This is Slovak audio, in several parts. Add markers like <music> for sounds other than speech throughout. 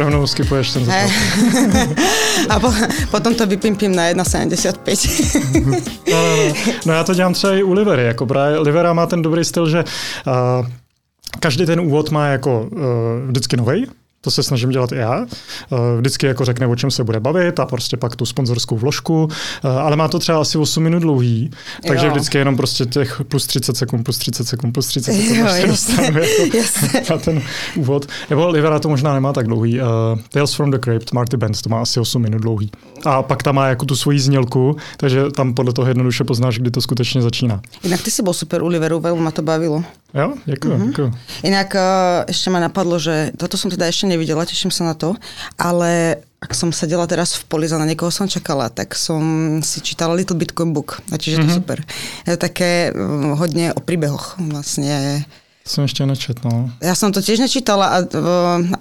to rovno skipnem. Že... Rovno skipuješ ten Hej. <laughs> A po, potom to vypimpím na 1,75. no, no, no. no já to dělám třeba i u Livery. Jako právě Livera má ten dobrý styl, že uh, každý ten úvod má jako uh, vždycky nový, to se snažím dělat i já. Eh, vždycky jako řekne, o čem se bude bavit a prostě pak tu sponzorskou vložku, eh, ale má to třeba asi 8 minut dlouhý, takže jo. vždycky jenom prostě těch plus 30 sekund, plus 30 sekund, plus 30 sekund jo, prostě dostanu jako <laughs> na ten úvod. Nebo Livera to možná nemá tak dlouhý. Uh, Tales from the Crypt, Marty Benz, to má asi 8 minut dlouhý. A pak tam má jako tu svoji znělku, takže tam podle toho jednoduše poznáš, kdy to skutečně začíná. Jinak ty si byl super u Liveru, velmi to bavilo. Jo, děkuji, mm-hmm. děkuji. Inak uh, ešte ma napadlo, že toto som teda ešte nevidela, teším sa na to, ale ak som sedela teraz v polize na niekoho som čakala, tak som si čítala Little Bitcoin Book. Čiže mm-hmm. to super. Je to také uh, hodne o príbehoch vlastne som ešte nečetla. Ja som to tiež nečítala, a,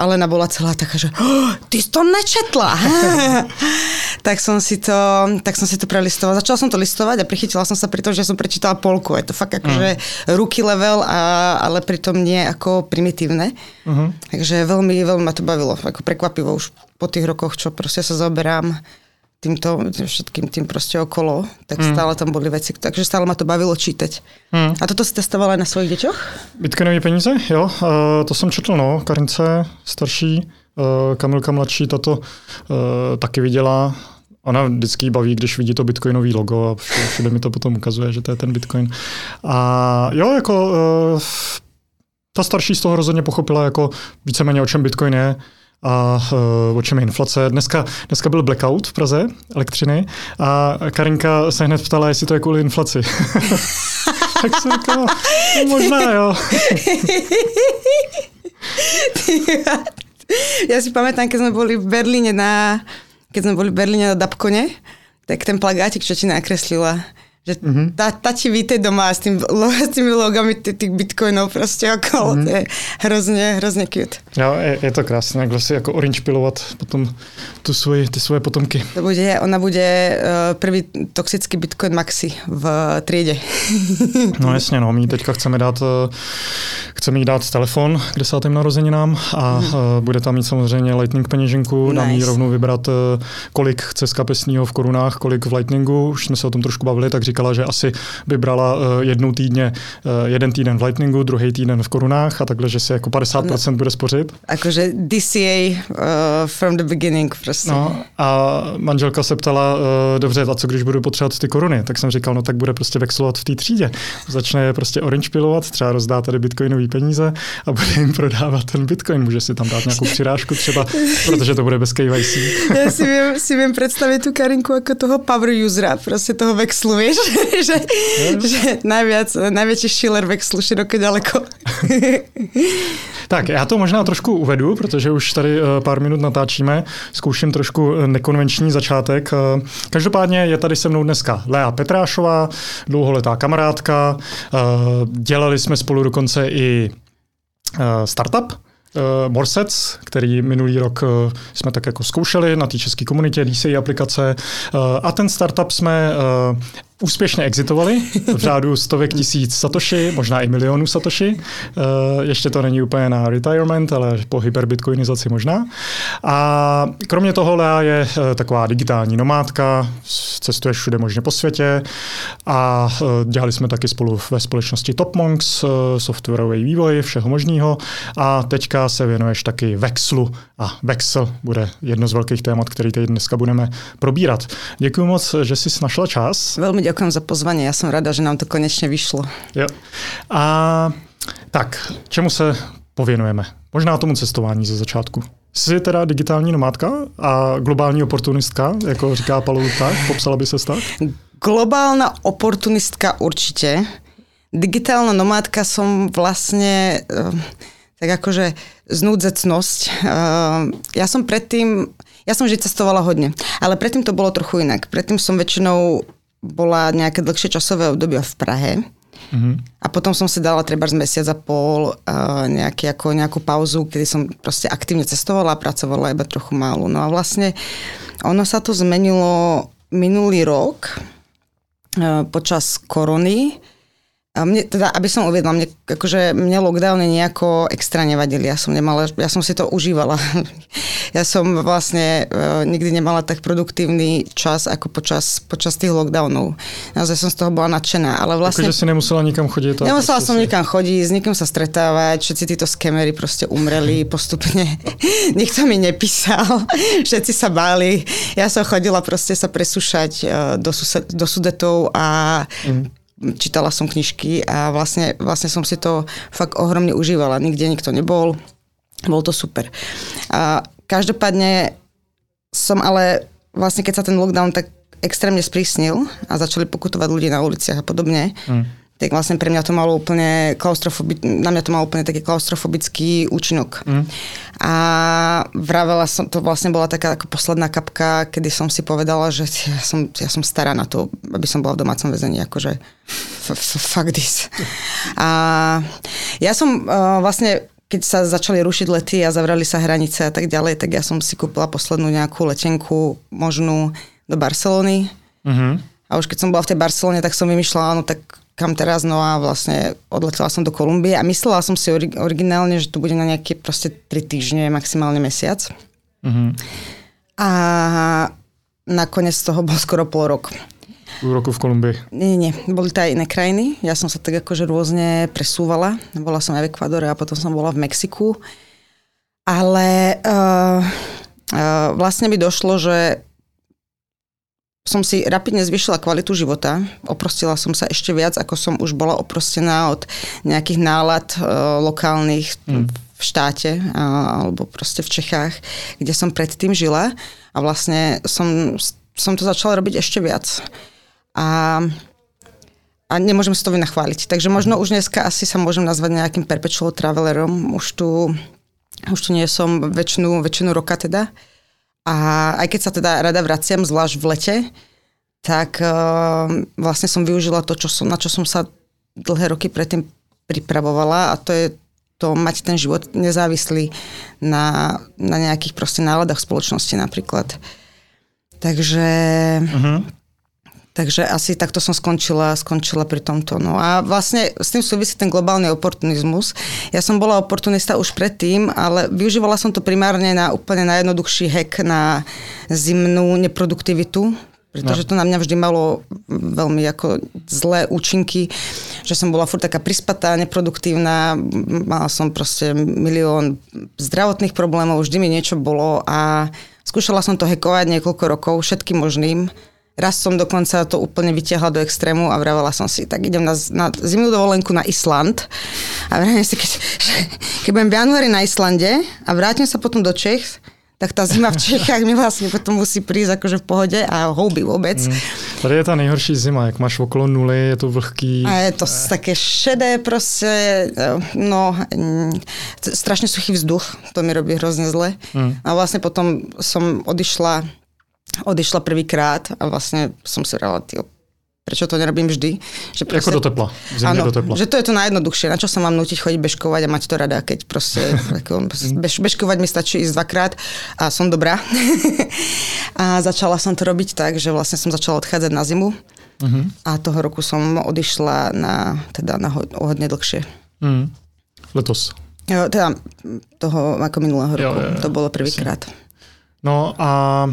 Alena bola celá taká, že oh, ty si to nečetla. <laughs> tak, som si to, tak som si to prelistovala. Začala som to listovať a prichytila som sa pri tom, že som prečítala polku. Je to fakt akože mm. ruky level, a, ale pritom nie ako primitívne. Uh-huh. Takže veľmi, veľmi ma to bavilo. Ako prekvapivo už po tých rokoch, čo proste sa zaoberám týmto všetkým tým proste okolo, tak mm. stále tam boli veci, takže stále ma to bavilo čítať. Mm. A toto si testovala aj na svojich deťoch? Bitcoinové peníze, jo, uh, to jsem četl, no, Karince starší, uh, Kamilka mladší, tato uh, taky viděla, ona vždycky baví, když vidí to bitcoinový logo a všude, všude mi to potom ukazuje, že to je ten bitcoin. A jo, jako uh, ta starší z toho rozhodně pochopila jako víceméně o čem bitcoin je, a uh, o čem je inflace. Dneska, dneska byl blackout v Praze elektřiny a Karinka se hned ptala, jestli to je kvůli inflaci. <laughs> tak jsem říkala, no, možná jo. <laughs> ja si pamätám, keď sme boli v Berlíne na, keď sme boli v Berlíne na Dabkone, tak ten plagátik, čo ti nakreslila, že mm-hmm. tá ti víte doma s, tým, s tými logami tých bitcoinov prostě okolo. Mm-hmm. To je hrozně, hrozně cute. Jo, je, je to krásné, jak si jako orange pilovat potom tu svoji, ty svoje potomky. To bude, ona bude uh, prvý toxický bitcoin maxi v triede. no jasně, no, my teďka chceme dát, uh, chceme jí dát telefon k desátým narozeninám a mm. uh, bude tam mít samozřejmě lightning peněženku, nice. dám jí rovnou vybrat, uh, kolik chce z kapesního v korunách, kolik v lightningu, už jsme se o tom trošku bavili, tak říkala, že asi by brala uh, jednou týdně, uh, jeden týden v Lightningu, druhý týden v korunách a takhle, že si jako 50% no, bude spořit. Jakože DCA uh, from the beginning prostě. No a manželka se ptala, uh, dobře, a co když budu potřebovat ty koruny? Tak jsem říkal, no tak bude prostě vexlovat v té třídě. Začne prostě orange pilovat, třeba rozdá tady bitcoinové peníze a bude jim prodávat ten bitcoin. Může si tam dát nějakou přirážku třeba, protože to bude bez KYC. Já si vím, si vím představit tu Karinku jako toho power usera, prostě toho vexlu, víš? <laughs> že, že najviac, najväčší šiller vexlu široko ďaleko. <laughs> tak, já to možná trošku uvedu, protože už tady eh, pár minut natáčíme. Zkouším trošku eh, nekonvenční začátek. Eh, každopádně je tady se mnou dneska Lea Petrášová, dlouholetá kamarádka. Dělali jsme spolu dokonce i startup, uh, Morsec, který minulý rok uh, jsme tak jako zkoušeli na té české komunitě, DCI aplikace. Uh, a ten startup jsme uh, úspěšně exitovali v řádu stovek tisíc satoshi, možná i milionů satoshi. Uh, ještě to není úplně na retirement, ale po hyperbitcoinizaci možná. A kromě toho Lea je uh, taková digitální nomádka, cestuje všude možně po světě a uh, dělali jsme taky spolu ve společnosti TopMonks, softwarový vývoj, všeho možného a teďka se věnuješ taky Vexlu a Vexel bude jedno z velkých témat, který teď dneska budeme probírat. Děkuji moc, že jsi našla čas. Velmi ďakujem za pozvanie. Ja som rada, že nám to konečne vyšlo. Jo. A tak, čemu se pověnujeme? Možná tomu cestování ze začátku. Jsi teda digitální nomádka a globální oportunistka, jako říká Paolo tak? Popsala by se tak? Globálna oportunistka určite. Digitálna nomádka som vlastne tak akože znúdzecnosť. Eh, ja som predtým, ja som vždy cestovala hodne, ale predtým to bolo trochu inak. Predtým som väčšinou bola nejaké dlhšie časové obdobie v Prahe. Mm-hmm. A potom som si dala treba z mesiac a pol uh, nejaký, ako, nejakú pauzu, kedy som proste aktívne cestovala a pracovala iba trochu málo. No a vlastne ono sa to zmenilo minulý rok uh, počas korony. A mne, teda, aby som uviedla, mne, akože mne lockdowny nejako extra nevadili. Ja som, nemala, ja som si to užívala. <laughs> ja som vlastne uh, nikdy nemala tak produktívny čas ako počas, počas tých lockdownov. Naozaj som z toho bola nadšená. Ale vlastne, akože si nemusela nikam chodiť? Nemusela som si... nikam chodiť, s nikým sa stretávať, všetci títo skemery proste umreli <laughs> postupne. <laughs> Nikto mi nepísal, všetci sa báli. Ja som chodila proste sa presúšať uh, do, sused, do sudetov a mm čítala som knižky a vlastne, vlastne som si to fakt ohromne užívala. Nikde nikto nebol. Bol to super. A každopádne som ale vlastne, keď sa ten lockdown tak extrémne sprísnil a začali pokutovať ľudí na uliciach a podobne, mm tak vlastne pre mňa to malo úplne klaustrofobi- na mňa to malo úplne taký klaustrofobický účinok. Mm. A vravela som, to vlastne bola taká ako posledná kapka, kedy som si povedala, že ja som, ja som stará na to, aby som bola v domácom väzení, akože fuck this. A ja som uh, vlastne keď sa začali rušiť lety a zavrali sa hranice a tak ďalej, tak ja som si kúpila poslednú nejakú letenku možnú do Barcelony. Mm-hmm. A už keď som bola v tej Barcelone, tak som vymýšľala, no tak kam teraz, no a vlastne odletela som do Kolumbie a myslela som si ori- originálne, že tu bude na nejaké proste 3 týždne, maximálne mesiac. Mm-hmm. A nakoniec toho bol skoro pol rok. Pol roku v Kolumbii? Nie, nie, boli to aj iné krajiny. Ja som sa tak akože rôzne presúvala. Bola som aj v Ekvadore a potom som bola v Mexiku. Ale uh, uh, vlastne mi došlo, že som si rapidne zvyšila kvalitu života. Oprostila som sa ešte viac, ako som už bola oprostená od nejakých nálad uh, lokálnych mm. v štáte uh, alebo proste v Čechách, kde som predtým žila a vlastne som, som to začala robiť ešte viac. A a nemôžem si to vynachváliť. Takže možno už dneska asi sa môžem nazvať nejakým perpetual travelerom. Už tu, už tu nie som väčšinu, väčšinu roka teda. A aj keď sa teda rada vraciam, zvlášť v lete, tak uh, vlastne som využila to, čo som, na čo som sa dlhé roky predtým pripravovala a to je to mať ten život nezávislý na, na nejakých proste náladách spoločnosti napríklad. Takže uh-huh. Takže asi takto som skončila, skončila pri tomto. No a vlastne s tým súvisí ten globálny oportunizmus. Ja som bola oportunista už predtým, ale využívala som to primárne na úplne najjednoduchší hack na zimnú neproduktivitu, pretože no. to na mňa vždy malo veľmi ako zlé účinky, že som bola furt taká prispatá, neproduktívna, mala som proste milión zdravotných problémov, vždy mi niečo bolo a skúšala som to hekovať niekoľko rokov všetkým možným Raz som dokonca to úplne vytiahla do extrému a vravela som si, tak idem na, na zimnú dovolenku na Island. A vravím si, keď, keď budem v januári na Islande a vrátim sa potom do Čech, tak tá zima v <laughs> Čechách mi vlastne potom musí prísť akože v pohode a houby vôbec. Mm. Tady je tá nejhorší zima, jak máš okolo nuly, je to vlhký. A je to eh. také šedé proste, no, mm, strašne suchý vzduch, to mi robí hrozne zle. Mm. A vlastne potom som odišla odišla prvýkrát a vlastne som si vrala, prečo to nerobím vždy. Že proste, Ako do tepla. Áno, do tepla. že to je to najjednoduchšie. Na čo sa mám nutiť chodiť bežkovať a mať to rada, keď proste <laughs> bež, bežkovať mi stačí ísť dvakrát a som dobrá. <laughs> a začala som to robiť tak, že vlastne som začala odchádzať na zimu uh-huh. a toho roku som odišla na, teda na o hodne dlhšie. Uh-huh. Letos. Jo, teda toho ako minulého roku. Jo, jo, jo. To bolo prvýkrát. No a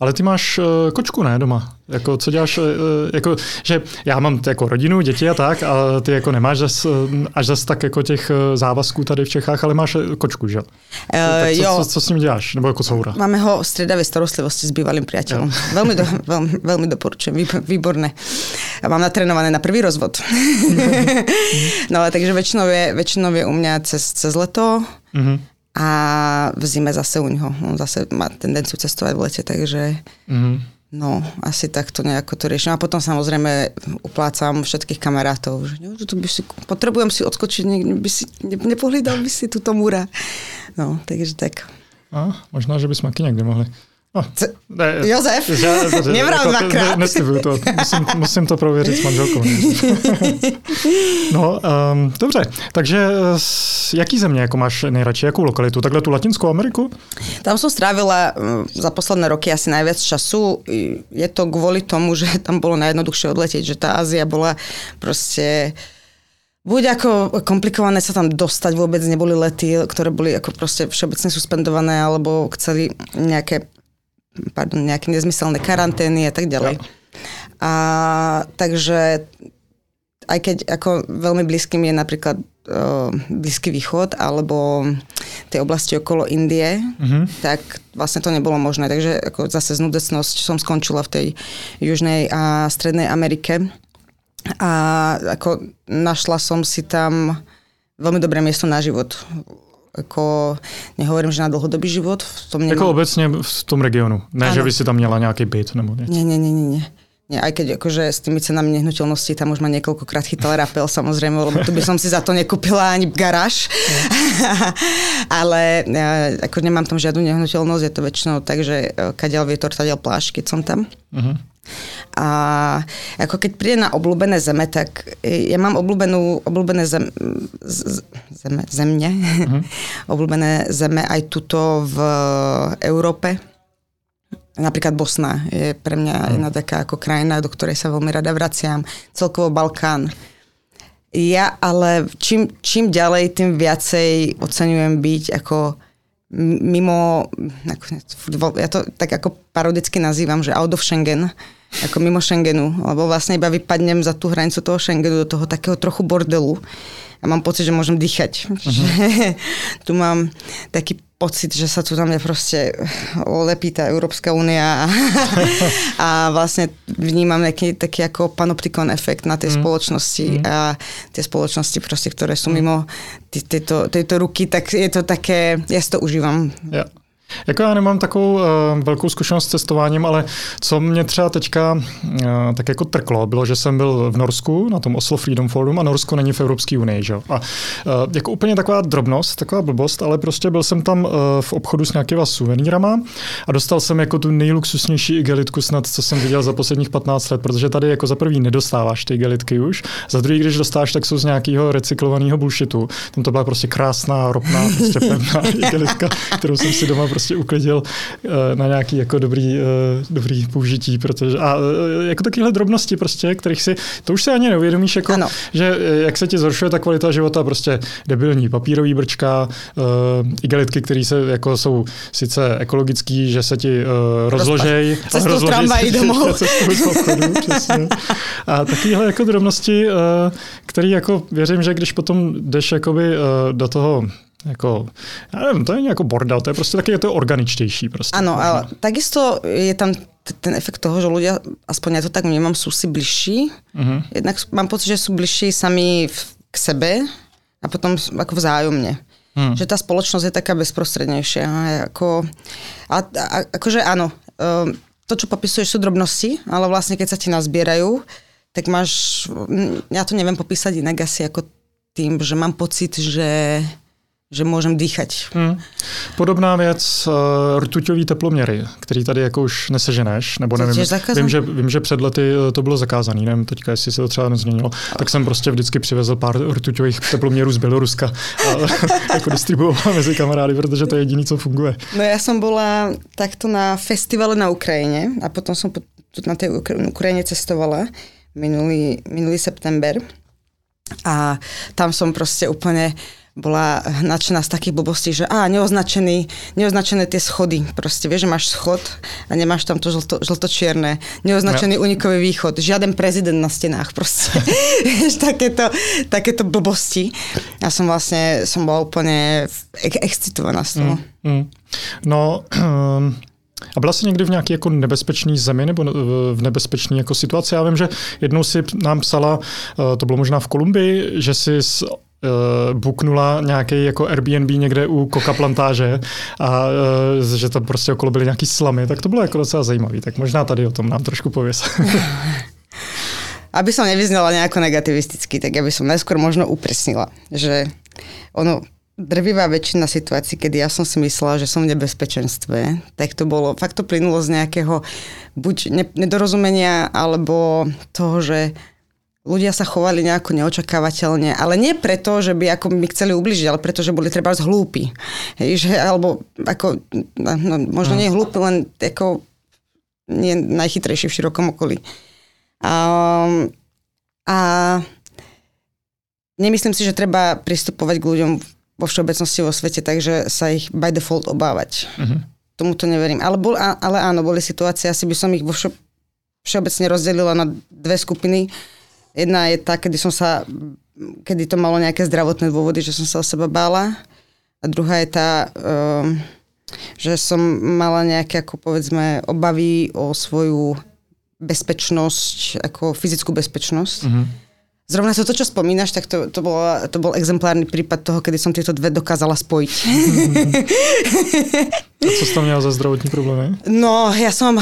ale ty máš uh, kočku, ne, doma? Jako, co děláš, uh, jako, že já mám jako rodinu, děti a tak, a ty jako nemáš zas, až zas tak jako těch závazků tady v Čechách, ale máš kočku, že? Uh, tak co, jo. Co, co, s ním děláš? Nebo jako coura? Máme ho v stredavej starostlivosti s bývalým priateľom. <laughs> Veľmi, do, veľmi, veľmi doporučujem, výborné. Mám natrénované na prvý rozvod. <laughs> no takže väčšinou je, väčšinou je u mňa cez, cez leto. Mm-hmm a v zime zase u ňoho. On zase má tendenciu cestovať v lete, takže mm-hmm. no, asi takto nejako to riešim. A potom samozrejme uplácam všetkých kamarátov, že no, tu by si, potrebujem si odskočiť, ne, by si, ne, nepohlídal by si túto múra. No, takže tak. A, možná, že by sme aký niekde mohli. No, ne, Jozef, nevral jako, dvakrát. Ne, to, musím, musím to prověřit s manželkou. <laughs> no, um, dobře, takže jaký země jako máš nejradši, jakou lokalitu? Takhle tu Latinskou Ameriku? Tam som strávila za posledné roky asi najviac času. Je to kvôli tomu, že tam bolo najjednoduchšie odletieť, že tá Ázia bola proste buď ako komplikované sa tam dostať, vôbec neboli lety, ktoré boli ako proste všeobecne suspendované, alebo chceli nejaké, pardon, nejaké nezmyselné karantény a tak ďalej. A takže aj keď ako veľmi blízkym je napríklad uh, Blízky východ alebo tej oblasti okolo Indie, mm-hmm. tak vlastne to nebolo možné. Takže ako zase znudecnosť som skončila v tej Južnej a Strednej Amerike a ako našla som si tam veľmi dobré miesto na život. Ako, nehovorím, že na dlhodobý život. V tom nemám... Jako obecně v tom regionu. Ne, ano. že by si tam měla nějaký byt nebo. Nie, nie, nie, nie. nie. Nie, aj keď akože s tými cenami nehnuteľností tam už ma niekoľkokrát chytal rapel <laughs> samozrejme, lebo tu by som si za to nekúpila ani garáž. <laughs> Ale ja, ako nemám tam žiadnu nehnuteľnosť, je to väčšinou tak, že e, kadeľ vietor, tadiaľ pláž, keď som tam. Uh-huh. A ako keď príde na obľúbené zeme, tak ja mám obľúbenú, obľúbené zem, zeme, zemne, uh-huh. <laughs> obľúbené zeme aj tuto v Európe. Napríklad Bosna je pre mňa uh-huh. jedna taká ako krajina, do ktorej sa veľmi rada vraciam. Celkovo Balkán. Ja ale čím, čím ďalej, tým viacej oceňujem byť ako mimo, ja to tak ako parodicky nazývam, že out of Schengen, ako mimo Schengenu, lebo vlastne iba vypadnem za tú hranicu toho Schengenu do toho takého trochu bordelu a mám pocit, že môžem dýchať. Uh-huh. <laughs> Že tu mám taký pocit, že sa tu na mňa proste lepí tá Európska únia a, a vlastne vnímam nejaký taký ako panoptikon efekt na tej mm. spoločnosti mm. a tie spoločnosti proste, ktoré sú mimo tejto, tejto ruky, tak je to také, ja si to užívam. Ja. Jako já nemám takovou uh, velkou zkušenost s cestováním, ale co mě třeba teďka uh, tak jako trklo, bylo, že jsem byl v Norsku na tom Oslo Freedom Forum a Norsko není v Evropské unii. Že? A uh, jako úplně taková drobnost, taková blbost, ale prostě byl jsem tam uh, v obchodu s nějakýma suvenírama a dostal jsem jako tu nejluxusnější igelitku snad, co jsem viděl za posledních 15 let, protože tady jako za prvý nedostáváš ty igelitky už, za druhý, když dostáš, tak jsou z nějakého recyklovaného bullshitu. Tam to byla prostě krásná, ropná, prostě pevná <laughs> igelitka, kterou jsem si doma prostě prostě uklidil eh, na nějaký jako dobrý, eh, dobrý použití, protože a eh, jako takovéhle drobnosti prostě, kterých si, to už se ani neuvědomíš, jako, ano. že jak se ti zhoršuje ta kvalita života, prostě debilní papírový brčka, igelitky, které se jako jsou sice ekologický, že se ti rozložej. Cestou v tramvaji domů. <laughs> <laughs> A takovéhle jako drobnosti, které jako věřím, že když potom jdeš jakoby do toho jako, ja neviem, to je jako bordel, to je prostě taky je to organičtější. Prostě. Ano, ale takisto je tam ten efekt toho, že ľudia, aspoň ja to tak vnímam, sú si bližší. Uh-huh. Jednak mám pocit, že sú bližší sami v, k sebe a potom ako vzájomne. Hmm. Že tá spoločnosť je taká bezprostrednejšia. Ako, a, a, akože áno, ehm, to, čo popisuješ, sú drobnosti, ale vlastne keď sa ti nazbierajú, tak máš, ja to neviem popísať inak asi ako tým, že mám pocit, že že můžem dýchat. Hmm. Podobná věc, uh, rtuťový teploměry, který tady jako už neseženeš, nebo nevím, vím že, vím, že před lety eh, to bylo zakázané, nevím teďka, jestli se to třeba nezměnilo, tak jsem prostě vždycky přivezl pár rtuťových teploměrů z Běloruska a <laughs> jako distribuoval mezi kamarády, protože to je jediné, co funguje. No já jsem byla takto na festivale na Ukrajině a potom jsem na té Ukrajině cestovala minulý, minulý september a tam som proste úplne bola nadšená z takých blbostí, že á, neoznačený, neoznačené tie schody. Proste vieš, že máš schod a nemáš tam to žlto, žltočierne. Neoznačený no. unikový východ. Žiaden prezident na stenách. Proste. <laughs> vieš, takéto, takéto blbosti. Ja som vlastne, som bola úplne excitovaná z toho. Mm, mm. No, um... A byla jsi někdy v nějaké jako nebezpečné zemi nebo v nebezpečné jako situaci? Já vím, že jednou si nám psala, eh, to bylo možná v Kolumbii, že si uh, buknula nějaký jako Airbnb někde u koka plantáže a uh, že tam prostě okolo byly nějaký slamy, tak to bylo jako docela zajímavý. Tak možná tady o tom nám trošku pověs. <laughs> Aby som nevyznala nejako negativisticky, tak ja by som najskôr možno upresnila, že ono, drvivá väčšina situácií, kedy ja som si myslela, že som v nebezpečenstve, tak to bolo, fakt to plynulo z nejakého buď nedorozumenia, alebo toho, že ľudia sa chovali nejako neočakávateľne, ale nie preto, že by ako mi chceli ubližiť, ale preto, že boli treba zhlúpi. Hej, že, alebo ako, no, no možno nie hlúpi, len ako nie najchytrejší v širokom okolí. Um, a nemyslím si, že treba pristupovať k ľuďom vo všeobecnosti vo svete, takže sa ich by default obávať. Uh-huh. Tomu to neverím. Ale, bol, ale áno, boli situácie, asi by som ich vo vše, všeobecne rozdelila na dve skupiny. Jedna je tá, kedy som sa, kedy to malo nejaké zdravotné dôvody, že som sa o seba bála. A druhá je tá, um, že som mala nejaké, ako povedzme, obavy o svoju bezpečnosť, ako fyzickú bezpečnosť. Uh-huh. Zrovna to, čo spomínaš, tak to, to, bol, to bol exemplárny prípad toho, kedy som tieto dve dokázala spojiť. <laughs> A co si tam měla za zdravotní problémy? No, ja som...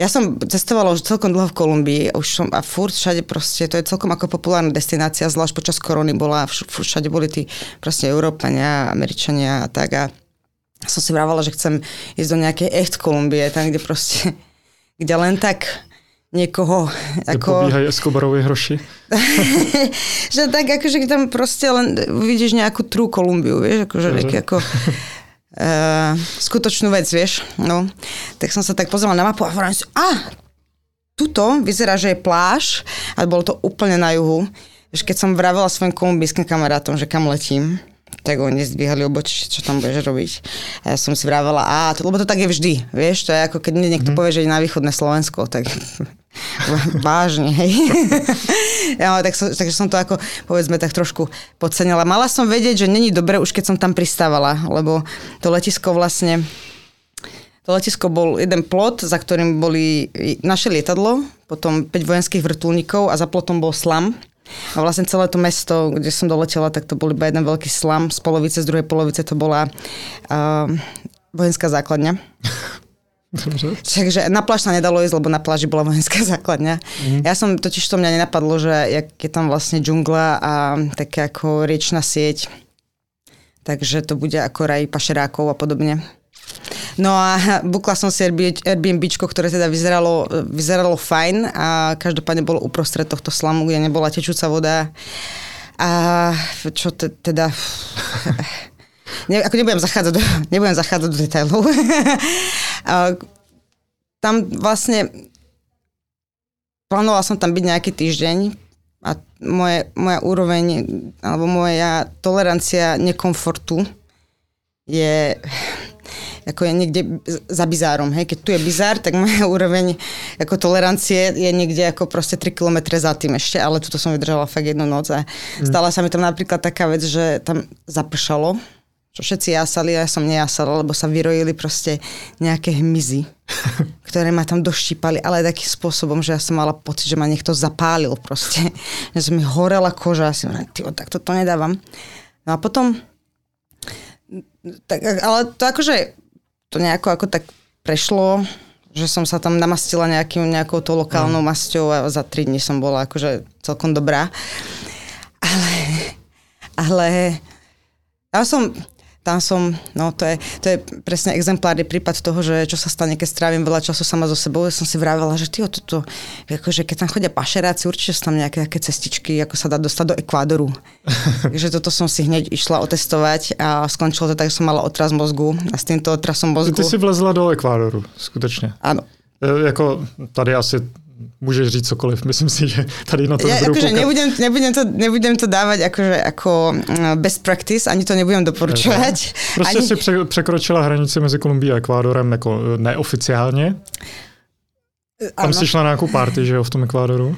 Ja som cestovala už celkom dlho v Kolumbii už som, a furt všade proste, to je celkom ako populárna destinácia, zvlášť počas korony bola, furt všade boli tí proste Európania, Američania a tak a som si vrávala, že chcem ísť do nejakej echt Kolumbie, tam kde proste, <laughs> kde len tak niekoho... Ako... Pobíhajú hroši. <laughs> že tak akože tam proste len vidíš nejakú trú Kolumbiu, vieš, akože nejaký ako... <laughs> Uh, skutočnú vec, vieš. No, tak som sa tak pozrela na mapu a hovorím si, a, tuto vyzerá, že je pláž, ale bolo to úplne na juhu. Vieš, keď som vravela svojim kolumbijským kamarátom, že kam letím, tak oni zdvíhali oboči, čo tam budeš robiť. A ja som si vravela, a to, lebo to tak je vždy, vieš, to je ako keď niekto mm. povie, že je na východné Slovensko, tak <laughs> <laughs> vážne, hej. <laughs> ja, tak som, takže som to ako, povedzme, tak trošku podcenila. Mala som vedieť, že není dobre už keď som tam pristávala, lebo to letisko vlastne, to letisko bol jeden plot, za ktorým boli naše lietadlo, potom 5 vojenských vrtulníkov a za plotom bol slam a vlastne celé to mesto, kde som doletela, tak to bol iba jeden veľký slam. Z polovice, z druhej polovice to bola uh, vojenská základňa. <laughs> Dobre. Takže na pláž sa nedalo ísť, lebo na pláži bola vojenská <laughs> základňa. Mm. Ja som, totiž to mňa nenapadlo, že je tam vlastne džungla a také ako riečna sieť, takže to bude ako raj pašerákov a podobne. No a <laughs> bukla som si Airbnb, ktoré teda vyzeralo, vyzeralo fajn a každopádne bolo uprostred tohto slamu, kde nebola tečúca voda. A čo te, teda... <laughs> Ne, ako nebudem zachádzať do, <laughs> nebudem zachádzať do detailov. <laughs> tam vlastne plánovala som tam byť nejaký týždeň a moje, moja úroveň alebo moja tolerancia nekomfortu je ako je niekde za bizárom. Hej. Keď tu je bizár, tak moja <laughs> úroveň ako tolerancie je niekde ako proste 3 km za tým ešte, ale tuto som vydržala fakt jednu noc a mm. stala sa mi tam napríklad taká vec, že tam zapršalo, čo všetci jasali ja som nejasala, lebo sa vyrojili proste nejaké hmyzy, <laughs> ktoré ma tam doštípali, ale takým spôsobom, že ja som mala pocit, že ma niekto zapálil proste. <laughs> Že som mi horela koža a si hovorím, tak toto nedávam. No a potom tak, ale to akože to nejako ako tak prešlo, že som sa tam namastila nejakým, nejakou to lokálnou mm. masťou a za tri dní som bola akože celkom dobrá. Ale, ale ja som, tam som, no to je, to je presne exemplárny prípad toho, že čo sa stane, keď strávim veľa času sama so sebou. Ja som si vravela, že ty toto, akože keď tam chodia pašeráci, určite sú tam nejaké také cestičky, ako sa dá dostať do Ekvádoru. <laughs> Takže toto som si hneď išla otestovať a skončilo to tak, že som mala otraz mozgu a s týmto otrasom mozgu... Ty si vlezla do Ekvádoru, skutečně. Ano. E, jako tady asi můžeš říct cokoliv. Myslím si, že tady na to ja, akože nebudem, nebudem, to, nebudem to dávať akože ako mm, best practice, ani to nebudem doporučovať. Prostě ani... si pře- překročila hranici mezi Kolumbií a Ekvádorem jako neoficiálně. Tam jsi šla na nějakou party, že jo, v tom Ekvádoru?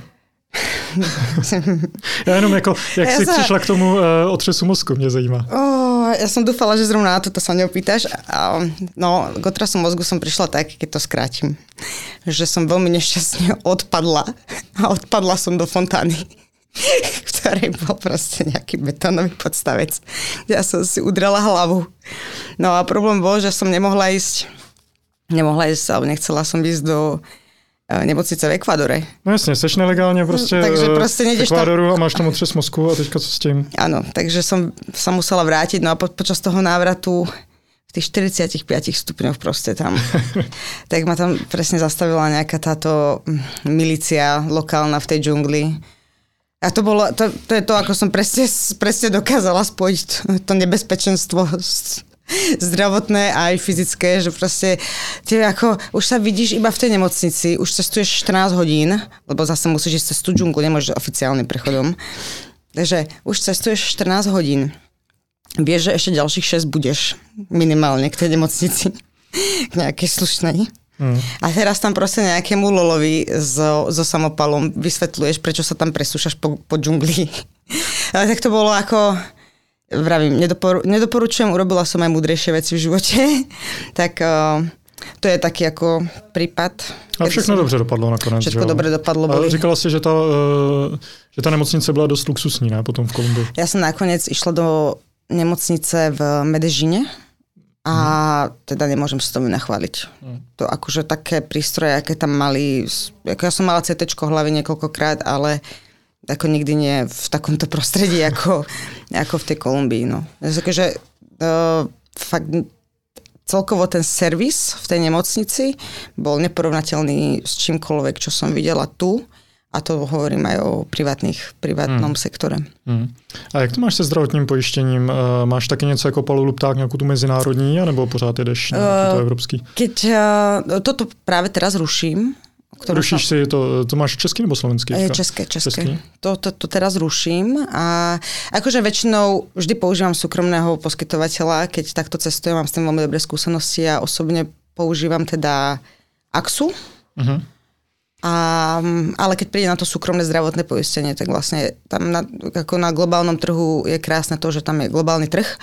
<laughs> Já jenom jako, jak ja jsi sa... přišla k tomu uh, otřesu mozku, mě zajímá. Oh, ja som dúfala, že zrovna na toto sa neopýtaš. No, k otrasu mozgu som prišla tak, keď to skrátim, že som veľmi nešťastne odpadla a odpadla som do fontány <laughs> ktorej bol proste nejaký betónový podstavec, ja som si udrala hlavu. No a problém bol, že som nemohla ísť, nemohla ísť, alebo nechcela som ísť do nemocnice v Ekvádore. No jasne, seš nelegálne proste, takže eh, proste v Ekvádoru tam... a máš tam otřes mozku a teďka co s tým? Áno, takže som sa musela vrátiť, no a po, počas toho návratu v tých 45 stupňoch proste tam. <laughs> tak ma tam presne zastavila nejaká táto hm, milícia lokálna v tej džungli. A to, bolo, to, to je to, ako som presne, presne dokázala spojiť to, to nebezpečenstvo s, zdravotné a aj fyzické, že proste ty ako, už sa vidíš iba v tej nemocnici, už cestuješ 14 hodín, lebo zase musíš ísť cez tú džunglu, nemôžeš oficiálnym prechodom. že už cestuješ 14 hodín. Vieš, že ešte ďalších 6 budeš minimálne k tej nemocnici. <laughs> K nejakej slušnej. Mm. A teraz tam proste nejakému lolovi so, so samopalom vysvetľuješ, prečo sa tam presúšaš po, po džungli. <laughs> Ale tak to bolo ako, vravím, nedoporu, nedoporučujem, urobila som aj múdrejšie veci v živote. <laughs> tak uh, to je taký jako prípad. A všechno dobře dopadlo nakonec. Všechno dobře dopadlo. Boli. říkala si, že ta, eh, že ta nemocnice byla dost luxusní, ne, potom v Kolumbii. Já jsem nakonec išla do nemocnice v Medežine a hmm. teda nemôžem sa tomu nachváliť. Hmm. To akože také prístroje, aké tam mali, ako ja som mala CT hlavy niekoľkokrát, ale ako nikdy nie v takomto prostredí, <laughs> ako, ako v tej Kolumbii. No. Takže uh, fakt celkovo ten servis v tej nemocnici bol neporovnateľný s čímkoľvek, čo som videla tu. A to hovorím aj o privátnych, privátnom hmm. sektore. Hmm. A jak to máš se zdravotním pojištěním? Uh, máš taky něco jako Palu tak nějakou tu mezinárodní, anebo pořád jedeš na uh, to evropský? Keď uh, toto práve teraz ruším, ktorú Rušíš si to, to máš český nebo slovenský? České, české. české. To, to, to teraz ruším a akože väčšinou vždy používam súkromného poskytovateľa, keď takto cestujem, mám s tým veľmi dobré skúsenosti a osobne používam teda Axu. Uh-huh. A, ale keď príde na to súkromné zdravotné poistenie, tak vlastne tam na, ako na globálnom trhu je krásne to, že tam je globálny trh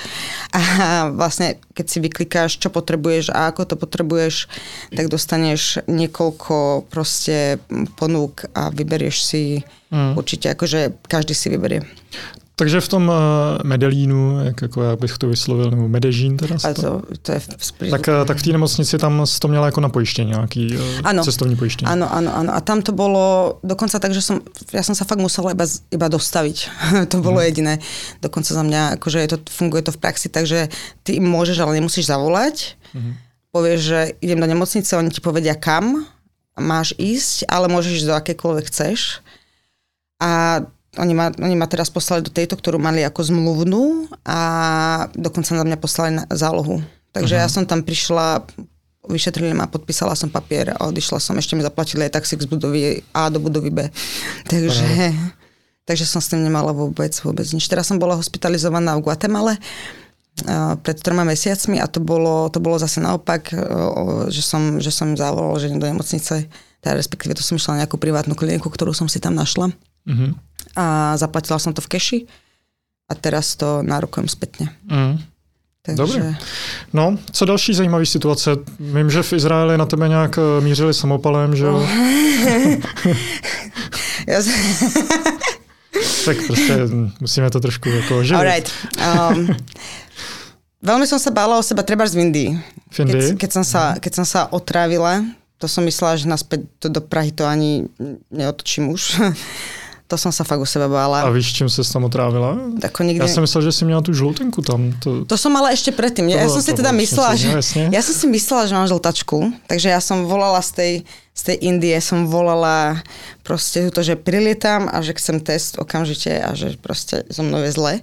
a vlastne keď si vyklikáš, čo potrebuješ a ako to potrebuješ, tak dostaneš niekoľko proste ponúk a vyberieš si mm. určite, akože každý si vyberie. Takže v tom uh, Medelínu, jak, jako já bych to vyslovil, nebo Medežín teda. A to, to je v, tak, uh, tak v té nemocnici tam to měla jako na pojištění, nějaký uh, ano, cestovní pojištění. Áno, áno, áno. A tam to bolo dokonca tak, že som, ja som sa fakt musela iba, iba dostaviť. <laughs> to bolo hmm. jediné. Dokonca za mňa, akože je to, funguje to v praxi, takže ty im môžeš, ale nemusíš zavolať. Hmm. Povieš, že idem do nemocnice, oni ti povedia kam máš ísť, ale môžeš ísť do akékoľvek chceš. A oni ma, oni ma teraz poslali do tejto, ktorú mali ako zmluvnú a dokonca na mňa poslali na zálohu. Takže uh-huh. ja som tam prišla, vyšetrili ma, podpísala som papier a odišla som, ešte mi zaplatili aj taxík z budovy A do budovy B. Takže, uh-huh. takže som s tým nemala vôbec, vôbec nič. Teraz som bola hospitalizovaná v Guatemale pred troma mesiacmi a to bolo, to bolo zase naopak, že som, že som zavolala že do nemocnice, teda respektíve to som išla na nejakú privátnu kliniku, ktorú som si tam našla. Uh-huh a zaplatila som to v keši a teraz to nárokujem zpětně. Mm. Takže... Dobře. No, co další zajímavé situace? Vím, že v Izraeli na tebe nějak eh, mířili samopalem, že jo? Oh. <laughs> tak prostě musíme to trošku jako živit. Alright. Um, veľmi som sa bála o seba treba z Indii. V Indii? Keď, keď, som sa, keď som sa otrávila, to som myslela, že naspäť do Prahy to ani neotočím už. To som sa fakt u seba bála. A víš, čím sa tam otrávila? Ako nikdy... Ja som myslel, že si mala tú žltenku tam. To, to som mala ešte predtým. Ja, ja som si teda myslela, že... No, ja som si myslela, že mám žltačku, takže ja som volala z tej, z tej Indie, som volala proste to, že prilietam a že chcem test okamžite a že proste so mnou je zle.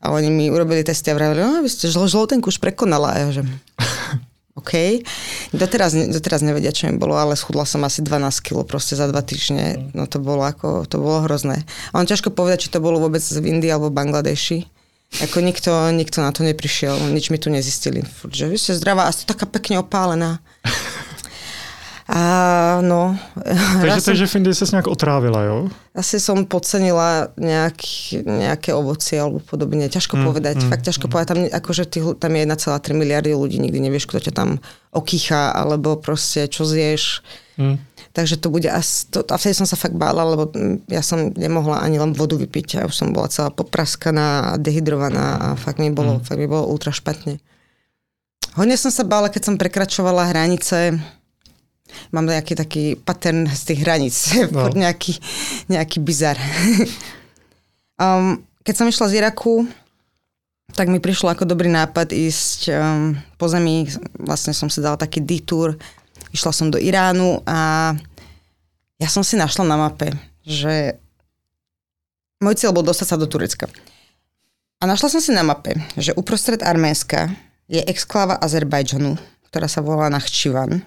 A oni mi urobili testy a vravili, no, vy ste žltenku už prekonala. A ja že... <laughs> OK. Doteraz, doteraz nevedia, čo mi bolo, ale schudla som asi 12 kg proste za dva týždne. No to bolo ako, to bolo hrozné. A on ťažko povedať, či to bolo vôbec v Indii alebo Bangladeši. Ako nikto, nikto na to neprišiel, nič mi tu nezistili. Furt, že vy ste zdravá a ste taká pekne opálená. <laughs> A no... <laughs> Takže, takže v Indii sa nejak otrávila, jo? Asi som podcenila nejak, nejaké ovocie alebo podobne. Ťažko mm, povedať, mm, fakt ťažko mm. povedať. Tam, akože tých, tam je 1,3 miliardy ľudí, nikdy nevieš, kto ťa tam okýcha, alebo proste čo zješ. Mm. Takže to bude asi... To, a vtedy som sa fakt bála, lebo ja som nemohla ani len vodu vypiť. Ja už som bola celá popraskaná a dehydrovaná a fakt mi bolo, mm. fakt mi bolo ultra špatne. Hodne som sa bála, keď som prekračovala hranice mám nejaký taký pattern z tých hraníc, <laughs> no. nejaký, nejaký bizar. <laughs> um, keď som išla z Iraku, tak mi prišlo ako dobrý nápad ísť um, po zemi, vlastne som si dala taký detour, išla som do Iránu a ja som si našla na mape, že môj cieľ bol dostať sa do Turecka. A našla som si na mape, že uprostred Arménska je exkláva Azerbajdžanu, ktorá sa volá Nachčivan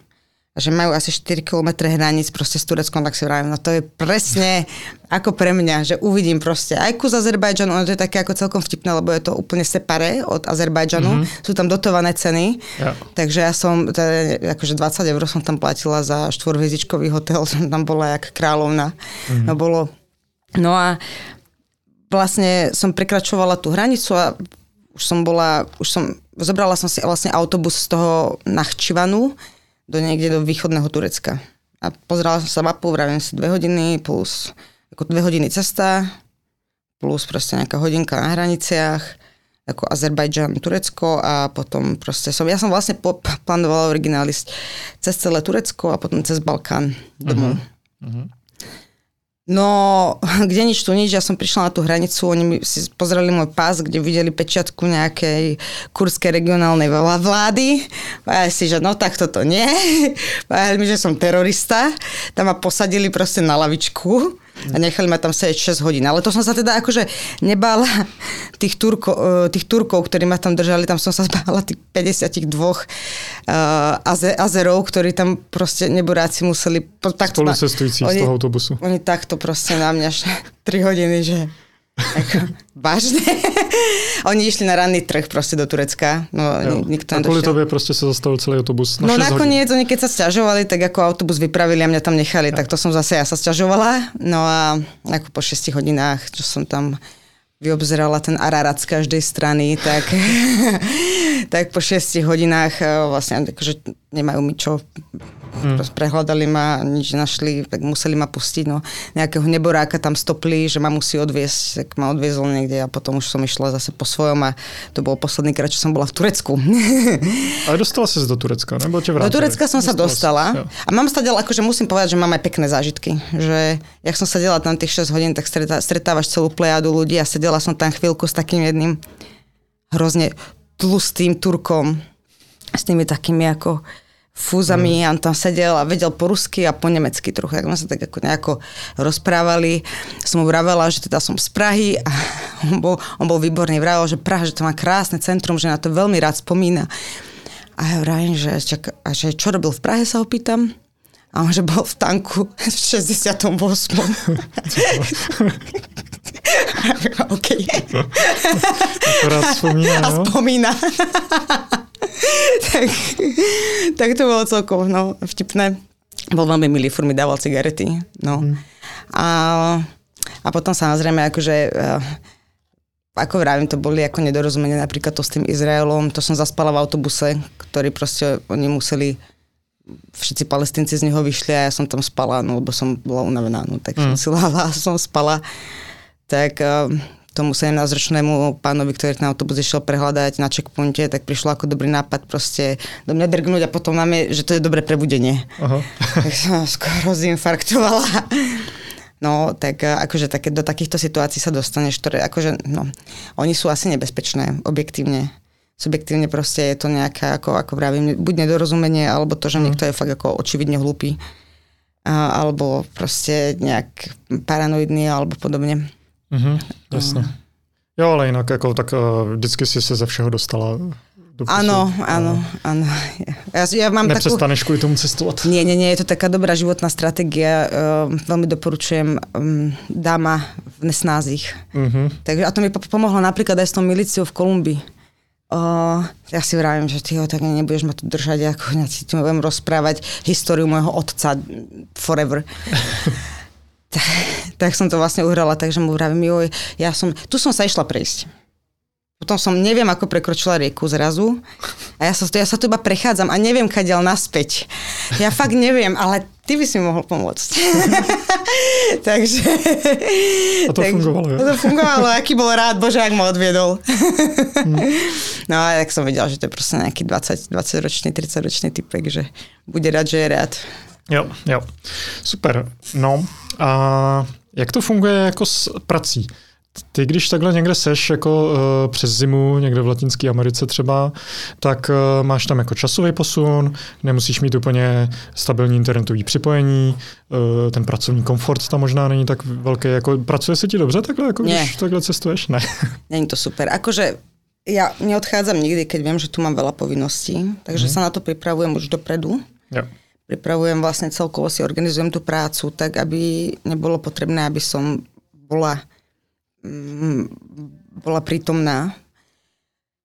že majú asi 4 km hraníc proste s Tureckom, tak si vravím, no to je presne ako pre mňa, že uvidím proste aj kus Azerbajdžanu, ono to je také ako celkom vtipné, lebo je to úplne separé od Azerbajdžanu, mm-hmm. sú tam dotované ceny, ja. takže ja som, teda, akože 20 eur som tam platila za štvorhviezdičkový hotel, som tam bola jak kráľovna. Mm-hmm. No bolo, no a vlastne som prekračovala tú hranicu a už som bola, už som, zobrala som si vlastne autobus z toho Nachčivanu, do niekde do východného Turecka. A pozerala som sa mapu, vravím si dve hodiny plus ako dve hodiny cesta, plus proste nejaká hodinka na hraniciach, ako Azerbajdžan, Turecko a potom proste som, ja som vlastne plánovala originál cez celé Turecko a potom cez Balkán domov. Uh-huh. Uh-huh. No, kde nič tu nič, ja som prišla na tú hranicu, oni si pozreli môj pás, kde videli pečiatku nejakej kurskej regionálnej vlády. Povedali si, že no tak toto nie. <laughs> Povedali mi, že som terorista. Tam ma posadili proste na lavičku a nechali ma tam sedieť 6 hodín. Ale to som sa teda akože nebála tých, Turko, e, tých Turkov, ktorí ma tam držali, tam som sa zbála tých 52 uh, aze, Azerov, ktorí tam proste neboráci museli... Takto Spolucestujúci z toho autobusu. Oni takto proste na mňa 3 <laughs> hodiny, že ako, <laughs> vážne? Oni išli na ranný trh proste do Turecka. No, jo. nikto a kvôli tebe proste sa zastavil celý autobus na No nakoniec oni keď sa sťažovali, tak ako autobus vypravili a mňa tam nechali, ja. tak to som zase ja sa sťažovala. No a ako po 6 hodinách, čo som tam vyobzerala ten Ararat z každej strany, tak, <laughs> tak po 6 hodinách eh, vlastne akože nemajú mi čo Hmm. Prehľadali ma, nič našli, tak museli ma pustiť. No, nejakého neboráka tam stopli, že ma musí odviesť, tak ma odviezol niekde a potom už som išla zase po svojom a to bol posledný krát, čo som bola v Turecku. <laughs> Ale dostala si do Turecka, nebo ťa Do Turecka som dostala sa dostala si, a mám sa ďalej, akože musím povedať, že mám aj pekné zážitky. Že jak som sedela tam tých 6 hodín, tak stretávaš celú plejadu ľudí a sedela som tam chvíľku s takým jedným hrozne tlustým Turkom s tými takými ako fúzami, mm. on tam sedel a vedel po rusky a po nemecky trochu, tak sme sa tak ako nejako rozprávali. Som mu vravela, že teda som z Prahy a on bol, on bol výborný, vravel, že Praha, že to má krásne centrum, že na to veľmi rád spomína. A ja vravím, že, čak, a že čo robil v Prahe, sa opýtam. A on, že bol v tanku v 68. OK. Akorát spomína, A spomína. <laughs> tak, tak to bolo celkom no, vtipné. Bol veľmi milý, furt mi dával cigarety. No. Mm. A, a potom samozrejme, akože eh, ako vravím, to boli ako nedorozumenie napríklad to s tým Izraelom. To som zaspala v autobuse, ktorý proste oni museli všetci palestinci z neho vyšli a ja som tam spala, no lebo som bola unavená, no tak mm. som si láhla a som spala. Tak uh, tomu 17-ročnému pánovi, ktorý na autobus išiel prehľadať na checkpointe, tak prišlo ako dobrý nápad proste do mňa drgnúť a potom nám je, že to je dobré prebudenie. Aha. <laughs> tak som skoro zinfarktovala. No, tak eh, akože také, do takýchto situácií sa dostaneš, ktoré akože, no, oni sú asi nebezpečné, objektívne. Subjektívne proste je to nejaké, ako, ako vravím, buď nedorozumenie, alebo to, že mm. niekto je fakt ako očividne hlúpy. A, alebo proste nejak paranoidný, alebo podobne. Mm-hmm, jasně. Jo, ale jinak jako, tak uh, vždycky si se ze všeho dostala do Áno, áno, áno. Ja, ja mám Nepřestaneš takú... kvôli tomu cestovať? <laughs> Nie, nie, nie, je to taká dobrá životná stratégia. Uh, veľmi doporučujem um, dáma v nesnázich. Uh-huh. Takže, a to mi pomohlo napríklad aj s tou milíciou v Kolumbii. Uh, ja si vravím, že ty ho tak nebudeš ma tu držať, ako <laughs> ja ti budem rozprávať históriu môjho otca forever. <laughs> tak, <laughs> tak som to vlastne uhrala, takže mu vravím, joj, ja som, tu som sa išla prejsť. Potom som neviem, ako prekročila rieku zrazu. A ja sa, ja sa tu iba prechádzam a neviem, kadiaľ naspäť. Ja fakt neviem, ale ty by si mohol pomôcť. <laughs> Takže... A to tak, fungovalo. Ja. To fungovalo, aký bol rád, Bože, ak ma odviedol. <laughs> no a tak som videl, že to je proste nejaký 20, 20 ročný, 30 ročný typek, že bude rád, že je rád. Jo, jo. Super. No a jak to funguje jako s prací? Ty, když takhle někde seš jako uh, přes zimu, někde v Latinské Americe třeba, tak uh, máš tam jako časový posun, nemusíš mít úplně stabilní internetový připojení, uh, ten pracovní komfort tam možná není tak velký. Jako, pracuje se ti dobře takhle, jako Nie. když takhle cestuješ? Ne. Není to super. Akože ja neodchádzam nikdy, keď viem, že tu mám veľa povinností, takže mm. sa na to pripravujem už dopredu. Jo pripravujem vlastne celkovo si organizujem tú prácu tak, aby nebolo potrebné, aby som bola, mm, bola prítomná.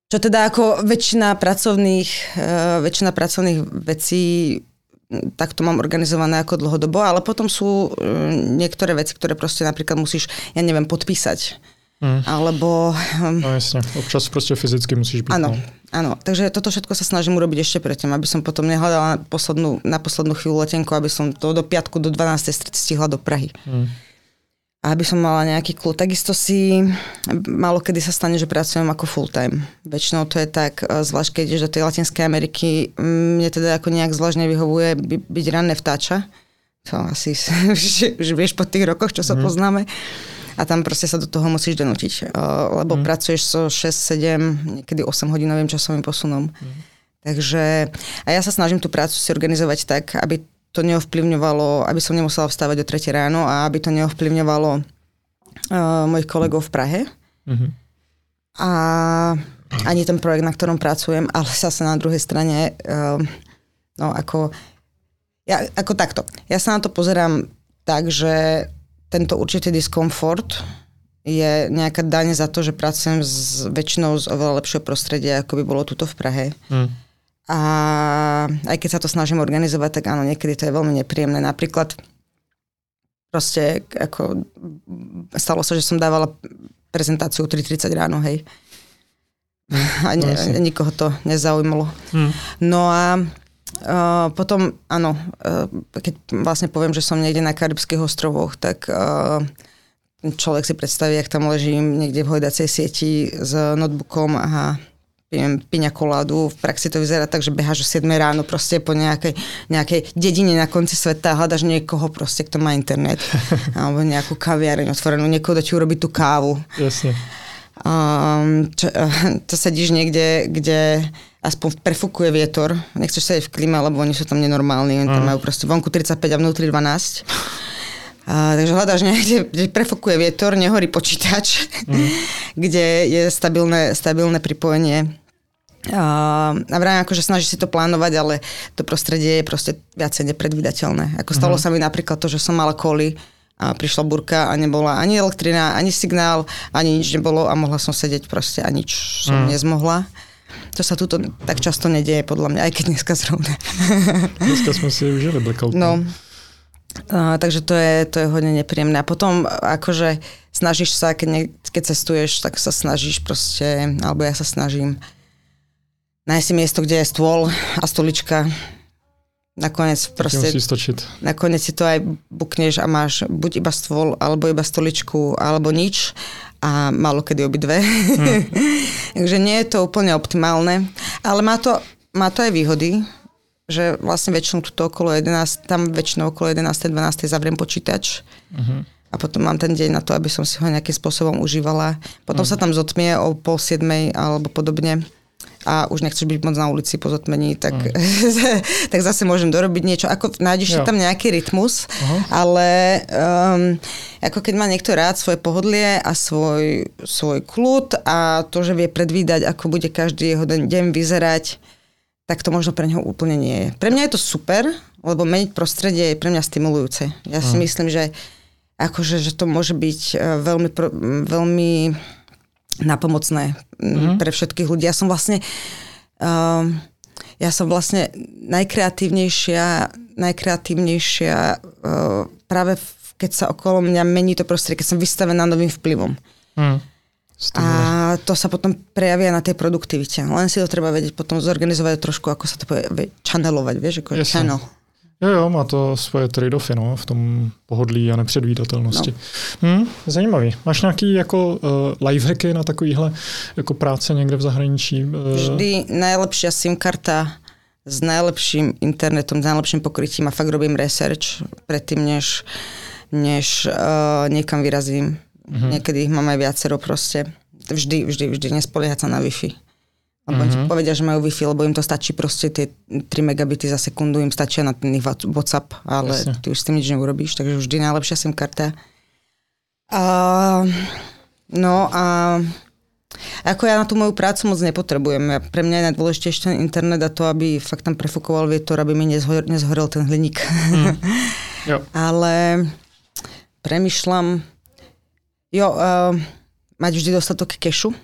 Čo teda ako väčšina pracovných, uh, väčšina pracovných vecí tak to mám organizované ako dlhodobo, ale potom sú uh, niektoré veci, ktoré proste napríklad musíš, ja neviem, podpísať. Mm. Alebo... Um, no jasne, občas proste fyzicky musíš byť. Áno, no. áno. Takže toto všetko sa snažím urobiť ešte predtým, aby som potom nehľadala na poslednú, na poslednú chvíľu letenku, aby som to do piatku, do 12. stihla do Prahy. Mm a aby som mala nejaký kľud. Takisto si malo kedy sa stane, že pracujem ako full time. Väčšinou to je tak, e, zvlášť keď ideš do tej Latinskej Ameriky, mne teda ako nejak zvlášť nevyhovuje by, byť ranné vtáča. To asi <laughs> už vieš po tých rokoch, čo sa mm. poznáme. A tam proste sa do toho musíš donútiť, e, lebo mm. pracuješ so 6, 7, niekedy 8 hodinovým časovým posunom. Mm. Takže a ja sa snažím tú prácu si organizovať tak, aby to neovplyvňovalo, aby som nemusela vstávať o 3 ráno a aby to neovplyvňovalo uh, mojich kolegov v Prahe. Mm-hmm. A ani ten projekt, na ktorom pracujem, ale zase na druhej strane, uh, no ako, ja, ako takto. Ja sa na to pozerám tak, že tento určitý diskomfort je nejaká daň za to, že pracujem s väčšinou z oveľa lepšieho prostredia, ako by bolo tuto v Prahe. Mm a aj keď sa to snažím organizovať, tak áno, niekedy to je veľmi nepríjemné. Napríklad proste ako stalo sa, že som dávala prezentáciu 3.30 ráno, hej. A ne, no, nikoho to nezaujímalo. Hmm. No a uh, potom, áno, uh, keď vlastne poviem, že som niekde na Karibských ostrovoch, tak uh, človek si predstaví, jak tam ležím niekde v hojdacej sieti s notebookom a pijem piňa koládu, v praxi to vyzerá tak, že beháš o 7 ráno proste po nejakej, nejakej dedine na konci sveta a hľadaš niekoho proste, kto má internet. <laughs> alebo nejakú kaviareň otvorenú, niekoho, kto ti urobí tú kávu. Jasne. Um, čo, <laughs> to sedíš niekde, kde aspoň prefúkuje vietor. Nechceš sedieť v klíme, lebo oni sú tam nenormálni. Oni tam majú proste vonku 35 a vnútri 12. A, takže hľadáš niekde, kde prefokuje vietor, nehorí počítač, mm. <laughs> kde je stabilné, stabilné pripojenie. A, a vrajím, akože snaží si to plánovať, ale to prostredie je proste viacej nepredvydateľné. Ako stalo mm. sa mi napríklad to, že som mala koli a prišla burka a nebola ani elektrina, ani signál, ani nič nebolo a mohla som sedieť proste a nič som mm. nezmohla. To sa tu tak často nedieje, podľa mňa, aj keď dneska zrovna. <laughs> Dneska sme si užili blackout. No, Uh, takže to je, to je hodne nepríjemné. A potom akože snažíš sa, keď, ne, keď cestuješ, tak sa snažíš proste, alebo ja sa snažím nájsť si miesto, kde je stôl a stolička. Nakoniec proste... Nakoniec si to aj bukneš a máš buď iba stôl, alebo iba stoličku, alebo nič a malo kedy obidve. Hmm. <laughs> Takže nie je to úplne optimálne, ale má to, má to aj výhody, že vlastne väčšinou tuto okolo 11, tam väčšinou okolo 11. 12. zavriem počítač uh-huh. a potom mám ten deň na to, aby som si ho nejakým spôsobom užívala. Potom uh-huh. sa tam zotmie o pol siedmej alebo podobne a už nechceš byť moc na ulici po zotmení, tak, uh-huh. <laughs> tak zase môžem dorobiť niečo. Ako nájdeš si tam nejaký rytmus, uh-huh. ale um, ako keď má niekto rád svoje pohodlie a svoj, svoj kľud a to, že vie predvídať, ako bude každý jeho deň vyzerať, tak to možno pre neho úplne nie je. Pre mňa je to super, lebo meniť prostredie je pre mňa stimulujúce. Ja si mm. myslím, že akože, že to môže byť e, veľmi, veľmi napomocné mm. pre všetkých ľudí. Ja som vlastne um, ja som vlastne najkreatívnejšia, najkreatívnejšia uh, práve keď sa okolo mňa mení to prostredie, keď som vystavená novým vplyvom. Mm. A to sa potom prejavia na tej produktivite. Len si to treba vedieť potom zorganizovať trošku, ako sa to povie, channelovať, vieš, ako je channel. Jo, jo, má to svoje trade-offy no, v tom pohodlí a nepředvídatelnosti. No. Hmm, zajímavý. Máš nějaký jako uh, lifehacky na takovýhle jako práce někde v zahraničí? Uh... Vždy najlepšia SIM karta s najlepším internetom, s najlepším pokrytím a fakt robím research predtým, než, než uh, niekam vyrazím. Mm-hmm. Niekedy ich mám aj viacero proste. Vždy, vždy, vždy nespoliehať sa na Wi-Fi. Lebo mm-hmm. mhm. povedia, že majú Wi-Fi, lebo im to stačí proste tie 3 megabity za sekundu, im stačia na ten ich WhatsApp, ale Jasne. ty už s tým nič neurobíš, takže vždy najlepšia SIM karta. A, no a Ako ja na tú moju prácu moc nepotrebujem. Ja, pre mňa je najdôležitejšie ten internet a to, aby fakt tam prefúkoval vietor, aby mi nezhor, nezhorel ten hliník. Mm. <laughs> jo. Ale premyšľam, jo, uh, mať vždy dostatok kešu.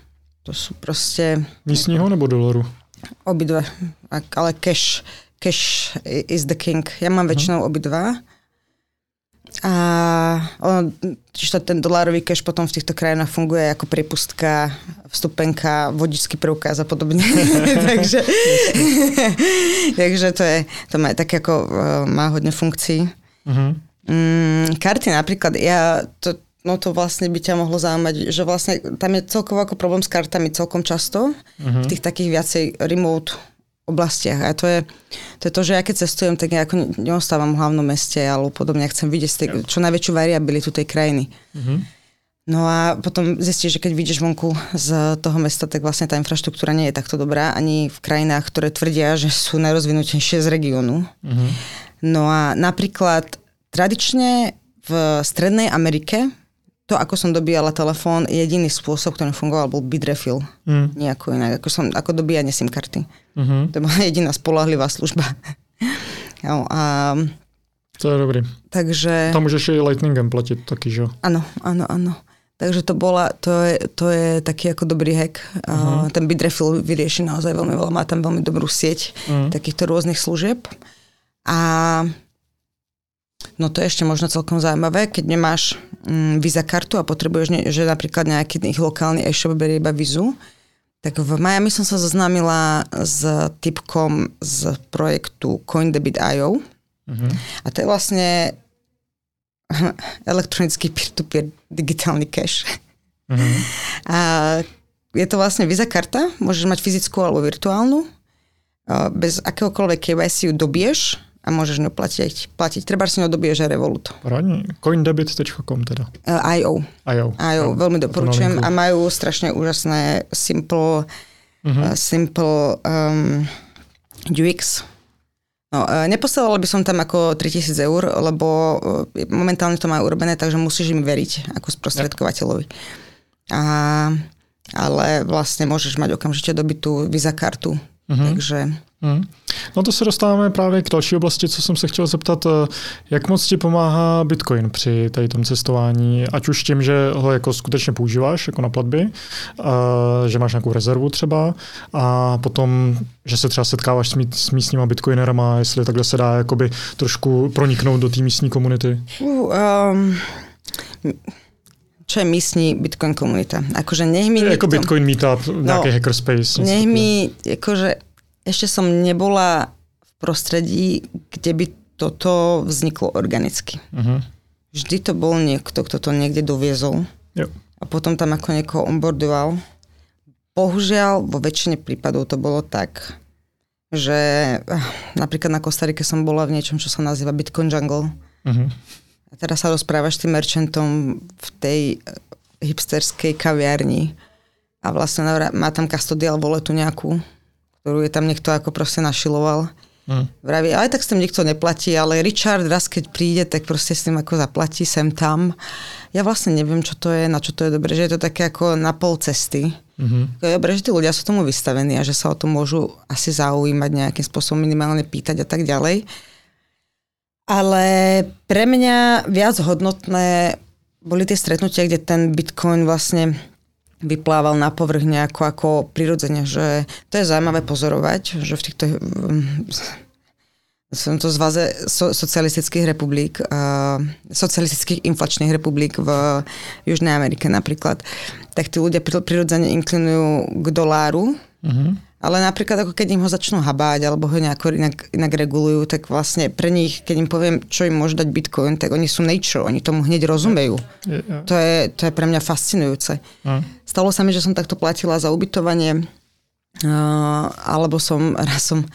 To sú proste... Místního nebo dolaru? Obidve, ale cash, cash is the king. Ja mám mhm. väčšinou obidva. A ono, čiže ten dolárový cash potom v týchto krajinách funguje ako prepustka, vstupenka, vodičský preukaz a podobne. <laughs> takže, <laughs> takže to je, to má tak ako, uh, má hodne funkcií. Uh-huh. Mm, karty napríklad, ja to, no to vlastne by ťa mohlo zaujímať, že vlastne tam je celkovo ako problém s kartami celkom často, uh-huh. v tých takých viacej remote oblastiach. A to je, to je to, že ja keď cestujem, tak ja neostávam v hlavnom meste alebo podobne. Ja chcem vidieť tej, čo najväčšiu variabilitu tej krajiny. Mm-hmm. No a potom zistíš, že keď vidíš vonku z toho mesta, tak vlastne tá infraštruktúra nie je takto dobrá ani v krajinách, ktoré tvrdia, že sú najrozvinutejšie z regiónu. Mm-hmm. No a napríklad tradične v Strednej Amerike to, ako som dobíjala telefón, jediný spôsob, ktorý fungoval, bol bitrefill. Mm. Nejako inak, ako, som, ako dobíjanie SIM karty. Mm-hmm. To bola <laughs> jediná spolahlivá služba. <laughs> no, a, to je dobrý. Takže... Tam môžeš i lightningem platiť taký, že? Áno, áno, áno. Takže to, bola, to, je, to je taký ako dobrý hack. Uh-huh. ten Bitrefill vyrieši naozaj veľmi veľa. Má tam veľmi dobrú sieť uh-huh. takýchto rôznych služieb. A No to je ešte možno celkom zaujímavé, keď nemáš mm, Visa kartu a potrebuješ, ne, že napríklad nejaký ich lokálny e-shop berie iba vizu, tak v Miami som sa zoznámila s typkom z projektu CoinDebit.io uh-huh. a to je vlastne elektronický peer-to-peer digitálny cash. Uh-huh. A je to vlastne Visa karta, môžeš mať fyzickú alebo virtuálnu. Bez akéhokoľvek KYC ju dobieš a môžeš ňu platiť. platiť. Treba si ňou dobiješ aj Revolut. Coindebit.com teda. Uh, IO. IO. IO. No, veľmi doporučujem a majú strašne úžasné simple, uh-huh. uh, simple um, UX. No, uh, neposielala by som tam ako 3000 eur, lebo uh, momentálne to majú urobené, takže musíš im veriť ako sprostredkovateľovi. A, ale vlastne môžeš mať okamžite dobitú Visa kartu. Uh-huh. Takže Hmm. No to se dostáváme právě k další oblasti, co jsem se chtěl zeptat. Eh, jak moc ti pomáhá Bitcoin při tady tom cestování? Ať už tím, že ho jako skutečně používáš jako na platby, eh, že máš nějakou rezervu třeba a potom, že se třeba setkáváš s, mí, s místníma bitcoinerama, jestli takhle se dá jakoby trošku proniknout do té místní komunity. Uh, um, čo je místní Bitcoin komunita? Akože nech mi... Jako Bitcoin meetup, nějaký no, hackerspace. Nech mi, akože ešte som nebola v prostredí, kde by toto vzniklo organicky. Uh-huh. Vždy to bol niekto, kto to niekde doviezol jo. a potom tam ako niekoho onboardoval. Bohužiaľ, vo väčšine prípadov to bolo tak, že eh, napríklad na Kostarike som bola v niečom, čo sa nazýva Bitcoin Jungle. Uh-huh. A teraz sa rozprávaš s tým merchantom v tej eh, hipsterskej kaviarni a vlastne má tam custodial voletu nejakú ktorú je tam niekto ako proste našiloval. Mm. Vraví, ale tak s tým nikto neplatí, ale Richard raz keď príde, tak proste s tým ako zaplatí sem tam. Ja vlastne neviem, čo to je, na čo to je dobré, že je to také ako na pol cesty. Mm-hmm. Je dobré, že tí ľudia sú tomu vystavení a že sa o tom môžu asi zaujímať nejakým spôsobom minimálne pýtať a tak ďalej. Ale pre mňa viac hodnotné boli tie stretnutia, kde ten Bitcoin vlastne vyplával na povrch nejako ako prirodzene, že to je zaujímavé pozorovať, že v týchto som to z váze so, socialistických republik, uh, socialistických inflačných republik v Južnej Amerike napríklad, tak tí ľudia prirodzene inklinujú k doláru, uh-huh. Ale napríklad ako keď im ho začnú habáť alebo ho nejako inak, inak regulujú, tak vlastne pre nich, keď im poviem, čo im môže dať Bitcoin, tak oni sú nature, oni tomu hneď rozumejú. Yeah. To, je, to je pre mňa fascinujúce. Stalo sa mi, že som takto platila za ubytovanie, uh, alebo som, <laughs> raz som,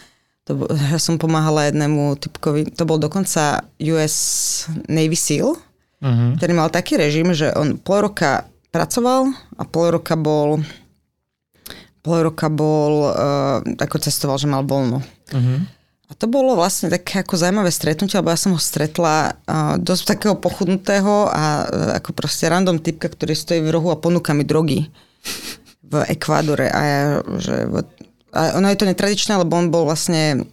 to, raz som pomáhala jednému typkovi, to bol dokonca US Navy SEAL, uh-huh. ktorý mal taký režim, že on pol roka pracoval a pol roka bol pol roka bol, uh, ako cestoval, že mal voľno. Uh-huh. A to bolo vlastne také ako zaujímavé stretnutie, lebo ja som ho stretla uh, dosť takého pochudnutého a uh, ako proste random typka, ktorý stojí v rohu a ponúka mi drogy. v Ekvádore a ja, že a ono je to netradičné, lebo on bol vlastne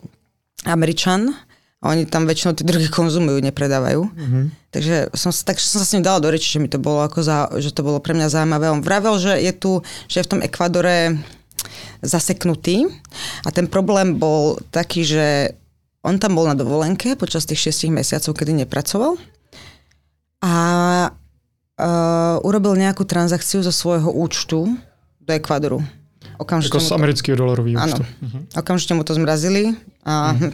Američan a oni tam väčšinou tie drogy konzumujú, nepredávajú. Mm-hmm. Takže som, tak som sa s ním dala do reči, že mi to bolo ako za, že to bolo pre mňa zaujímavé. On vravel, že je tu, že je v tom Ekvadore zaseknutý a ten problém bol taký, že on tam bol na dovolenke počas tých 6 mesiacov, kedy nepracoval a uh, urobil nejakú transakciu zo svojho účtu do Ekvadoru. Okamžite Ako z amerického dolarového účtu. Áno. Uh-huh. Okamžite mu to zmrazili a, uh-huh.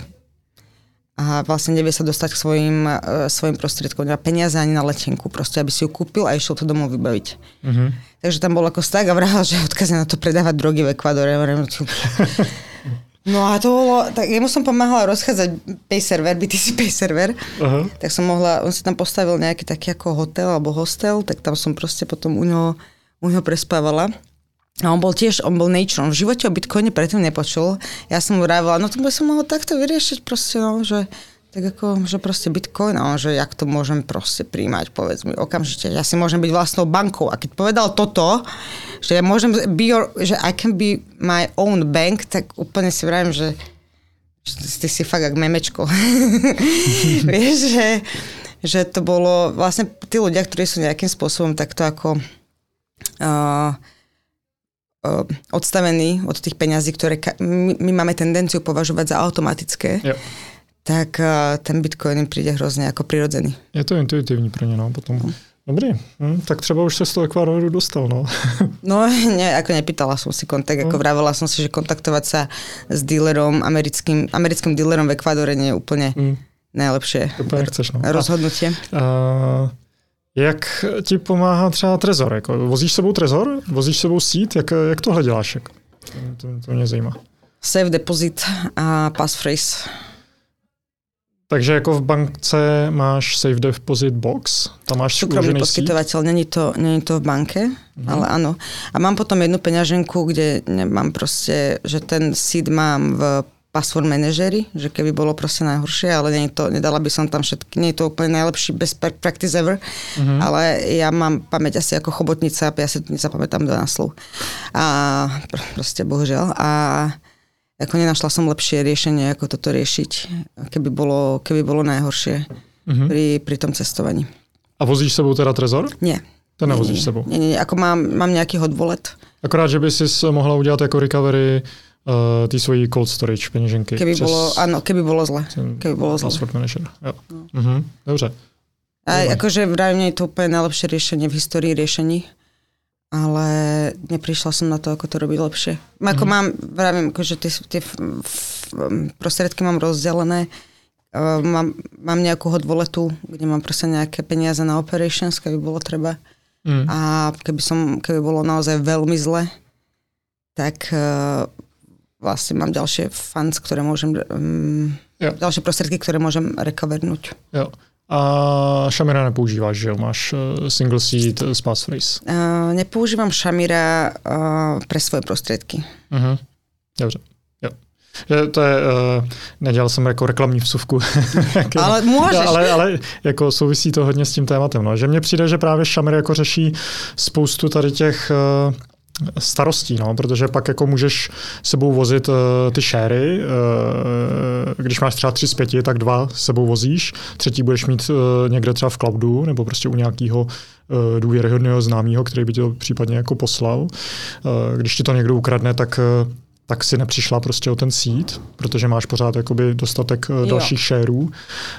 a vlastne nevie sa dostať k svojim, uh, svojim prostriedkom na peniaze ani na letenku. Proste, aby si ju kúpil a išiel to domov vybaviť. Uh-huh. Takže tam bol ako tak a vrahal, že odkazí na to predávať drogy v Ekvadore. <laughs> No a to bolo, tak jemu som pomáhala rozchádzať pay server, BTC pay server, uh-huh. tak som mohla, on si tam postavil nejaký taký ako hotel alebo hostel, tak tam som proste potom u neho, u neho prespávala. A on bol tiež, on bol nature, on v živote o Bitcoine predtým nepočul. Ja som mu vravila, no to by som mohol takto vyriešiť proste, no, že tak ako, že proste Bitcoin, no, že jak to môžem proste príjmať, povedz mi okamžite. Ja si môžem byť vlastnou bankou. A keď povedal toto, že ja môžem be your, že I can be my own bank, tak úplne si vravím, že, že ty si fakt ak memečko. <laughs> Vieš, že, že to bolo vlastne tí ľudia, ktorí sú nejakým spôsobom takto ako uh, odstavení od tých peňazí, ktoré my, my máme tendenciu považovať za automatické. Yep tak ten Bitcoin im príde hrozně jako prirodzený. Je to intuitivní pro ně, no, potom. No. Dobrý, hm, tak třeba už se z toho Ekvádoru dostal, no. <laughs> no, ne, ako nepýtala som si kontakt, ako no. vravela som si, že kontaktovať sa s dealerom, americkým, americkým dealerom v Ekvádore nie je úplne mm. najlepšie Úplně chceš, no. rozhodnutie. A, a, jak ti pomáhá třeba Trezor? Jako, vozíš sebou Trezor? Vozíš sebou sít? Jak, jak tohle děláš? Jak? To, to, to mě zajímá. Safe deposit a passphrase. Takže jako v bankce máš safe deposit box, tam máš Súkromný poskytovateľ, není to, není to v banke, mm. ale áno. A mám potom jednu peňaženku, kde mám proste, že ten seed mám v password manažeri, že keby bolo proste najhoršie, ale nie to, nedala by som tam všetky, nie je to úplne najlepší best practice ever, mm-hmm. ale ja mám pamäť asi ako chobotnica, ja si nezapamätám do náslov. A proste bohužiaľ. A ako nenašla som lepšie riešenie, ako toto riešiť, keby bolo, keby bolo najhoršie uh-huh. pri, pri tom cestovaní. A vozíš sebou teda trezor? Nie. To nevozíš nie, sebou? Nie, nie, ako mám, mám nejaký hodvolet. Akorát, že by si mohla udělat jako recovery uh, ty svojí cold storage peněženky. Keby přes... bolo, áno, keby bolo zle. Keby bolo zle. Password manager, jo. No. Uh-huh. Dobře. A akože vravím, je to úplne najlepšie riešenie v histórii riešení ale neprišla som na to, ako to robiť lepšie. Mm. Ako mhm. mám, vravím, akože tie, tie prostriedky mám rozdelené, uh, mám, mám nejakú hodvoletu, kde mám proste nejaké peniaze na operations, keby bolo treba. Mm. A keby, som, keby bolo naozaj veľmi zle, tak uh, vlastne mám ďalšie funds, ktoré môžem, um, ďalšie prostriedky, ktoré môžem recovernúť. Jo. A Shamira nepoužíváš, že jo? Máš uh, single seed z passphrase. Uh, nepoužívam Shamira uh, pre svoje prostředky. Uh-huh. Dobře. Jo. Že to je, uh, nedělal jsem jako reklamní vsuvku. <laughs> ale můžeš. No, ale, ale jako souvisí to hodně s tím tématem. No. Že mně přijde, že právě Shamir jako řeší spoustu tady těch uh, starostí, no, protože pak jako můžeš sebou vozit uh, ty šéry, uh, když máš třeba tři z pěti, tak dva sebou vozíš, třetí budeš mít uh, někde třeba v cloudu nebo prostě u nějakého uh, důvěryhodného známého, který by tě to případně jako poslal. Uh, když ti to někdo ukradne, tak uh, tak si nepřišla prostě o ten seed, protože máš pořád jakoby dostatek jo. dalších shareů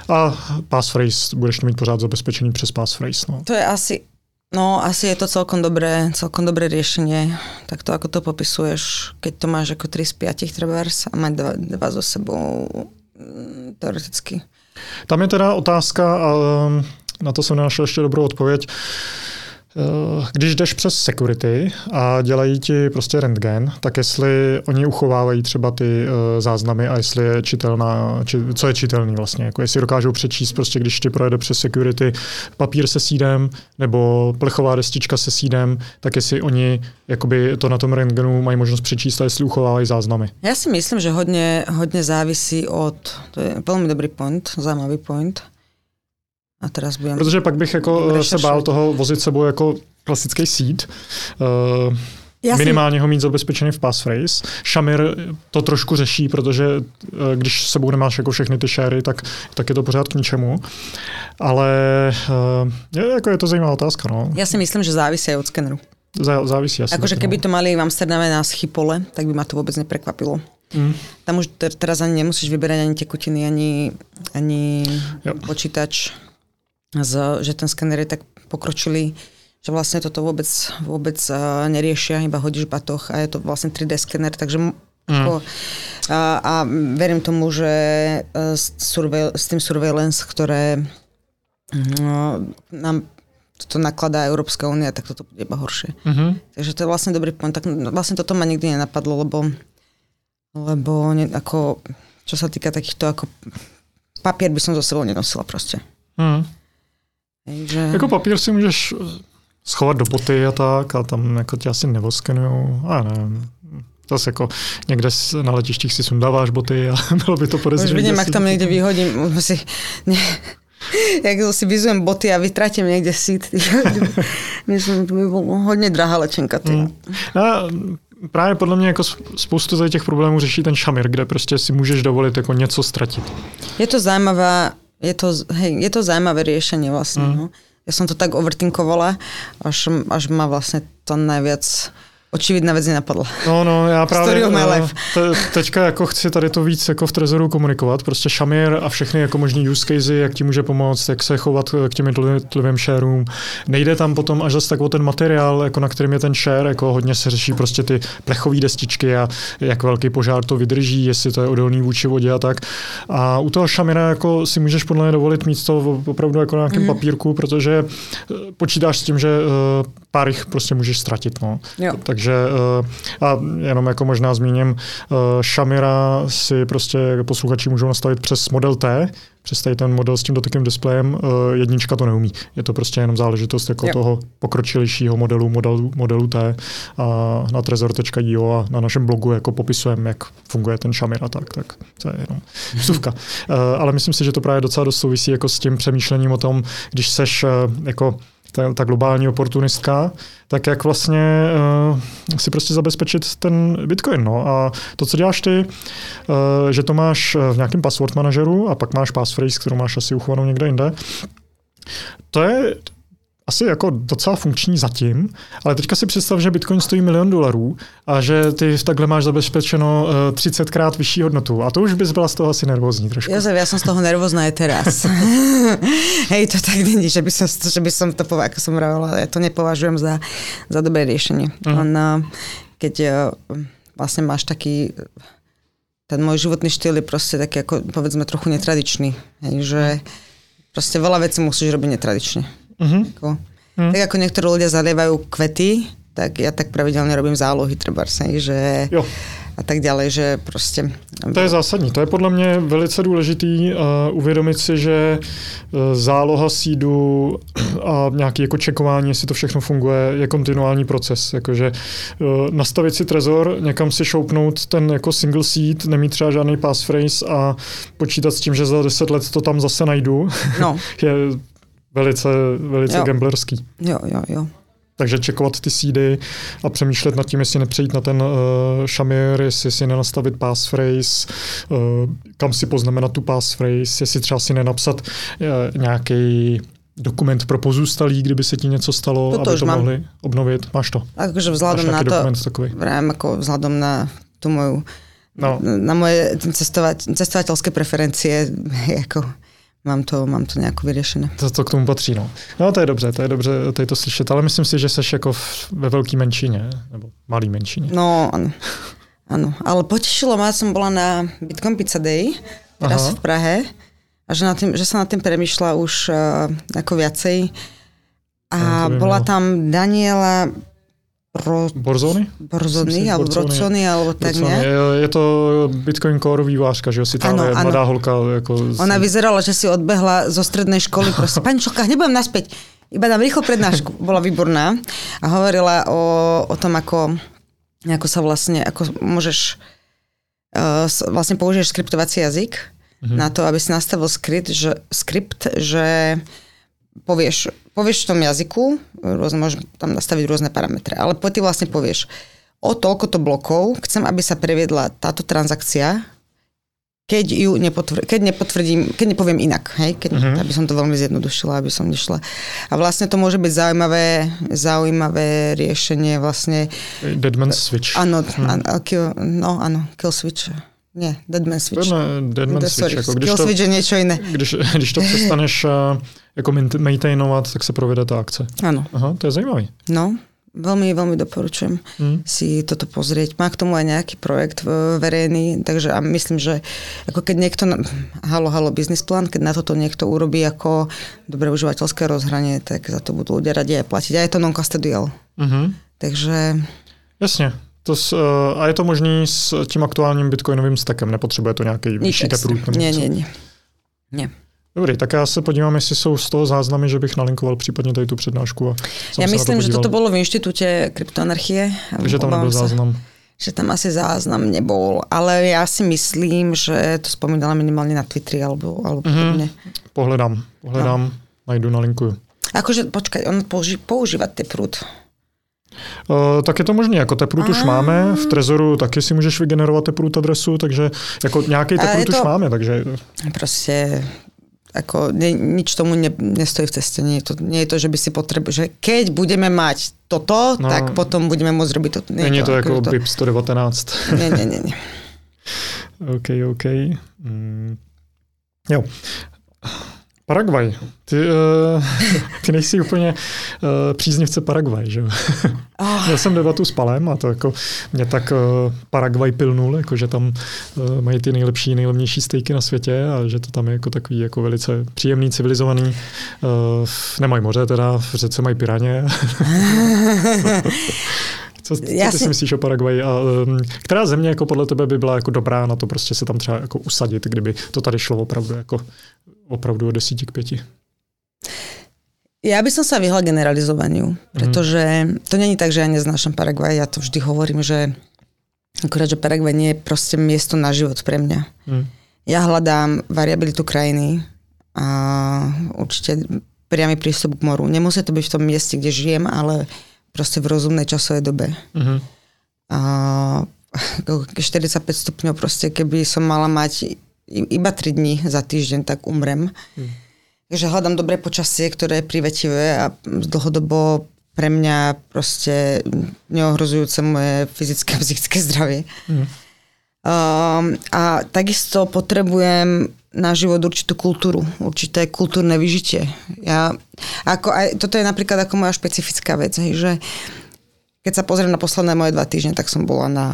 a passphrase budeš mít pořád zabezpečený přes passphrase. No. To je asi No, asi je to celkom dobré, celkom dobré riešenie, tak to ako to popisuješ, keď to máš ako 3 z 5 travers a mať dva, dva so sebou mm, teoreticky. Tam je teda otázka, a na to jsem nenašel ještě dobrou odpověď. Eh, když jdeš přes security a dělají ti prostě rentgen, tak jestli oni uchovávají třeba ty uh, záznamy a jestli je čitelná, či, co je čitelný vlastně, jako jestli dokážou přečíst prostě, když ti projede přes security papír se sídem nebo plechová destička se sídem, tak jestli oni jakoby to na tom rentgenu mají možnost přečíst a jestli uchovávají záznamy. Já si myslím, že hodně, hodně závisí od, to je velmi dobrý point, zajímavý point, a teraz budem... Protože pak bych jako se bál toho vozit sebou jako klasický seed. Uh, Já minimálně si... ho mít zabezpečený v passphrase. Shamir to trošku řeší, protože eh, když sebou nemáš jako všechny ty shary, tak, tak je to pořád k ničemu. Ale uh, je, jako je to zajímavá otázka. No. Já si myslím, že závisí od skeneru. Zá, závisí asi. Akože keby to mali v Amsterdame na Schiphole, tak by ma to vôbec neprekvapilo. Mm. Tam už teraz ani nemusíš vyberať ani tekutiny, ani, ani počítač, že ten skener je tak pokročilý, že vlastne toto vôbec, vôbec uh, neriešia, iba hodíš batoh a je to vlastne 3D skener, takže mm. a, a verím tomu, že uh, s, surveil, s tým surveillance, ktoré uh, nám toto nakladá Európska únia, tak toto bude iba horšie. Uh-huh. Takže to je vlastne dobrý point. Tak vlastne toto ma nikdy nenapadlo, lebo, lebo ne, ako, čo sa týka takýchto ako papier by som so sebou nenosila proste. Takže... Jako papír si můžeš schovat do boty a tak a tam jako tě asi nevoskenujou. A nevím. Zase jako někde na letištích si sundáváš boty a <laughs> bylo by to podezřelé. Už vidím, jak tam někde vyhodím. <laughs> Si, ne, jak si vyzujem boty a vytratím někde sít. <laughs> Myslím, to by bylo hodně drahá lečenka. Hmm. A právě podle mě jako spoustu těch problémů řeší ten šamir, kde prostě si můžeš dovolit jako něco ztratit. Je to zajímavé, je to, hej, je to zajímavé řešení vlastně. Hmm. No ja som to tak overtinkovala, až, až ma vlastne to najviac očividná věc nenapadla. No, no, já <laughs> právě life. Te, teďka jako chci tady to víc jako v Trezoru komunikovat, prostě Shamir a všechny jako možný use casey, jak ti může pomoct, jak se chovat k těm jednotlivým shareům. Nejde tam potom až zase tak o ten materiál, jako na kterým je ten share, jako hodně se řeší prostě ty plechové destičky a jak velký požár to vydrží, jestli to je odolný vůči vodě a tak. A u toho Shamira jako si můžeš podle mě dovolit mít to opravdu jako na nějakém mm. papírku, protože eh, počítáš s tím, že eh, pár jich prostě můžeš ztratit. No. Jo. Takže eh, a jenom jako možná zmíním, Shamira si prostě posluchači můžou nastavit přes model T, přes tady ten model s tím dotykem displejem, jednička to neumí. Je to prostě jenom záležitost jako jo. toho pokročilejšího modelu, modelu, modelu T a na trezor.io a na našem blogu jako popisujeme, jak funguje ten Shamir a tak, tak to je jenom vstupka. <laughs> Ale myslím si, že to právě docela dost souvisí jako s tím přemýšlením o tom, když seš jako ta, ta globální oportunistka, tak jak vlastně uh, si prostě zabezpečit ten Bitcoin. No. A to, co děláš ty, uh, že to máš v nějakém password manažeru a pak máš passphrase, kterou máš asi uchovanou někde jinde, to je asi jako docela funkční zatím, ale teďka si představ, že Bitcoin stojí milion dolarů a že ty takhle máš zabezpečeno 30 eh, krát vyšší hodnotu. A to už bys byla z toho asi nervózní trošku. Jozef, já jsem z toho nervózna i teraz. <laughs> Hej, to tak není, že by som, že by som to ako som vravila, ja to nepovažujem za, za dobré riešenie. Uh-huh. On, keď eh, vlastne máš taký ten môj životný štýl je proste taký, ako povedzme, trochu netradičný. Hej, že proste veľa vecí musíš robiť netradične. Uh-huh. Ako, uh-huh. Tak ako niektorí ľudia zalievajú kvety, tak ja tak pravidelne robím zálohy třeba, že jo. a tak ďalej, že prostě... To je zásadní, to je podle mě velice důležitý uh, uvědomit si, že uh, záloha sídu <clears throat> a nějaký jako čekování, jestli to všechno funguje, je kontinuální proces. Jakože uh, nastavit si trezor, někam si šoupnout ten jako single seed, nemít třeba žádný passphrase a počítat s tím, že za deset let to tam zase najdu, no. <laughs> je velice, velice jo. gamblerský. Jo, jo, jo. Takže čekovat ty sídy a přemýšlet nad tím, jestli nepřejít na ten uh, šamir, jestli si nenastavit passphrase, uh, kam si poznamenat tu passphrase, jestli třeba si nenapsat uh, nějaký dokument pro pozůstalý, kdyby se ti něco stalo, Toto aby to mám. mohli obnovit. Máš to? Akože vzhľadom na to, vrám, ako vzhľadom na tu moju, no. na moje cestovat, cestovateľské preferencie, <laughs> jako mám to, mám to nějak vyřešené. To, to k tomu patří, no. No to je dobře, to je dobře tady to slyšet, ale myslím si, že jsi jako ve velké menšině, nebo malý menšině. No, ano. Ano, ale potešilo ma, som bola na Bitcoin Pizza Day, teraz Aha. v Prahe, a že, na tým, že sa na tým premyšľa už uh, ako viacej. A no, bola tam Daniela Ro... Borzony? Borzony, alebo Brocony, alebo tak ne? Je, je to Bitcoin Core vývářka, že si tam ano, mladá holka. Jako Ona vyzerala, že si odbehla zo strednej školy, proste, pani Čelka, nebudem naspäť, iba dám rýchlo prednášku. Bola výborná a hovorila o, o tom, ako, ako sa vlastne, ako môžeš, uh, vlastne použiješ skriptovací jazyk mm-hmm. na to, aby si nastavil skript, že, skript, že povieš povieš v tom jazyku, rôzne, môžem tam nastaviť rôzne parametre, ale ty vlastne povieš, o toľkoto blokov chcem, aby sa previedla táto transakcia, keď ju nepotvr- keď nepotvrdím, keď nepoviem inak, hej? Keď, uh-huh. aby som to veľmi zjednodušila, aby som nešla. A vlastne to môže byť zaujímavé, zaujímavé riešenie vlastne. Deadman switch. Áno, hmm. no áno, kill switch. Nie, Deadman switch. Deadman, deadman switch. Jako, když to, switch je niečo iné. Když, když to přestaneš uh, jako maintainovat, tak se provede ta akce. Áno. Aha, to je zajímavý. No, Veľmi, veľmi doporučujem mm. si toto pozrieť. Má k tomu aj nejaký projekt verejný, takže a myslím, že ako keď niekto, halo, halo, business plan, keď na toto niekto urobí ako dobré užívateľské rozhranie, tak za to budú ľudia radi aj platiť. A je to non-custodial. Mm-hmm. Takže... Jasne. To s, a je to možný s tím aktuálním bitcoinovým stekem? Nepotřebuje to nějaký vyšší teprůt? Nie, nie, nie. Nie. Dobrý, tak já se podívám, jestli jsou z toho záznamy, že bych nalinkoval případně tady tu přednášku. A ja myslím, to že toto bolo v inštitúte kryptoanarchie. Takže tam nebyl záznam. Že tam asi záznam nebol, ale ja si myslím, že to spomínala minimálne na Twitteri alebo, alebo mm-hmm. podobne. Pohledám, pohledám, no. najdu, nalinkuju. Akože, počkaj, on použi, používa teprut. Tak je to možné, jako teprut už máme, v Trezoru taky si můžeš vygenerovat teprut adresu, takže jako nějaký teprut to, už máme, takže... Prostě ako ne, nič tomu ne, nestojí v ceste. Nie je, to, nie je to, že by si potrebu, že keď budeme mať toto, no, tak potom budeme môcť robiť toto. Nie Není to, to ako to... BIP 119. Nie, nie, nie. nie. OK, OK. Mm. Jo. Paraguay. Ty, uh, <laughs> ty nejsi úplně uh, příznivce Paraguay, že jo? Oh. <laughs> Měl jsem debatu s Palem a to jako mě tak uh, Paraguay pilnul, jako že tam uh, mají ty nejlepší, nejlevnější stejky na světě a že to tam je jako takový jako velice příjemný, civilizovaný. Uh, nemají moře teda, v řece mají piraně. <laughs> Co, co ty si myslíš o Paraguaji? A, um, která země jako podle tebe by byla jako dobrá na to prostě se tam třeba jako usadit, kdyby to tady šlo opravdu jako opravdu od 10 k 5? Ja by som sa vyhla generalizovaniu, pretože mm. to není tak, že ja neznášam Paraguay. Ja to vždy hovorím, že akorát, že Paraguay nie je proste miesto na život pre mňa. Mm. Ja hľadám variabilitu krajiny a určite priamy prístup k moru. Nemusí to byť v tom mieste, kde žijem, ale proste v rozumnej časovej dobe. Mm-hmm. A <laughs> 45 stupňov proste, keby som mala mať iba 3 dní za týždeň, tak umrem. Mm. Takže hľadám dobré počasie, ktoré je privetivé a dlhodobo pre mňa proste neohrozujúce moje fyzické a psychické zdravie. Mm. Um, a takisto potrebujem na život určitú kultúru, určité kultúrne vyžitie. Ja, ako aj, toto je napríklad ako moja špecifická vec, hej, že keď sa pozriem na posledné moje dva týždne, tak som bola na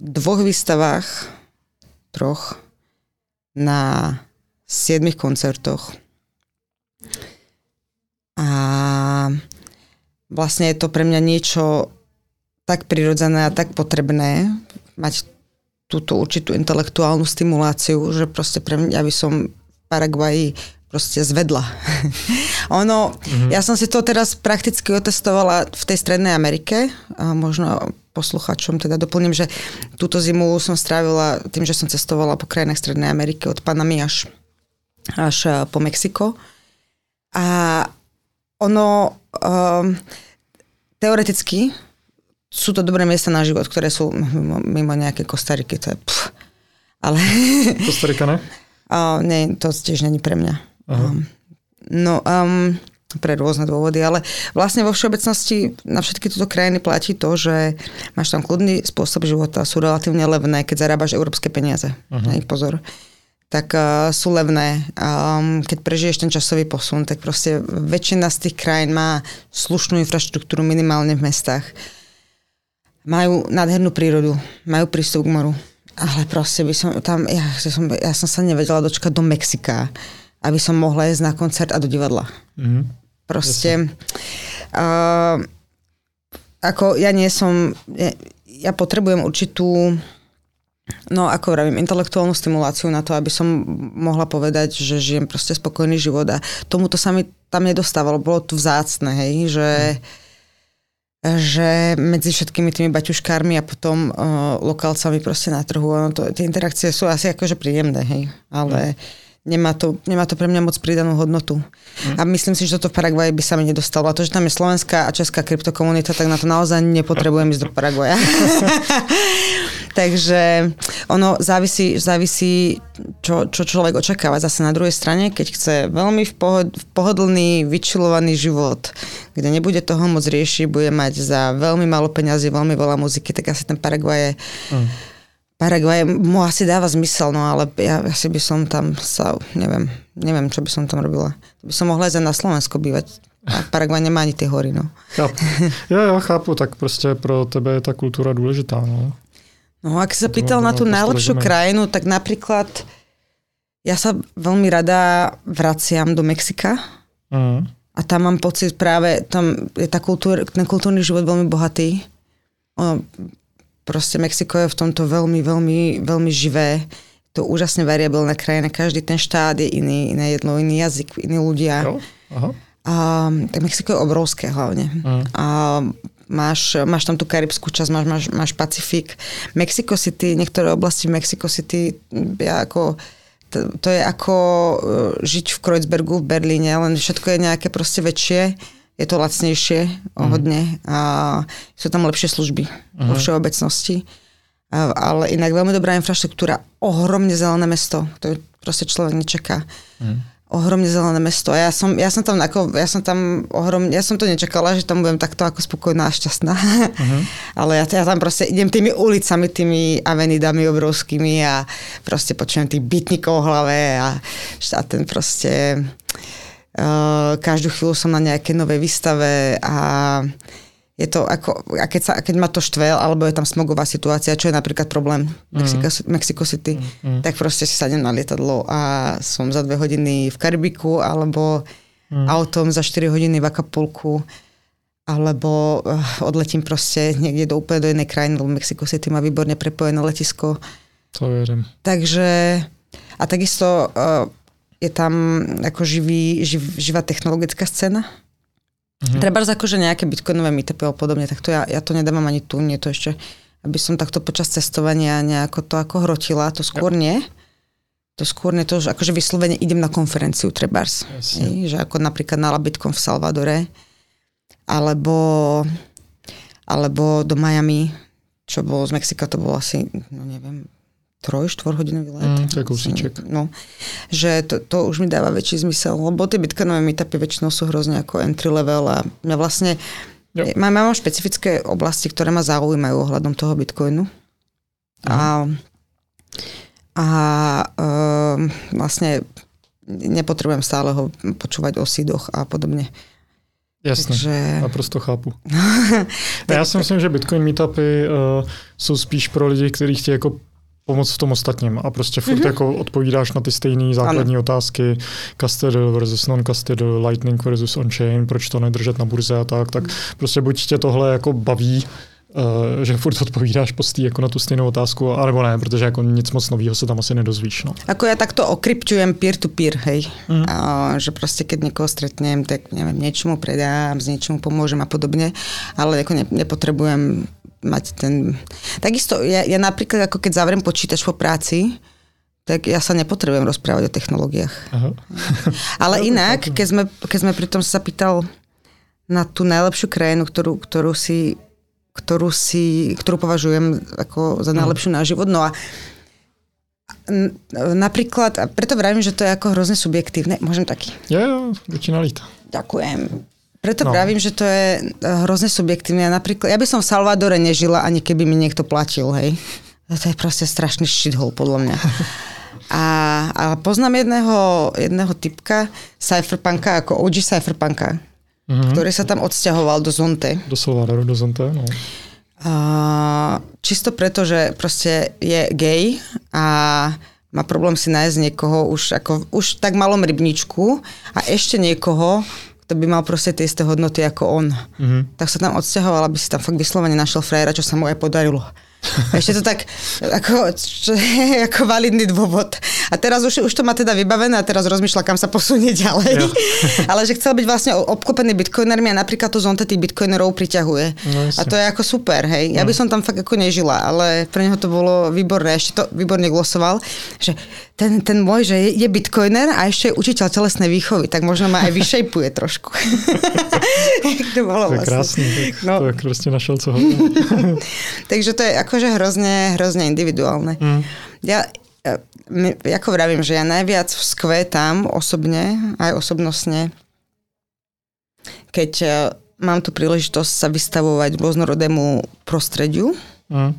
dvoch výstavách, troch, na siedmých koncertoch. A vlastne je to pre mňa niečo tak prirodzené a tak potrebné mať túto určitú intelektuálnu stimuláciu, že proste pre mňa by som v Paraguaji proste zvedla. <laughs> ono, mm-hmm. ja som si to teraz prakticky otestovala v tej Strednej Amerike a možno posluchačom teda doplním, že túto zimu som strávila tým, že som cestovala po krajinách Strednej Ameriky od Panamy až, až eh, po Mexiko. A ono um, teoreticky sú to dobré miesta na život, ktoré sú mimo, mimo nejaké Kostariky, to je pff, ale... Kostarika ne? <laughs> Uh, nie, to tiež není pre mňa. Um, no, um, pre rôzne dôvody, ale vlastne vo všeobecnosti na všetky tieto krajiny platí to, že máš tam kľudný spôsob života, sú relatívne levné, keď zarábaš európske peniaze. Uh-huh. Hej, pozor tak uh, sú levné. Um, keď prežiješ ten časový posun, tak proste väčšina z tých krajín má slušnú infraštruktúru minimálne v mestách. Majú nádhernú prírodu, majú prístup k moru. Ale proste by som tam, ja, som, ja som sa nevedela dočkať do Mexika, aby som mohla ísť na koncert a do divadla. Mm-hmm. Proste, uh, ako ja nie som, ja, ja potrebujem určitú, no ako vravím, intelektuálnu stimuláciu na to, aby som mohla povedať, že žijem proste spokojný život a tomuto sa mi tam nedostávalo, bolo to vzácne, hej, že mm že medzi všetkými tými baťuškármi a potom uh, lokálcami proste na trhu, ono to, tie interakcie sú asi akože príjemné, hej, ale mm nemá to, nemá to pre mňa moc pridanú hodnotu. Mm. A myslím si, že toto v Paraguaji by sa mi nedostalo. A to, že tam je slovenská a česká kryptokomunita, tak na to naozaj nepotrebujem ísť do Paraguaja. <laughs> Takže ono závisí, závisí čo, čo človek očakáva. Zase na druhej strane, keď chce veľmi v pohod, v pohodlný, vyčilovaný život, kde nebude toho moc riešiť, bude mať za veľmi málo peňazí, veľmi veľa muziky, tak asi ten Paraguaj je mm Paraguay mu asi dáva zmysel, no ale ja asi by som tam sa, neviem, neviem, čo by som tam robila. By som mohla ísť na Slovensko bývať. A Paraguay nemá ani tie hory, no. Chápu. Ja, ja chápu, tak prostě pro tebe je ta kultúra dôležitá, no. No, ak sa pýtal na tú najlepšiu krajinu, tak napríklad ja sa veľmi rada vraciam do Mexika. Uh-huh. A tam mám pocit práve, tam je tá kultúr, ten kultúrny život veľmi bohatý. Ono, proste Mexiko je v tomto veľmi, veľmi, veľmi živé. To úžasne variabilná krajina. Každý ten štát je iný, iné jedlo, iný jazyk, iní ľudia. Jo, aha. A, tak Mexiko je obrovské hlavne. Uh-huh. A máš, máš tam tú karibskú časť, máš, máš, máš Pacifik. Mexico City, niektoré oblasti Mexico City, ja ako, to, to je ako e, žiť v Kreuzbergu v Berlíne, len všetko je nejaké proste väčšie je to lacnejšie o mhm. hodne a sú tam lepšie služby uh-huh. vo mhm. všeobecnosti. A, ale inak veľmi dobrá infraštruktúra, ohromne zelené mesto, to proste človek nečaká. Uh-huh. Ohromne zelené mesto. A ja som, ja som tam ako, ja som tam ohromne, ja som to nečakala, že tam budem takto ako spokojná a šťastná. Uh-huh. <laughs> ale ja, ja tam proste idem tými ulicami, tými avenidami obrovskými a proste počujem tých bytníkov v hlave a, a ten proste každú chvíľu som na nejakej novej výstave a je to ako, a keď, sa, keď ma to štve, alebo je tam smogová situácia, čo je napríklad problém mm. Mexico, Mexico City, mm. tak proste si sadnem na lietadlo a som za dve hodiny v Karibiku, alebo mm. autom za 4 hodiny v Acapulku, alebo uh, odletím proste niekde do úplne do inej krajiny, lebo Mexico City má výborne prepojené letisko. To verím. Takže, a takisto uh, je tam ako živý, živ, živá technologická scéna. Mm-hmm. Treba akože nejaké bitcoinové meetupy a podobne, tak to ja, ja to nedávam ani tu, nie to ešte, aby som takto počas cestovania nejako to ako hrotila, to skôr ja. nie. To skôr nie to, že akože vyslovene idem na konferenciu trebárs. Že ako napríklad na Labitcon v Salvadore, alebo, alebo do Miami, čo bolo z Mexika, to bolo asi, no neviem, troj, štvorhodinový let. Mm, to je kúsiček. No, že to, to už mi dáva väčší zmysel, lebo tie bitcoinové meetupy väčšinou sú hrozne ako entry level a mňa vlastne, jo. mám, mám špecifické oblasti, ktoré ma zaujímajú ohľadom toho bitcoinu. Mm. A, a um, vlastne nepotrebujem stále ho počúvať o sídoch a podobne. Jasně, Takže... naprosto chápu. <laughs> Já si myslím, že Bitcoin meetupy uh, jsou spíš pro lidi, kteří chtějí jako pomoct v tom ostatním a prostě furt mm-hmm. jako odpovídáš na ty stejné základní ano. otázky, custodial versus non-custodial, lightning versus on-chain, proč to nedržet na burze a tak, tak prostě buď tě tohle jako baví, Uh, že furt odpovídáš postý jako na tu stejnou otázku, alebo ne, protože jako nic moc nového se tam asi nedozvíš. No. Ako ja takto okrypčujem peer-to-peer, hej. Mm. Uh, že proste keď niekoho stretnem, tak neviem, niečomu predám, s niečomu pomôžem a podobne, ale ako ne, nepotrebujem mať ten... Takisto, ja, ja napríklad, ako keď zavriem počítač po práci, tak ja sa nepotrebujem rozprávať o technológiách. Aha. <laughs> Ale inak, keď sme, keď sme pri tom sa pýtal na tú najlepšiu krajinu, ktorú, ktorú si ktorú, si, ktorú považujem ako za mhm. najlepšiu na život. No a napríklad, a preto vravím, že to je ako hrozne subjektívne. Môžem taký? Ja, ja, väčšina líta. Ďakujem. Preto no. pravím, že to je eh, hrozne subjektívne. Napríklad, ja by som v Salvadore nežila, ani keby mi niekto platil, hej. To je proste strašný shithole, podľa mňa. A, a poznám jedného, jedného typka, cypherpunka, ako OG cypherpunka, mm-hmm. ktorý sa tam odsťahoval do Zonte. Do Salvadoru, do Zonte, no. A, čisto preto, že proste je gay a má problém si nájsť niekoho už, ako, už tak malom rybničku a ešte niekoho, to by mal proste tie isté hodnoty ako on. Mm-hmm. Tak sa tam odsťahoval, aby si tam fakt vyslovene našiel frajera, čo sa mu aj podarilo. Ešte to tak ako, čo, <laughs> ako validný dôvod. A teraz už, už to má teda vybavené a teraz rozmýšľa, kam sa posunie ďalej. Ja. <laughs> Ale že chcel byť vlastne obklopený bitcoinermi a napríklad to zonte tých bitcoinerov priťahuje. No, a to je ako super, hej. Ja by no. som tam fakt ako nežila, ale pre neho to bolo výborné. Ešte to výborne glosoval, že ten, ten môj, že je, je bitcoiner a ešte je učiteľ telesnej výchovy, tak možno ma aj vyšejpuje trošku. <laughs> to bolo to je vlastne. krásne, tak no. to je našiel co Takže to je akože hrozne, hrozne individuálne. Mm. Ja, my, ako vravím, že ja najviac vzkvétam osobne, aj osobnostne, keď e, mám tu príležitosť sa vystavovať rôznorodému prostrediu, mm.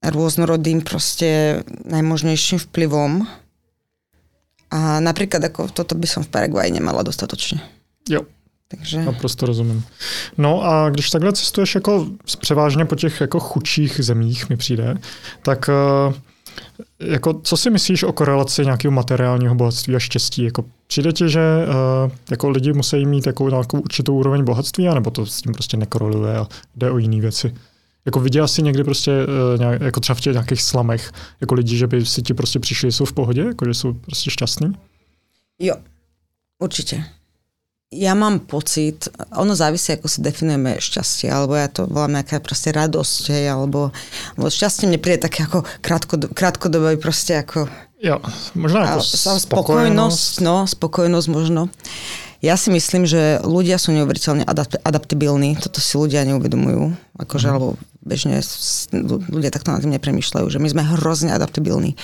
rôznorodým proste najmožnejším vplyvom. A napríklad ako toto by som v Paraguaji nemala dostatočne. Jo. Takže... Naprosto rozumím. No a když takhle cestuješ jako převážně po těch jako chudších zemích, mi přijde, tak uh, jako, co si myslíš o korelaci nějakého materiálního bohatství a štěstí? Jako, přijde ti, že uh, jako lidi musí mít jako nějakou určitou úroveň bohatství, anebo to s tím prostě nekoreluje a jde o jiné věci? Jako viděla jsi někdy prostě, uh, nějak, jako třeba v těch nějakých slamech, jako lidi, že by si ti prostě přišli, jsou v pohodě, jako že jsou prostě šťastní? Jo, určitě ja mám pocit, ono závisí, ako si definujeme šťastie, alebo ja to volám nejaká proste radosť, hej, alebo, alebo šťastie mne príde také ako krátko, krátkodobé, proste ako... Jo, možno ako spokojnosť. spokojnosť. No, spokojnosť možno. Ja si myslím, že ľudia sú neuveriteľne adapt- adaptibilní, toto si ľudia neuvedomujú, akože, mm. alebo bežne ľudia takto nad tým nepremýšľajú, že my sme hrozne adaptibilní.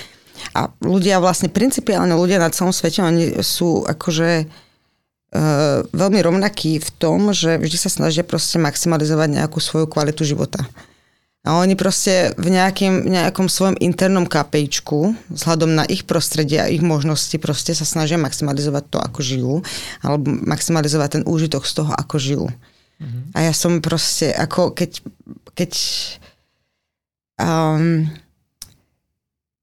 A ľudia vlastne, principiálne ľudia na celom svete, oni sú akože uh, veľmi rovnakí v tom, že vždy sa snažia proste maximalizovať nejakú svoju kvalitu života. A oni proste v nejakým, nejakom svojom internom kapejčku, vzhľadom na ich prostredie a ich možnosti, proste sa snažia maximalizovať to, ako žijú, alebo maximalizovať ten úžitok z toho, ako žijú. Mm-hmm. A ja som proste, ako keď, keď um,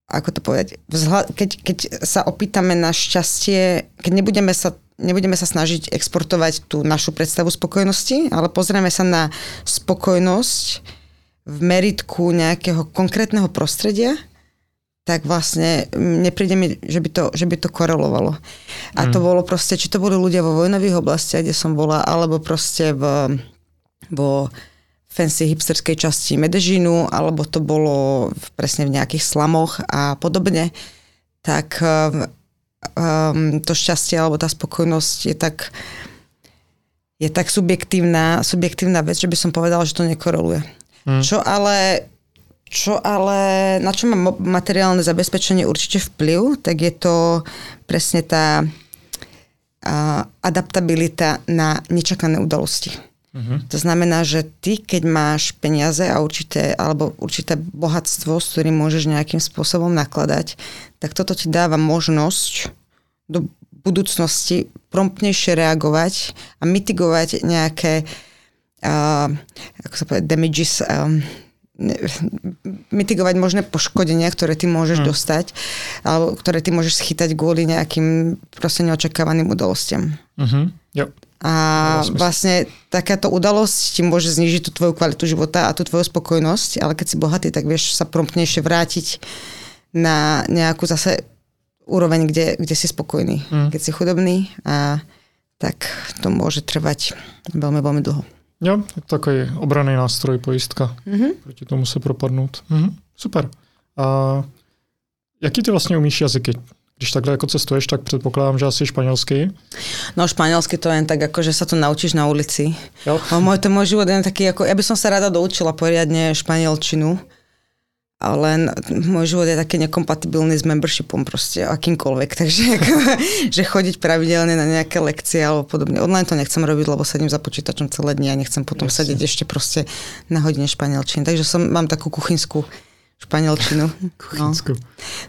ako to povedať, vzhľad, keď, keď sa opýtame na šťastie, keď nebudeme sa nebudeme sa snažiť exportovať tú našu predstavu spokojnosti, ale pozrieme sa na spokojnosť v meritku nejakého konkrétneho prostredia, tak vlastne nepríde mi, že by to, že by to korelovalo. A mm. to bolo proste, či to boli ľudia vo vojnových oblastiach, kde som bola, alebo proste v, vo fancy hipsterskej časti Medežínu, alebo to bolo presne v nejakých slamoch a podobne, tak um, to šťastie alebo tá spokojnosť je tak, je tak subjektívna, subjektívna vec, že by som povedala, že to nekoreluje. Hmm. Čo ale čo ale, na čo má materiálne zabezpečenie určite vplyv, tak je to presne tá a, adaptabilita na nečakané udalosti. Uh-huh. To znamená, že ty, keď máš peniaze a určité, alebo určité bohatstvo, s ktorým môžeš nejakým spôsobom nakladať, tak toto ti dáva možnosť do budúcnosti promptnejšie reagovať a mitigovať nejaké uh, ako sa povedať, damages, um, mitigovať možné poškodenia, ktoré ty môžeš hmm. dostať, alebo ktoré ty môžeš schytať kvôli nejakým proste neočakávaným udalostiam. Uh-huh. Jo. A vlastne takáto udalosť ti môže znižiť tú tvoju kvalitu života a tú tvoju spokojnosť, ale keď si bohatý, tak vieš sa promptnejšie vrátiť na nejakú zase úroveň, kde, kde si spokojný. Mm. Keď si chudobný, a, tak to môže trvať veľmi, veľmi dlho. Jo, takový obraný nástroj, pojistka. Mm-hmm. Proti tomu se propadnout. Mm-hmm. Super. A jaký ty vlastně umíš jazyky? Když takhle jako cestuješ, tak předpokládám, že asi španělsky. No španielsky to jen tak, ako, že sa to naučíš na ulici. Jo. Môj, to môj život je taký, ako, ja by som sa rada doučila poriadne španielčinu ale môj život je taký nekompatibilný s membershipom proste, akýmkoľvek, <laughs> takže ako, že chodiť pravidelne na nejaké lekcie alebo podobne. Online to nechcem robiť, lebo sedím za počítačom celé dni a nechcem potom Jasne. sedieť ešte proste na hodine španielčiny. Takže som, mám takú kuchynskú španielčinu. Kuchynsku. <laughs>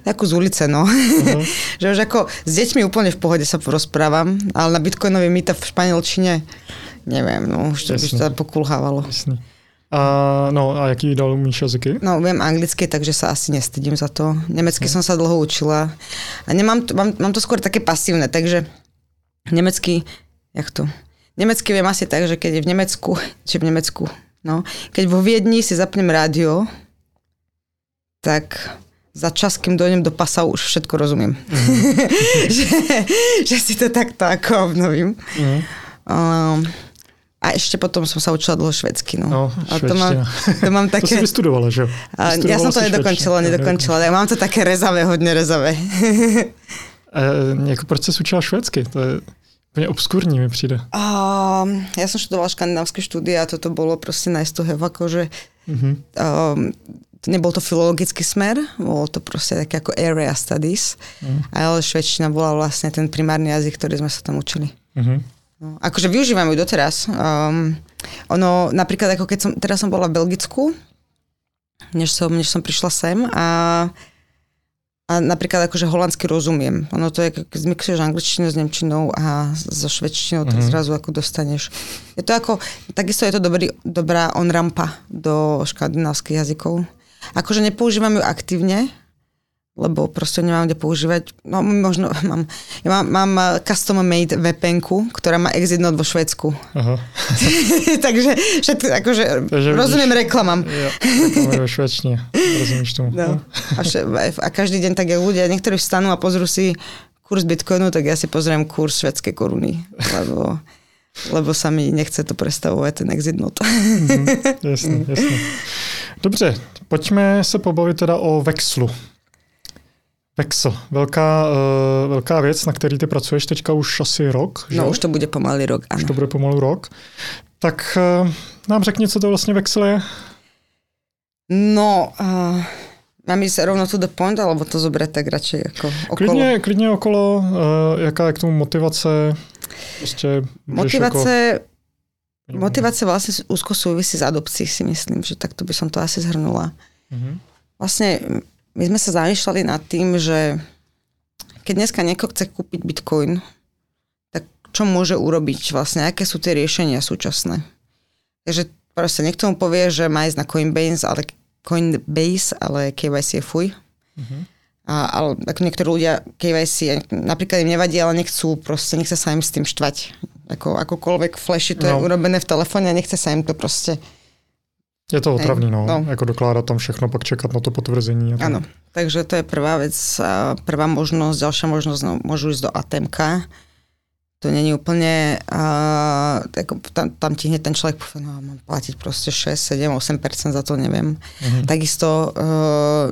No. Takú z ulice, no. Uh-huh. <laughs> že už ako s deťmi úplne v pohode sa porozprávam, ale na bitcoinový meetup v španielčine neviem, no už to by to pokulhávalo. Jasne. A, no a jaký dal umíš jazyky? No viem anglicky, takže sa asi nestydím za to. Nemecky no. som sa dlho učila. A nemám to, mám, mám to skôr také pasívne, takže nemecky, jak to? Nemecky viem asi tak, že keď je v Nemecku, <laughs> či v Nemecku, no, keď vo Viedni si zapnem rádio, tak za čas, kým dojdem do pasa, už všetko rozumiem. Mm. <laughs> že, že si to takto ako obnovím. Mm. Um, a ešte potom som sa učila dlho švedsky. No. No, a to mám, to mám také... to si vystudovala, že? A, ja som to nedokončila, nedokončila. Ja mám to také rezavé, hodně rezavé. <laughs> e, jako proč jsi učila švédsky? To je úplně obskurní mi přijde. Um, ja som študovala škandinávské štúdie a toto bolo proste nice to have, akože mm-hmm. um, nebol to filologický smer, bolo to proste také ako area studies, mm. ale švedčina bola vlastne ten primárny jazyk, ktorý sme sa tam učili. Mm-hmm. No, akože využívam ju doteraz. Um, ono, napríklad ako keď som, teraz som bola v Belgicku, než som, než som prišla sem a, a napríklad akože holandsky rozumiem. Ono to je, keď zmixuješ angličtinu s nemčinou a so švedčinou, tak mm-hmm. zrazu ako dostaneš. Je to ako, takisto je to dobrý, dobrá on-rampa do škandinávskych jazykov. Akože nepoužívam ju aktívne, lebo proste nemám kde používať. No možno <laughs> mám, ja mám, mám eh, custom made vpn ktorá má exit vo Švedsku. Aha. <laughs> Takže všetko, akože Takže rozumiem vidíš, reklamám. Ja, vo švedčine, rozumíš tomu. No. A, vše, a každý deň tak ľudia, niektorí vstanú a pozrú si kurz Bitcoinu, tak ja si pozriem kurz švedskej koruny, lebo, lebo sa mi nechce to predstavovať, ten exit node. mm, jasne, jasne. <laughs> Dobře, pojďme se pobavit teda o Vexlu. Vexel, velká, uh, velká věc, na který ty pracuješ teďka už asi rok. Že? No už to bude pomalý rok, ano. Už to bude pomalu rok. Tak uh, nám řekni, co to vlastně Vexel je. No, uh, mám ísť rovno to the point, alebo to zobrať tak radšej jako okolo? Klidně, klidně okolo, uh, jaká je k tomu motivace? Prostě motivace, jako... motivace vlastne úzko súvisí s adopcií, si myslím, že takto by som to asi zhrnula. Mm-hmm. Vlastne my sme sa zamýšľali nad tým, že keď dneska niekto chce kúpiť bitcoin, tak čo môže urobiť vlastne, aké sú tie riešenia súčasné. Takže proste niekto mu povie, že má ísť na Coinbase, ale Coinbase, ale KYC je fuj. Uh-huh. A, ale ako niektorí ľudia KYC napríklad im nevadí, ale nechcú proste, nechce sa im s tým štvať. Ako, akokoľvek flashy to no. je urobené v telefóne a nechce sa im to proste je to otravný, no. no. Jako dokládat tam všechno, pak čekat na to potvrzení. Áno, takže to je prvá vec. Prvá možnosť, ďalšia možnosť, no, môžu ísť do ATMK. To není úplne, uh, tam, tam ti hneď ten človek povie, no mám platiť proste 6, 7, 8% za to, neviem. Uh-huh. Takisto uh,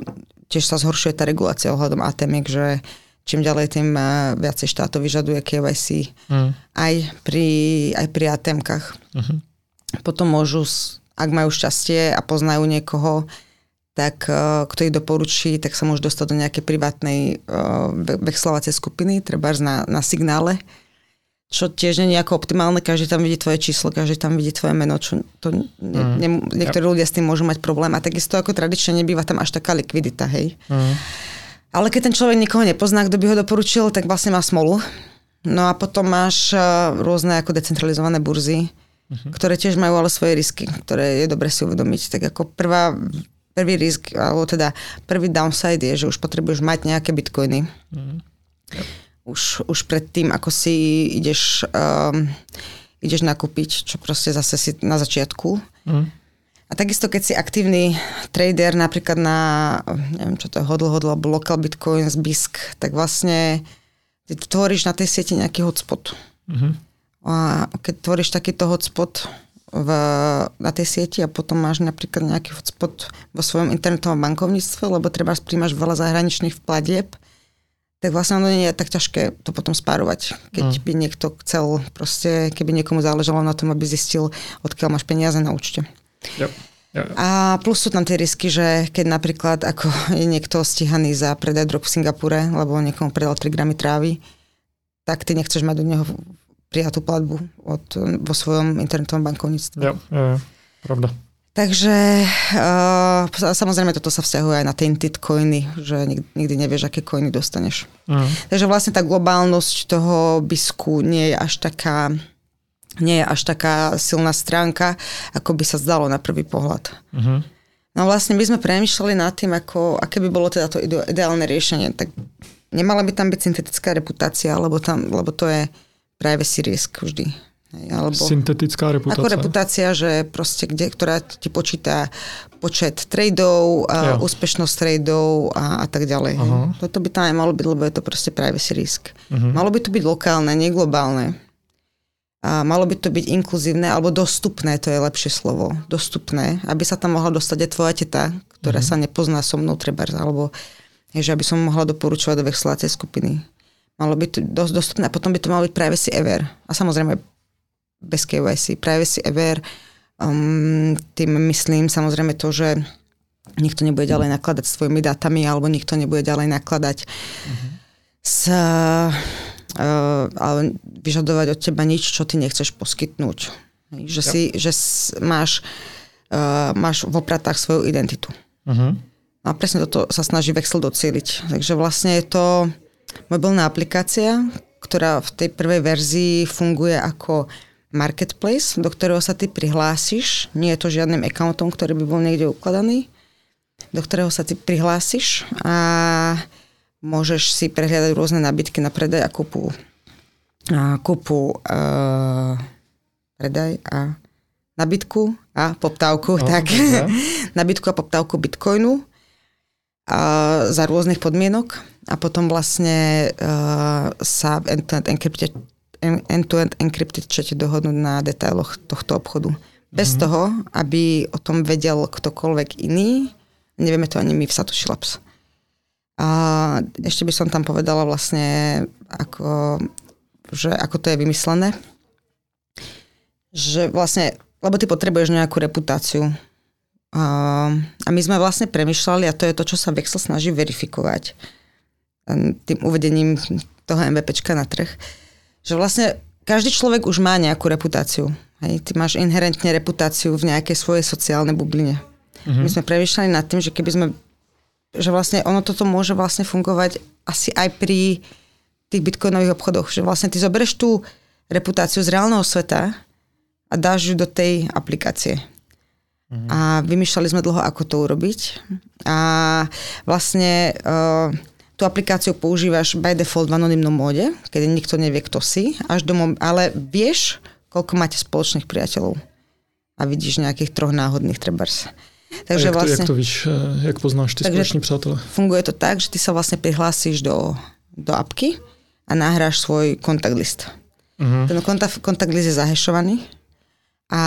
tiež sa zhoršuje tá regulácia ohľadom ATMiek, že čím ďalej, tým uh, viacej štátov vyžaduje KYC. Mhm. aj, pri, aj pri ATMkách. Uh-huh. Potom môžu ak majú šťastie a poznajú niekoho, tak uh, kto ich doporučí, tak sa môže dostať do nejakej privátnej uh, vexlovacej skupiny, treba na, na signále, čo tiež nie je ako optimálne, každý tam vidí tvoje číslo, každý tam vidí tvoje meno, čo to ne, mm. ne, niektorí yep. ľudia s tým môžu mať problém a takisto ako tradične nebýva tam až taká likvidita, hej. Mm. Ale keď ten človek nikoho nepozná, kto by ho doporučil, tak vlastne má smolu. No a potom máš uh, rôzne ako decentralizované burzy, uh-huh. ktoré tiež majú ale svoje risky, ktoré je dobre si uvedomiť. Tak ako prvá, prvý risk, alebo teda prvý downside je, že už potrebuješ mať nejaké bitcoiny. Uh-huh. Yep. Už, už pred tým, ako si ideš, um, ideš nakúpiť, čo proste zase si na začiatku. Uh-huh. A takisto, keď si aktívny trader napríklad na, neviem čo to je, hodl, hodl, alebo local bitcoins, BISC, tak vlastne ty tvoríš na tej sieti nejaký hotspot. Uh-huh. A keď tvoríš takýto hotspot v, na tej sieti a potom máš napríklad nejaký hotspot vo svojom internetovom bankovníctve, lebo treba príjmaš veľa zahraničných vplatieb, tak vlastne ono nie je tak ťažké to potom spárovať. Keď mm. by niekto chcel, proste, keby niekomu záležalo na tom, aby zistil, odkiaľ máš peniaze na účte. Yep. Yep. A plus sú tam tie risky, že keď napríklad ako je niekto stíhaný za predaj drog v Singapúre, lebo niekomu predal 3 gramy trávy, tak ty nechceš mať do neho prijatú platbu od, vo svojom internetovom bankovníctve. Ja, ja, pravda. Takže uh, samozrejme toto sa vzťahuje aj na tinted coiny, že nikdy, nikdy nevieš, aké coiny dostaneš. Uh-huh. Takže vlastne tá globálnosť toho bisku nie je až taká nie je až taká silná stránka, ako by sa zdalo na prvý pohľad. Uh-huh. No vlastne my sme premýšľali nad tým, ako, aké by bolo teda to ideálne riešenie. Tak nemala by tam byť syntetická reputácia, lebo, tam, lebo to je privacy risk vždy. Hej, alebo Syntetická reputace. Ako reputácia, že proste, kde, ktorá ti počíta počet tradeov, a Jo. úspešnosť tradeov a, a tak ďalej. Aha. Toto by tam aj malo byť, lebo je to proste privacy risk. Mhm. Malo by to byť lokálne, nie globálne. A malo by to byť inkluzívne alebo dostupné, to je lepšie slovo. Dostupné, aby sa tam mohla dostať aj tvoja teta, ktorá Mhm. sa nepozná so mnou treba, alebo že aby som mohla doporučovať do vexlacej skupiny. Malo by to dosť dostupné a potom by to malo byť privacy ever. A samozrejme bez KYC. Privacy ever, um, tým myslím samozrejme to, že nikto nebude ďalej nakladať s tvojimi dátami alebo nikto nebude ďalej nakladať s, uh, ale vyžadovať od teba nič, čo ty nechceš poskytnúť. Že, si, že máš, uh, máš v opratách svoju identitu. Mhm. A presne toto sa snaží Vexel docieliť. Takže vlastne je to mobilná aplikácia, ktorá v tej prvej verzii funguje ako marketplace, do ktorého sa ty prihlásiš. Nie je to žiadnym accountom, ktorý by bol niekde ukladaný. Do ktorého sa ty prihlásiš a môžeš si prehliadať rôzne nábytky na predaj a kúpu, a kúpu uh, predaj a nabytku a poptávku, No, tak, dobre. <laughs> nabytku a poptávku bitcoinu a za rôznych podmienok a potom vlastne uh, sa v end-to-end encrypted, end-to-end encrypted chate dohodnúť na detailoch tohto obchodu. Bez mm-hmm. toho, aby o tom vedel ktokoľvek iný, nevieme to ani my v Satoshi Labs. A ešte by som tam povedala vlastne, ako, že ako to je vymyslené. Že vlastne, lebo ty potrebuješ nejakú reputáciu. A, a my sme vlastne premyšľali, a to je to, čo sa Vexel snaží verifikovať em, tým uvedením toho MVPčka na trh, že vlastne každý človek už má nejakú reputáciu. Hej? Ty máš inherentne reputáciu v nejakej svojej sociálnej bubline. Mm-hmm. My sme premyšľali nad tým, že keby sme že vlastne ono toto môže vlastne fungovať asi aj pri tých bitcoinových obchodoch. Že vlastne ty zoberieš tú reputáciu z reálneho sveta a dáš ju do tej aplikácie. Mm-hmm. A vymýšľali sme dlho, ako to urobiť. A vlastne uh, tú aplikáciu používaš by default v anonimnom móde, kedy nikto nevie, kto si, až do mom- ale vieš, koľko máte spoločných priateľov. A vidíš nejakých troch náhodných trebárs. Takže jak, vlastne, to, jak to víš, eh, jak poznáš ty společní přátelé? funguje to tak, že ty sa vlastne prihlásíš do, do apky a nahráš svoj kontakt list. Mhm. Ten kontakt, kontakt list je zahešovaný a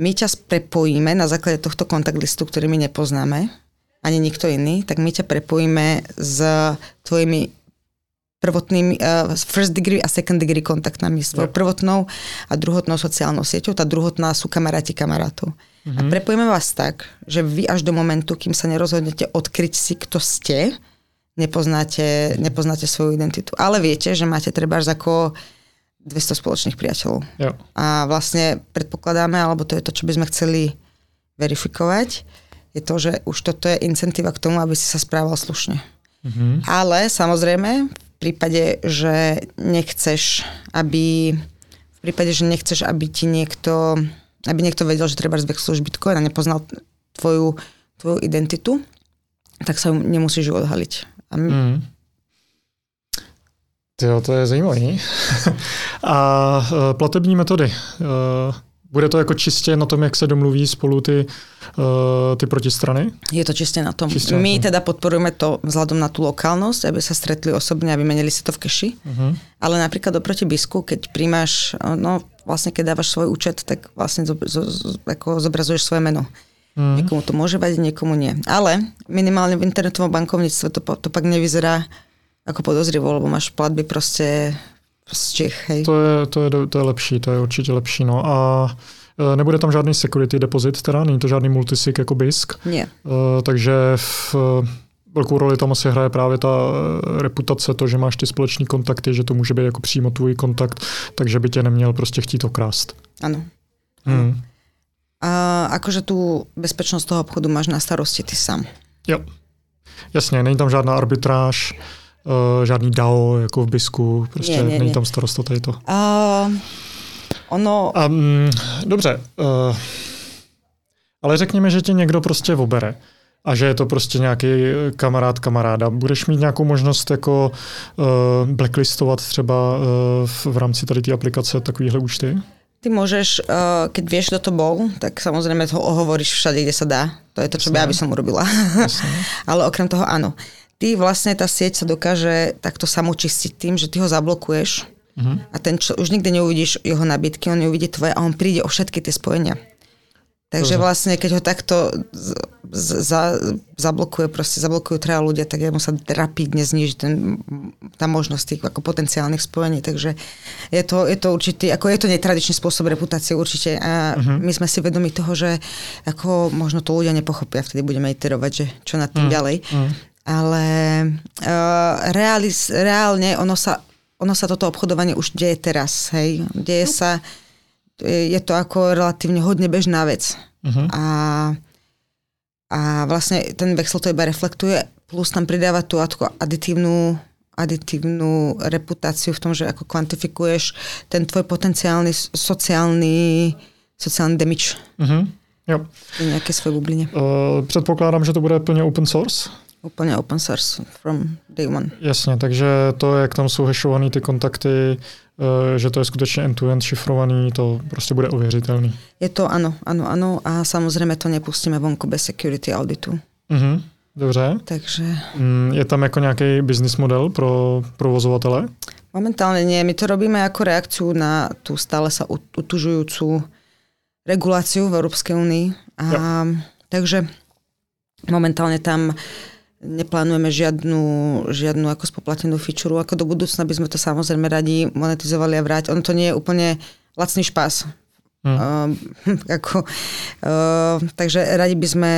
my ťa prepojíme na základe tohto kontakt listu, ktorý my nepoznáme, ani nikto iný, tak my ťa prepojíme s tvojimi prvotnými, uh, first degree a second degree kontaktami, s tvojou Jo. prvotnou a druhotnou sociálnou sieťou. Tá druhotná sú kamaráti kamarátov. Mm-hmm. A prepojíme vás tak, že vy až do momentu, kým sa nerozhodnete odkryť si, kto ste, nepoznáte, nepoznáte svoju identitu. Ale viete, že máte trebárs ako 200 spoločných priateľov. Jo. A vlastne predpokladáme, alebo to je to, čo by sme chceli verifikovať, je to, že už toto je incentíva k tomu, aby si sa správal slušne. Mhm. Ale samozrejme, v prípade, že nechceš, aby v prípade, že nechceš, aby ti niekto, aby niekto vedel, že treba zvexluješ Bitcoin a nepoznal tvoju, tvoju identitu, tak sa ju nemusíš ju odhaliť. A my, Mm. Jo, to je zajímavý. <laughs> A eh, platební metody. Eh, Bude to jako čistě na tom, jak se domluví spolu ty, eh, ty protistrany? Je to čiste na tom. Čiste na My tom. teda podporujeme to vzhľadom na tú lokálnosť, aby sa stretli osobne a vymenili si to v keši. Mhm. Ale napríklad oproti bisku, keď príjmaš, no vlastne keď dávaš svoj účet, tak vlastne zo, zo, zo, ako zobrazuješ svoje meno. Mhm. Niekomu to môže vadiť, niekomu nie. Ale minimálne v internetovom bankovníctve to, to pak nevyzerá ako podozrivo, lebo máš platby proste z Čech, hej. To je, to, je, to je lepší, to je určitě lepší. No a eh, nebude tam žádný security deposit, teda není to žádný multisig jako BISK, Nie. Eh, takže v, eh, velkou roli tam asi hraje právě ta reputace, to, že máš ty společní kontakty, že to může být jako přímo tvůj kontakt, takže by tě neměl prostě chtít okrást. Áno. Hmm. A akože tú bezpečnosť toho obchodu máš na starosti ty sám. Jo. Jasně, není tam žádná arbitráž, uh, žádný DAO jako v BISku, prostě Nie, nie, není tam starosta tady to. A ono, mm, dobře, uh, ale řekněme, že tě někdo prostě obere. a že je to prostě nějaký kamarád kamaráda. Budeš mít nějakou možnost jako uh, blacklistovat třeba uh, v, v rámci tady té aplikace takovýhle účty? Ty môžeš, uh, keď vieš, kto to bol, tak samozrejme ho ohovoríš všade, kde sa dá. To je to, čo by ja by som urobila. <laughs> Ale okrem toho áno. Ty vlastne, tá sieť sa dokáže takto samočistiť tým, že ty ho zablokuješ uh-huh. a ten čo, už nikdy neuvidíš jeho nabídky, on neuvidí tvoje a on príde o všetky tie spojenia. Takže vlastne, keď ho takto z, z, za, zablokuje, proste zablokujú traja ľudia, tak mu sa rapidne zniží ten, tá možnosť tých ako potenciálnych spojení. Takže je to, je to určitý, ako je to netradičný spôsob reputácie určite. A uh-huh. my sme si vedomi toho, že ako možno to ľudia nepochopia, vtedy budeme iterovať, že čo nad tým uh-huh. ďalej. Uh-huh. Ale uh, realis, reálne ono sa, ono sa toto obchodovanie už deje teraz. Hej? Deje uh-huh. sa je to ako relatívne hodne bežná vec. Uh-huh. A, a vlastne ten Vexel to iba reflektuje, plus tam pridáva tú aditívnu aditívnu reputáciu v tom, že ako kvantifikuješ ten tvoj potenciálny sociálny, sociálny damage. Uh-huh. Jo. Nejaké svoje bubline. Uh, předpokládám, že to bude plně open source? Úplně open source from day one. Jasně, takže to, jak tam jsou hashované ty kontakty, Eh, že to je skutečně end-to-end šifrovaný, to prostě bude ověřitelný. Je to ano, ano, ano a samozřejmě to nepustíme vonku bez security auditu. Uh-huh. Dobře. Takže... Mm, je tam jako nějaký business model pro provozovatele? Momentálne nie. My to robíme ako reakciu na tú stále sa utužujúcu reguláciu v Európskej únii. A, takže momentálne tam neplánujeme žiadnu, žiadnu ako spoplatnenú fičuru. Ako do budúcna by sme to samozrejme radi monetizovali a vráť. Ono to nie je úplne lacný špás. Hmm. Uh, <laughs> ako, uh, takže radi by sme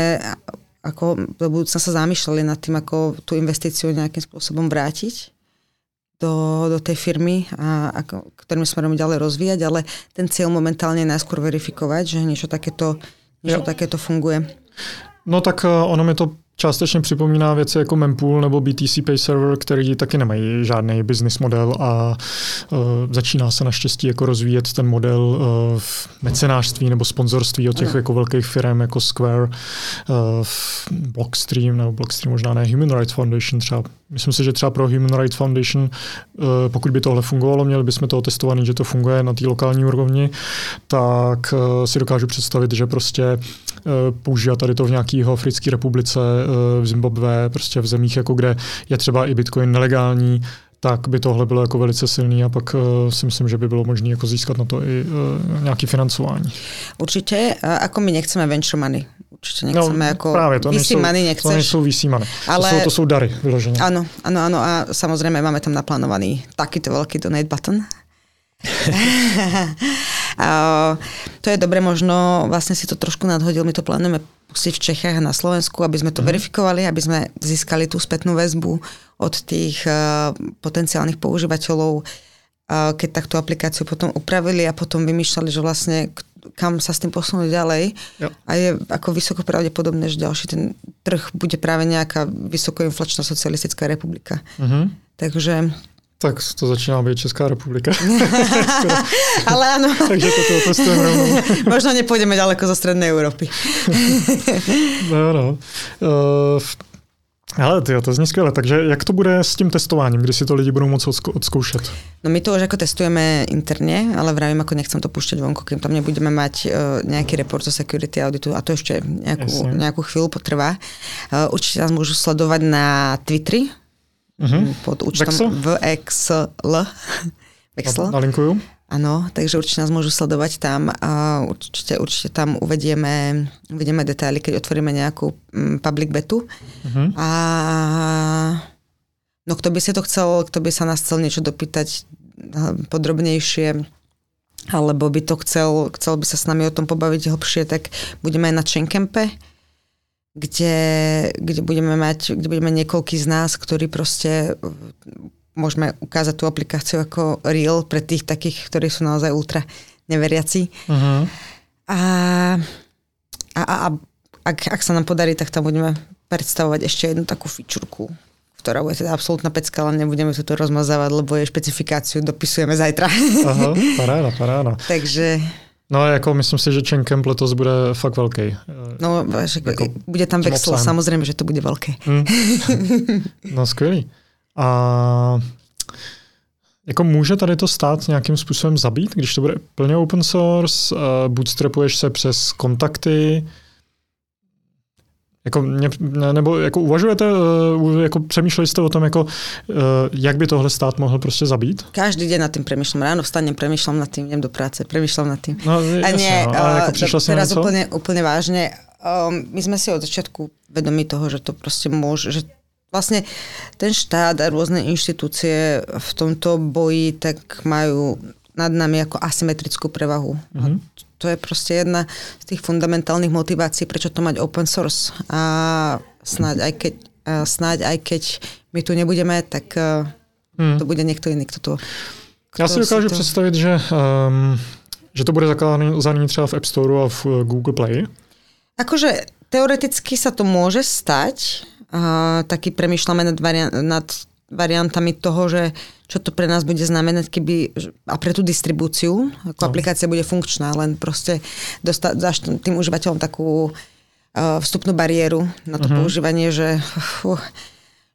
ako do budúcna sa zamýšľali nad tým, ako tú investíciu nejakým spôsobom vrátiť do, do tej firmy a ako, ktorým smerom ďalej rozvíjať, ale ten cieľ momentálne je najskôr verifikovať, že niečo takéto, niečo takéto funguje. No tak ono mi to částečně připomíná věci jako Mempool nebo BTC Pay Server, který taky nemají žádný business model a uh, začíná se naštěstí jako rozvíjet ten model uh, v mecenářství nebo sponzorství od těch jako velkých firm jako Square, uh, Blockstream nebo Blockstream možná ne, Human Rights Foundation třeba. Myslím si, že třeba pro Human Rights Foundation, uh, pokud by tohle fungovalo, měli bychom toho testovaný, že to funguje na té lokální úrovni, tak uh, si dokážu představit, že prostě uh, používá tady to v nějaký Africké republice, v Zimbabwe, prostě v zemích, jako kde je třeba i Bitcoin nelegální, tak by tohle bylo jako velice silný a pak uh, si myslím, že by bylo možné jako získat na to i uh, nějaké financování. Určitě, ako my nechceme venture money. Určitě nechceme no, jako právě, to nejsou, money nechceš. To nejsou VC money. Ale... To, jsou, to jsou dary vyloženě. Ano, ano, ano a samozřejmě máme tam naplánovaný takýto veľký donate button. <laughs> a, to je dobre, možno vlastne si to trošku nadhodil, my to plánujeme pustiť v Čechách a na Slovensku, aby sme to mm. verifikovali, aby sme získali tú spätnú väzbu od tých uh, potenciálnych používateľov, uh, keď takto aplikáciu potom upravili a potom vymýšľali, že vlastne kam sa s tým posunúť ďalej. Jo. A je ako vysoko pravdepodobné, že ďalší ten trh bude práve nejaká vysokoinflačná socialistická republika. Mm-hmm. Takže tak to začíná být Česká republika. <laughs> Ale áno. Takže toto testujeme rovnou. <laughs> Možno nepôjdeme ďaleko zo strednej Európy. <laughs> no, no. Uh, ale tyjo, to zní skvěle. Takže jak to bude s tím testováním, kdy si to lidi budou moct odzkoušet? No my to už ako testujeme interne, ale vravím, ako nechcem to púšťať vonku, kým tam nebudeme mať uh, nejaký report zo security auditu a to ešte nejakú, nejakú chvíľu potrvá. Uh, určite nás môžu sledovať na Twitteri, uh-huh. pod účtom VXL. Vexl. <laughs> Nalinkujú. Áno, takže určite nás môžu sledovať tam a určite, určite tam uvedieme, uvedieme detaily, keď otvoríme nejakú mm, public betu. Uh-huh. A no kto by si to chcel, kto by sa nás chcel niečo dopýtať podrobnejšie, alebo by to chcel, chcel by sa s nami o tom pobaviť hlbšie, tak budeme aj na Čenkempe kde, kde budeme mať, kde budeme niekoľký z nás, ktorí proste môžeme ukázať tú aplikáciu ako real pre tých takých, ktorí sú naozaj ultra neveriaci. Uh-huh. A, a, a, a ak, ak sa nám podarí, tak tam budeme predstavovať ešte jednu takú fičurku, ktorá bude teda absolútna pecka, ale nebudeme to rozmazávať, lebo jej špecifikáciu dopisujeme zajtra. Aha, <laughs> paráda, paráda. Takže No jako myslím si, že Chain letos bude fakt velký. No, že jako, bude tam Vexel, samozřejmě, že to bude velké. Hmm. <laughs> No skvělý. A jako může tady to stát nějakým způsobem zabít, když to bude plně open source, bootstrapuješ se přes kontakty, jako nebo jako uvažujete, eh, jako přemýšleli jste o tom, jako, eh, jak by tohle stát mohl prostě zabít? Každý den nad tím přemýšlím. Ráno vstanem, přemýšlím nad tím, jdem do práce, přemýšlím nad tím. No, a nie, no, ale jako přišla teraz něco? úplně, úplně vážně. Um, my jsme si od začátku vedomi toho, že to prostě může, že vlastne ten štát a rôzne inštitúcie v tomto boji tak majú nad nami ako asymetrickú prevahu. Mm-hmm. To je proste jedna z tých fundamentálnych motivácií, prečo to mať open source. A snáď aj keď, snáď aj keď my tu nebudeme, tak mm. to bude niekto iný, kto to... Kto Já si dokážu to... představit, že, um, že to bude zakázané třeba v App Store a v Google Play. Akože teoreticky sa to môže stať, taky premýšľame nad, variant, nad variantami toho, že čo to pre nás bude znamenať, keby, a pre tú distribúciu, ako no. aplikácia bude funkčná, len proste dosta, dáš tým užívateľom takú uh, vstupnú bariéru na to uh-huh. používanie, že uh,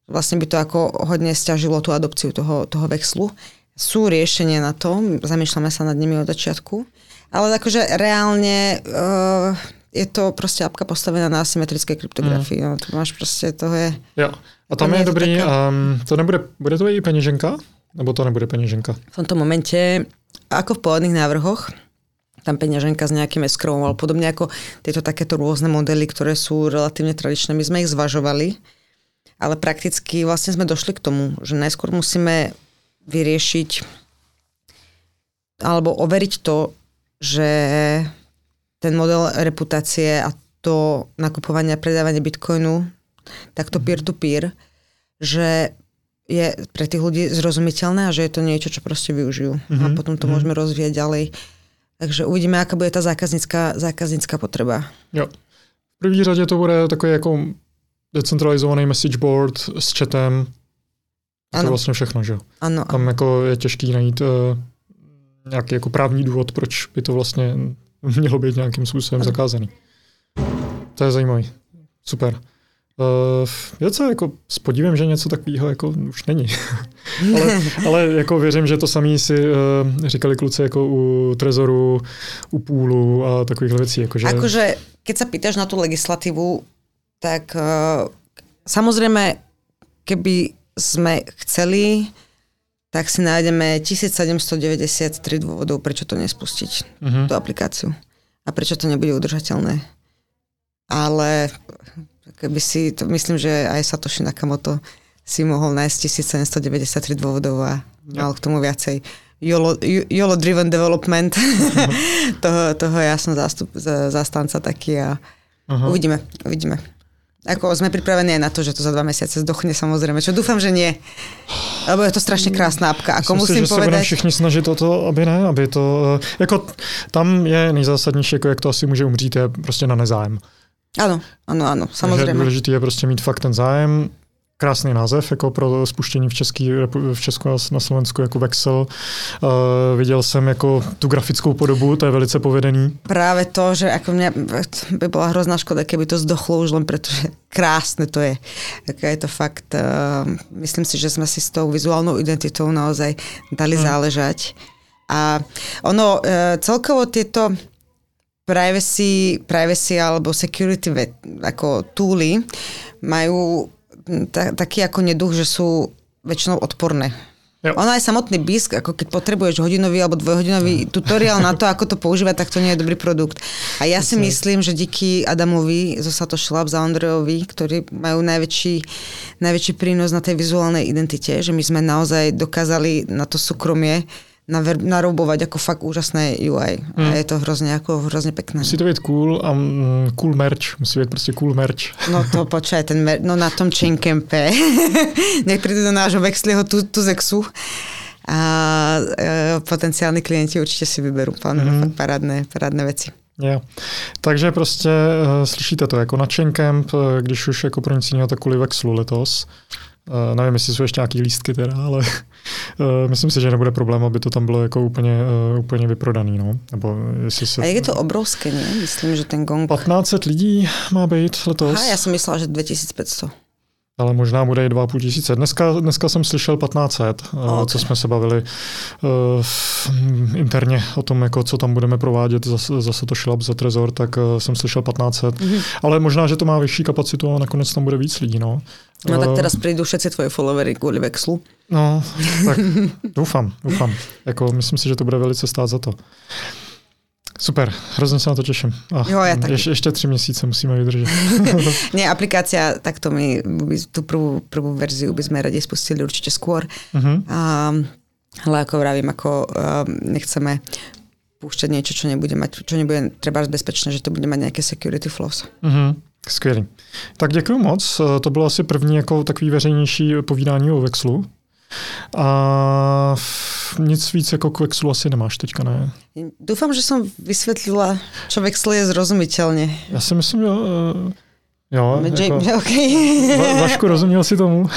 vlastne by to ako hodne stiažilo tú adopciu toho, toho vexlu. Sú riešenia na to, zamýšľame sa nad nimi od začiatku, ale akože reálne uh, je to prostě apka postavená na asymetrické kryptografii. Mm. No, to máš prostě, to je... Jo. A tam je, je dobrý, taká... um, to nebude, bude to i peněženka? Nebo to nebude peněženka? V tomto momente, ako v pôvodných návrhoch, tam peňaženka s nejakým escrowom, ale podobne ako tieto takéto rôzne modely, ktoré sú relatívne tradičné. My sme ich zvažovali, ale prakticky vlastne sme došli k tomu, že najskôr musíme vyriešiť alebo overiť to, že ten model reputácie a to nakupovanie a predávanie bitcoinu, takto peer-to-peer, že je pre tých ľudí zrozumiteľné a že je to niečo, čo proste využijú. Mm-hmm. A mhm, potom to mm-hmm. môžeme rozvíjať ďalej. Takže uvidíme, aká bude tá zákaznická, zákaznická potreba. Jo. V první řadě to bude takový jako decentralizovaný message board s chatem. To je vlastně všechno, že jo? Ano. Tam jako je těžký najít uh, nějaký jako právní důvod, proč by to vlastně <laughs> mělo být nějakým způsobem zakázaný. To je zajímavý. Super. Uh, já se jako s podívem, že něco takového jako už není. <laughs> ale, ale jako věřím, že to samý si uh, říkali kluci jako u Trezoru, u Půlu a takových věcí. Jako, že... Akože, keď se pýtaš na tu legislativu, tak uh, samozřejmě, keby jsme chceli, tak si nájdeme 1793 dôvodov, prečo to nespustiť, uh-huh. tú aplikáciu. A prečo to nebude udržateľné. Ale keby si, to myslím, že aj Satoshi Nakamoto si mohol nájsť 1793 dôvodov a mal k tomu viacej. YOLO, YOLO driven development. Uh-huh. <laughs> toho, toho ja som zástup, zastanca taký a uh-huh. uvidíme, uvidíme. Ako sme pripravení aj na to, že to za dva mesiace zdochne samozrejme, čo dúfam, že nie. Lebo je to strašně krásná apka. Ako Myslím musím si, že povedať... se všichni snažit o to, aby ne, aby to... Eh, jako tam je nejzásadnější, jako jak to asi může umřít, je prostě na nezájem. Ano, ano, ano, samozřejmě. Takže důležité je prostě mít fakt ten zájem, krásný název jako pro spuštění v, Český, v Česku a na Slovensku jako Vexel. Uh, viděl jsem jako tu grafickou podobu, to je velice povedený. Právě to, že jako mě by byla hrozná škoda, keby to zdochlo už len protože krásné to je. Jako je to fakt, uh, myslím si, že jsme si s tou vizuálnou identitou naozaj dali hmm. záležať. A ono, uh, celkovo tieto privacy, privacy alebo security ako tooly majú ta, taký ako neduch, že sú väčšinou odporné. Jo. Ono aj samotný BISK, ako keď potrebuješ hodinový alebo dvojhodinový tutoriál na to, ako to <laughs> používať, tak to nie je dobrý produkt. A ja si myslím, že díky Adamovi zo Satoshi Labs a Andrejovi, ktorí majú najväčší, najväčší prínos na tej vizuálnej identite, že my sme naozaj dokázali na to súkromie naroubovať ako fakt úžasné UI. Mm. A hmm. je to hrozně jako hrozně pekné. Musí to být cool a um, cool merch. Musí být prostě cool merch. No to <laughs> počkaj, ten mer- no na tom Chaincampe. <laughs> Nech prídu do nášho Vexliho tu, tu Zexu a e, potenciální klienti určitě si vyberou. Pán, mm. fakt parádné, parádné věci. Jo. Takže prostě uh, slyšíte to jako na Chaincamp, uh, když už jako pro nic jiného, tak kvůli Vexlu letos. Uh, nevím, jestli jsou ještě nějaký lístky teda, ale uh, <laughs> myslím si, že nebude problém, aby to tam bylo jako úplně, uh, úplně vyprodaný. No. Nebo jestli se... A jak je to obrovské, ne? Myslím, že ten gong... 1500 lidí má být letos. Aha, já jsem myslela, že 2500 ale možná bude i 2,5 tisíce. Dneska, dneska jsem slyšel 1500, okay. co jsme se bavili uh, interně o tom, jako, co tam budeme provádět za, za Satoshi Lab, za Trezor, tak uh, jsem slyšel 1500. Mm-hmm. Ale možná, že to má vyšší kapacitu a nakonec tam bude víc lidí. No, no tak teraz přijdou všetci tvoje followery kvůli Vexlu. No, tak <laughs> doufám, doufám. Jako, myslím si, že to bude velice stát za to. Super, hrozně se na to těším. A jo, já taky. Ještě, ještě tři měsíce musíme vydržet. <laughs> ne, aplikácia, takto my tu prvú, prvú verziu by sme radi spustili určite skôr. Uh-huh. A, ale ako vravím, ako um, nechceme púšťať niečo, čo nebude mať, čo nebude treba bezpečné, že to bude mať nejaké security flaws. Uh-huh. Skvělý. Tak děkuji moc. To bylo asi první jako takový veřejnější povídání o Vexlu. A nic víc jako k Vexlu asi nemáš teďka, ne? Doufám, že jsem vysvětlila, čo Vexl je zrozumitelně. Já si myslím, že jo. Jako, <laughs> okay. Va, Vašku, rozuměl si tomu?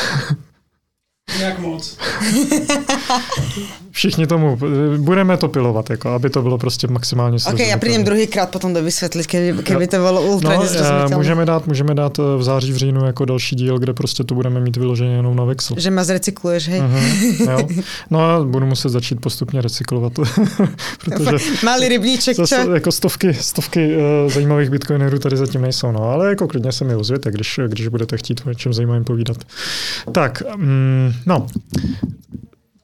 Nějak moc. <laughs> Všichni tomu, budeme to pilovat, jako, aby to bylo prostě maximálně Ok, já přijdem druhýkrát potom do vysvětlit, keby, keby to bylo ultra no, eh, můžeme dát, můžeme dát eh, v září, v říjnu jako další díl, kde prostě to budeme mít vyloženě jenom na Vexel. Že ma zrecykluješ, hej? Uh-huh, jo. <laughs> No a budu muset začít postupně recyklovat, <laughs> protože <laughs> Malý rybníček, zase? Jako stovky, stovky uh, zajímavých bitcoinerů tady zatím nejsou, no, ale jako klidně se mi ozvěte, když, když budete chtít o čem zajímavým povídat. Tak, mm, No,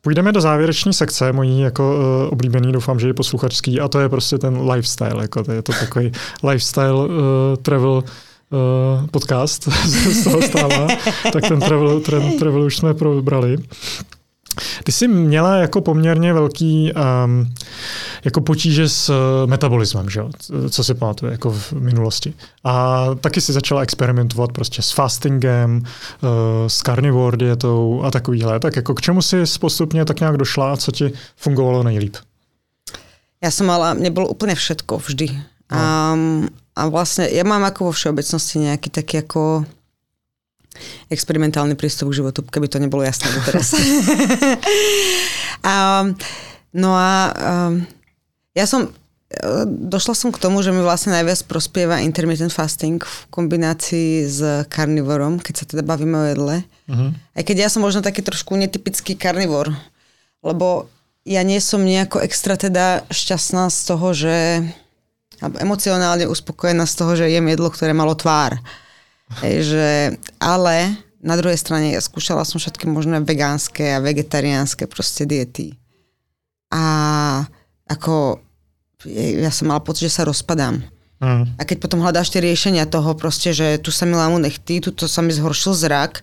Půjdeme do závěreční sekce, mojí jako uh, oblíbený, doufám, že je posluchačský, a to je prostě ten lifestyle, jako to je to takový <laughs> lifestyle uh, travel uh, podcast <laughs> z toho stává, tak ten travel, ten travel už jsme probrali. Ty jsi měla jako poměrně velký um, jako potíže s uh, metabolismem, že jo? co si pamatuje jako v minulosti. A taky si začala experimentovat prostě s fastingem, uh, s carnivore dietou a takovýhle. Tak jako k čemu si postupně tak nějak došla a co ti fungovalo nejlíp? Já jsem mala, mne bolo úplne všetko vždy. No. Um, a vlastne ja mám ako vo všeobecnosti nejaký taký ako experimentálny prístup k životu, keby to nebolo jasné doteraz. <laughs> um, no a um, ja som došla som k tomu, že mi vlastne najviac prospieva intermittent fasting v kombinácii s karnivorom, keď sa teda bavíme o jedle. Uh-huh. Aj keď ja som možno taký trošku netypický karnivor, lebo ja nie som nejako extra teda šťastná z toho, že alebo emocionálne uspokojená z toho, že jem jedlo, ktoré malo tvár. Hej, že, ale na druhej strane ja skúšala som všetky možné vegánske a vegetariánske proste diety. A ako ja som mala pocit, že sa rozpadám. Mm. A keď potom hľadáš tie riešenia toho proste, že tu sa mi lámu nechty, tu sa mi zhoršil zrak,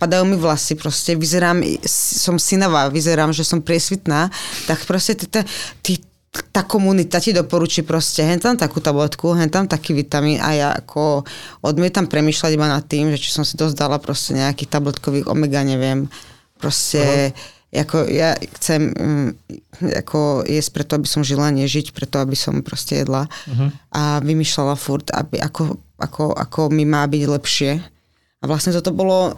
padajú mi vlasy, proste vyzerám, som synavá, vyzerám, že som priesvitná, tak proste ty, ty, tá komunita ti doporučí proste hen tam takú tabletku, hen tam taký vitamín a ja ako odmietam premýšľať iba nad tým, že či som si to zdala proste nejakých tabletkových omega, neviem, proste uh-huh. ako ja chcem um, ako jesť preto, aby som žila, nežiť preto, aby som proste jedla uh-huh. a vymýšľala furt, aby, ako, ako, ako mi má byť lepšie. A vlastne toto bolo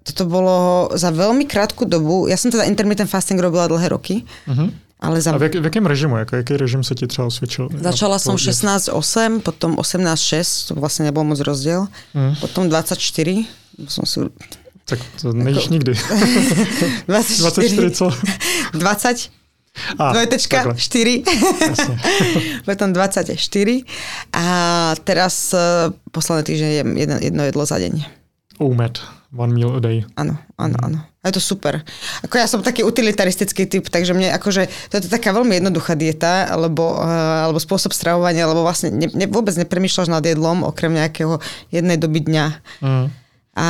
toto bolo za veľmi krátku dobu, ja som teda intermittent fasting robila dlhé roky, uh-huh ale za... A v, jak, v jakém režimu? Jak, jaký režim se ti třeba osvědčil? Začala som 16-8, potom 18-6, to vlastně nebyl moc rozdiel. Hmm. Potom 24, som si... Tak to nejíš jako... nikdy. <laughs> 24. 24 co? 20. A, dvojtečka, takhle. 4. <laughs> potom 24. A teraz uh, posledný týždeň jem jedno, jedno jedlo za deň. OMAD, one meal a day. Áno, áno, áno. A je to super. Ako ja som taký utilitaristický typ, takže mne akože to je taká veľmi jednoduchá dieta, alebo, uh, alebo spôsob stravovania, alebo vlastne ne, ne, vôbec nepremýšľaš nad jedlom, okrem nejakého jednej doby dňa. Mm. A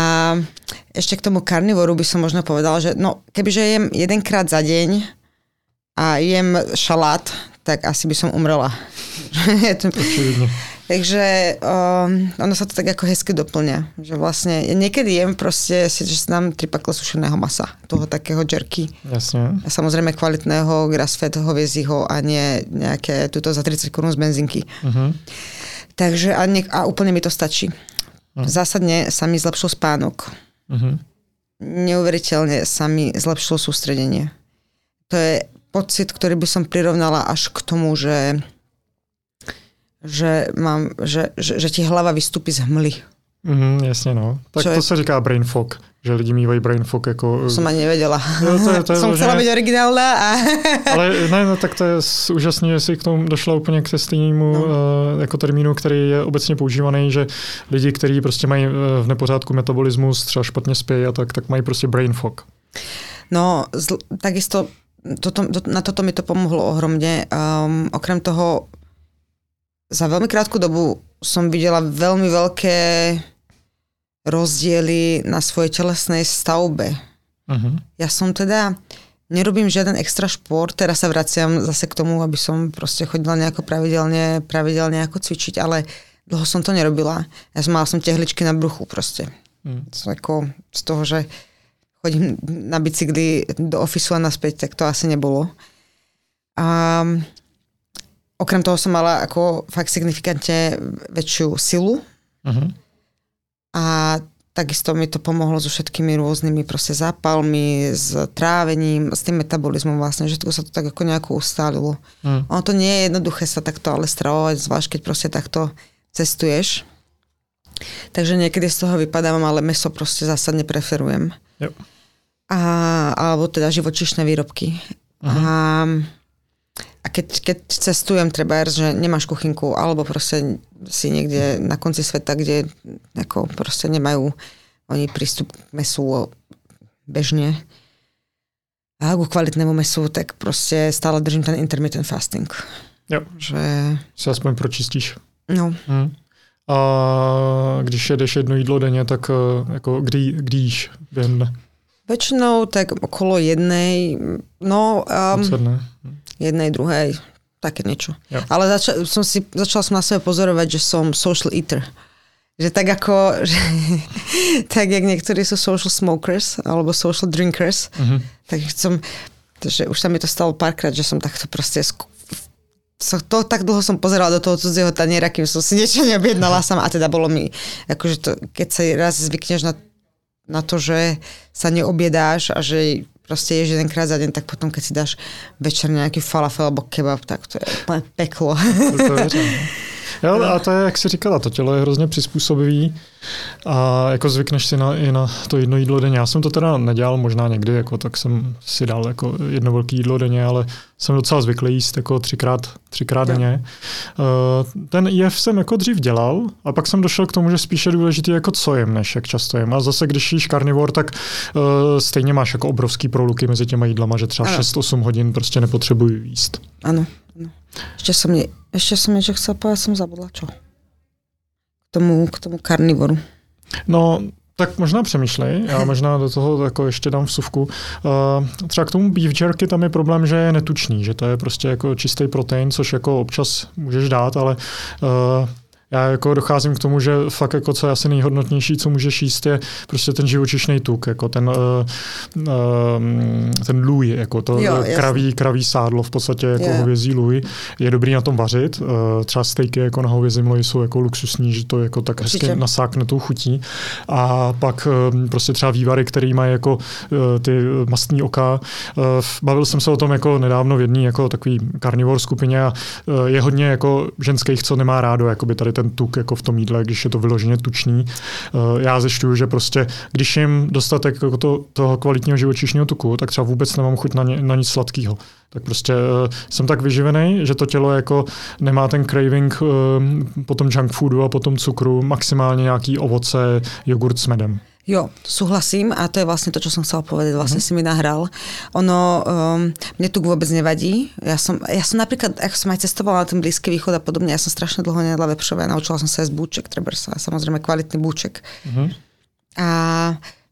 ešte k tomu karnivoru by som možno povedala, že no, kebyže jem jedenkrát za deň a jem šalát, tak asi by som umrela. <laughs> to, Takže um, ono sa to tak ako hezky doplňa. Že vlastne ja niekedy jem proste, si, že dám tri pakle sušeného masa, toho takého jerky. Jasne. A samozrejme kvalitného grass-fed hoviezího a nie nejaké tuto za 30 korún z benzinky. Uh-huh. Takže a, nie, a úplne mi to stačí. Uh-huh. Zásadne sa mi zlepšil spánok. Uh-huh. neuveriteľne sa mi zlepšilo sústredenie. To je pocit, ktorý by som prirovnala až k tomu, že že, mám, že, že, že ti hlava vystúpi z hmly. Mm, jasně, no. Tak Čo to je... se říká brain fog, že lidi mývají brain fog jako... Som ani nevedela. No, to je, to je <laughs> Som chcela byť originálna. A... <laughs> Ale ne, no, tak to je úžasné, že si k tomu došla úplně k stejnému no. uh, jako termínu, který je obecně používaný, že lidi, kteří prostě mají uh, v nepořádku metabolismus, třeba špatně spí a tak, tak mají prostě brain fog. No, zl- takisto toto, to, na toto mi to pomohlo ohromne. Um, okrem toho za veľmi krátku dobu som videla veľmi veľké rozdiely na svojej telesnej stavbe. Uh-huh. Ja som teda, nerobím žiaden extra šport, teraz sa vraciam zase k tomu, aby som proste chodila nejako pravidelne, pravidelne ako cvičiť, ale dlho som to nerobila. Ja som mala som tehličky na bruchu proste. Uh-huh. Ako z toho, že chodím na bicykli do ofisu a naspäť, tak to asi nebolo. A Okrem toho som mala ako fakt signifikantne väčšiu silu. Uh-huh. A takisto mi to pomohlo so všetkými rôznymi proste zápalmi, s trávením, s tým metabolizmom vlastne, že sa to tak ako nejako ustálilo. Uh-huh. Ono to nie je jednoduché sa takto ale stravovať, zvlášť keď proste takto cestuješ. Takže niekedy z toho vypadávam, ale meso proste zásadne preferujem. Yep. A, alebo teda živočišné výrobky. Uh-huh. A a keď, keď cestujem, treba, že nemáš kuchynku, alebo proste si niekde na konci sveta, kde ako proste nemajú oni prístup k mesu bežne a ku kvalitnému mesu, tak proste stále držím ten intermittent fasting. Jo. Že... Si aspoň pročistíš. No. Hmm. A když jedeš jedno jídlo denně, tak eh, jako kdy, kdy jíš během dne? Väčšinou tak okolo jednej, no... Um, jednej, druhej, také niečo. Ja. Ale začal som, si, začala som na sebe pozorovať, že som social eater. Že tak ako, že, <laughs> tak jak niektorí sú social smokers alebo social drinkers, uh-huh. tak som, že už sa mi to stalo párkrát, že som takto proste so, to, tak dlho som pozerala do toho cudzieho taniera, kým som si <laughs> niečo neobjednala sama a teda bolo mi, akože to, keď sa raz zvykneš na na to, že sa neobjedáš a že proste ješ jedenkrát za deň, tak potom keď si dáš večer nejaký falafel alebo kebab, tak to je úplne peklo. To, <laughs> Jo, a to je, jak jsi říkala, to tělo je hrozně přizpůsobivý a jako zvykneš si na, i na to jedno jídlo denně. Já jsem to teda nedělal možná někdy, jako, tak jsem si dal jako jedno velké jídlo denně, ale jsem docela zvyklý jíst jako třikrát, třikrát denně. Uh, ten jev jsem jako dřív dělal a pak jsem došel k tomu, že spíše důležitý jako co jem, než jak často jem. A zase, když jíš karnivor, tak uh, stejně máš jako obrovský proluky mezi těma jídlama, že třeba 6-8 hodin prostě nepotřebuji jíst. Ano. Ešte som, nie, ešte som niečo chcela povedať, som zabudla čo. K tomu, k tomu karnivoru. No, tak možná přemýšlej, já možná do toho jako ještě dám vsuvku. Uh, třeba k tomu beef jerky tam je problém, že je netučný, že to je prostě jako čistý protein, což jako občas můžeš dát, ale uh, já jako docházím k tomu, že fakt jako co je asi nejhodnotnější, co můžeš jíst, je prostě ten živočišný tuk, jako ten, uh, uh, ten lůj, jako to jo, kraví, kraví sádlo, v podstatě jako yeah. hovězí lůj. Je dobrý na tom vařit, uh, třeba stejky jako na hovězím loji jsou jako luxusní, že to jako tak hezky Určitě. nasákne tou chutí. A pak uh, prostě třeba vývary, který mají jako uh, ty mastní oka. Uh, bavil jsem se o tom jako nedávno v jedné jako takový karnivor skupině a uh, je hodně jako ženských, co nemá rádo, jako by tady ten tuk jako v tom jídle, když je to vyloženě tučný. Eh, já zjišťuju, že prostě, když jim dostatek jako to, toho kvalitního živočišního tuku, tak třeba vůbec nemám chuť na, ně, na nic sladkého. Tak prostě uh, jsem tak vyživený, že to tělo jako nemá ten craving uh, po tom junk foodu a po tom cukru, maximálně nějaký ovoce, jogurt s medem. Jo, súhlasím a to je vlastne to, čo som chcela povedať. Vlastne uh-huh. si mi nahral. Ono, um, mne tu vôbec nevadí. Ja som, ja som napríklad, ako som aj cestovala na ten Blízky východ a podobne, ja som strašne dlho nejedla vepřové. Naučila som sa jesť búček, treba sa, samozrejme kvalitný búček. Uh-huh. A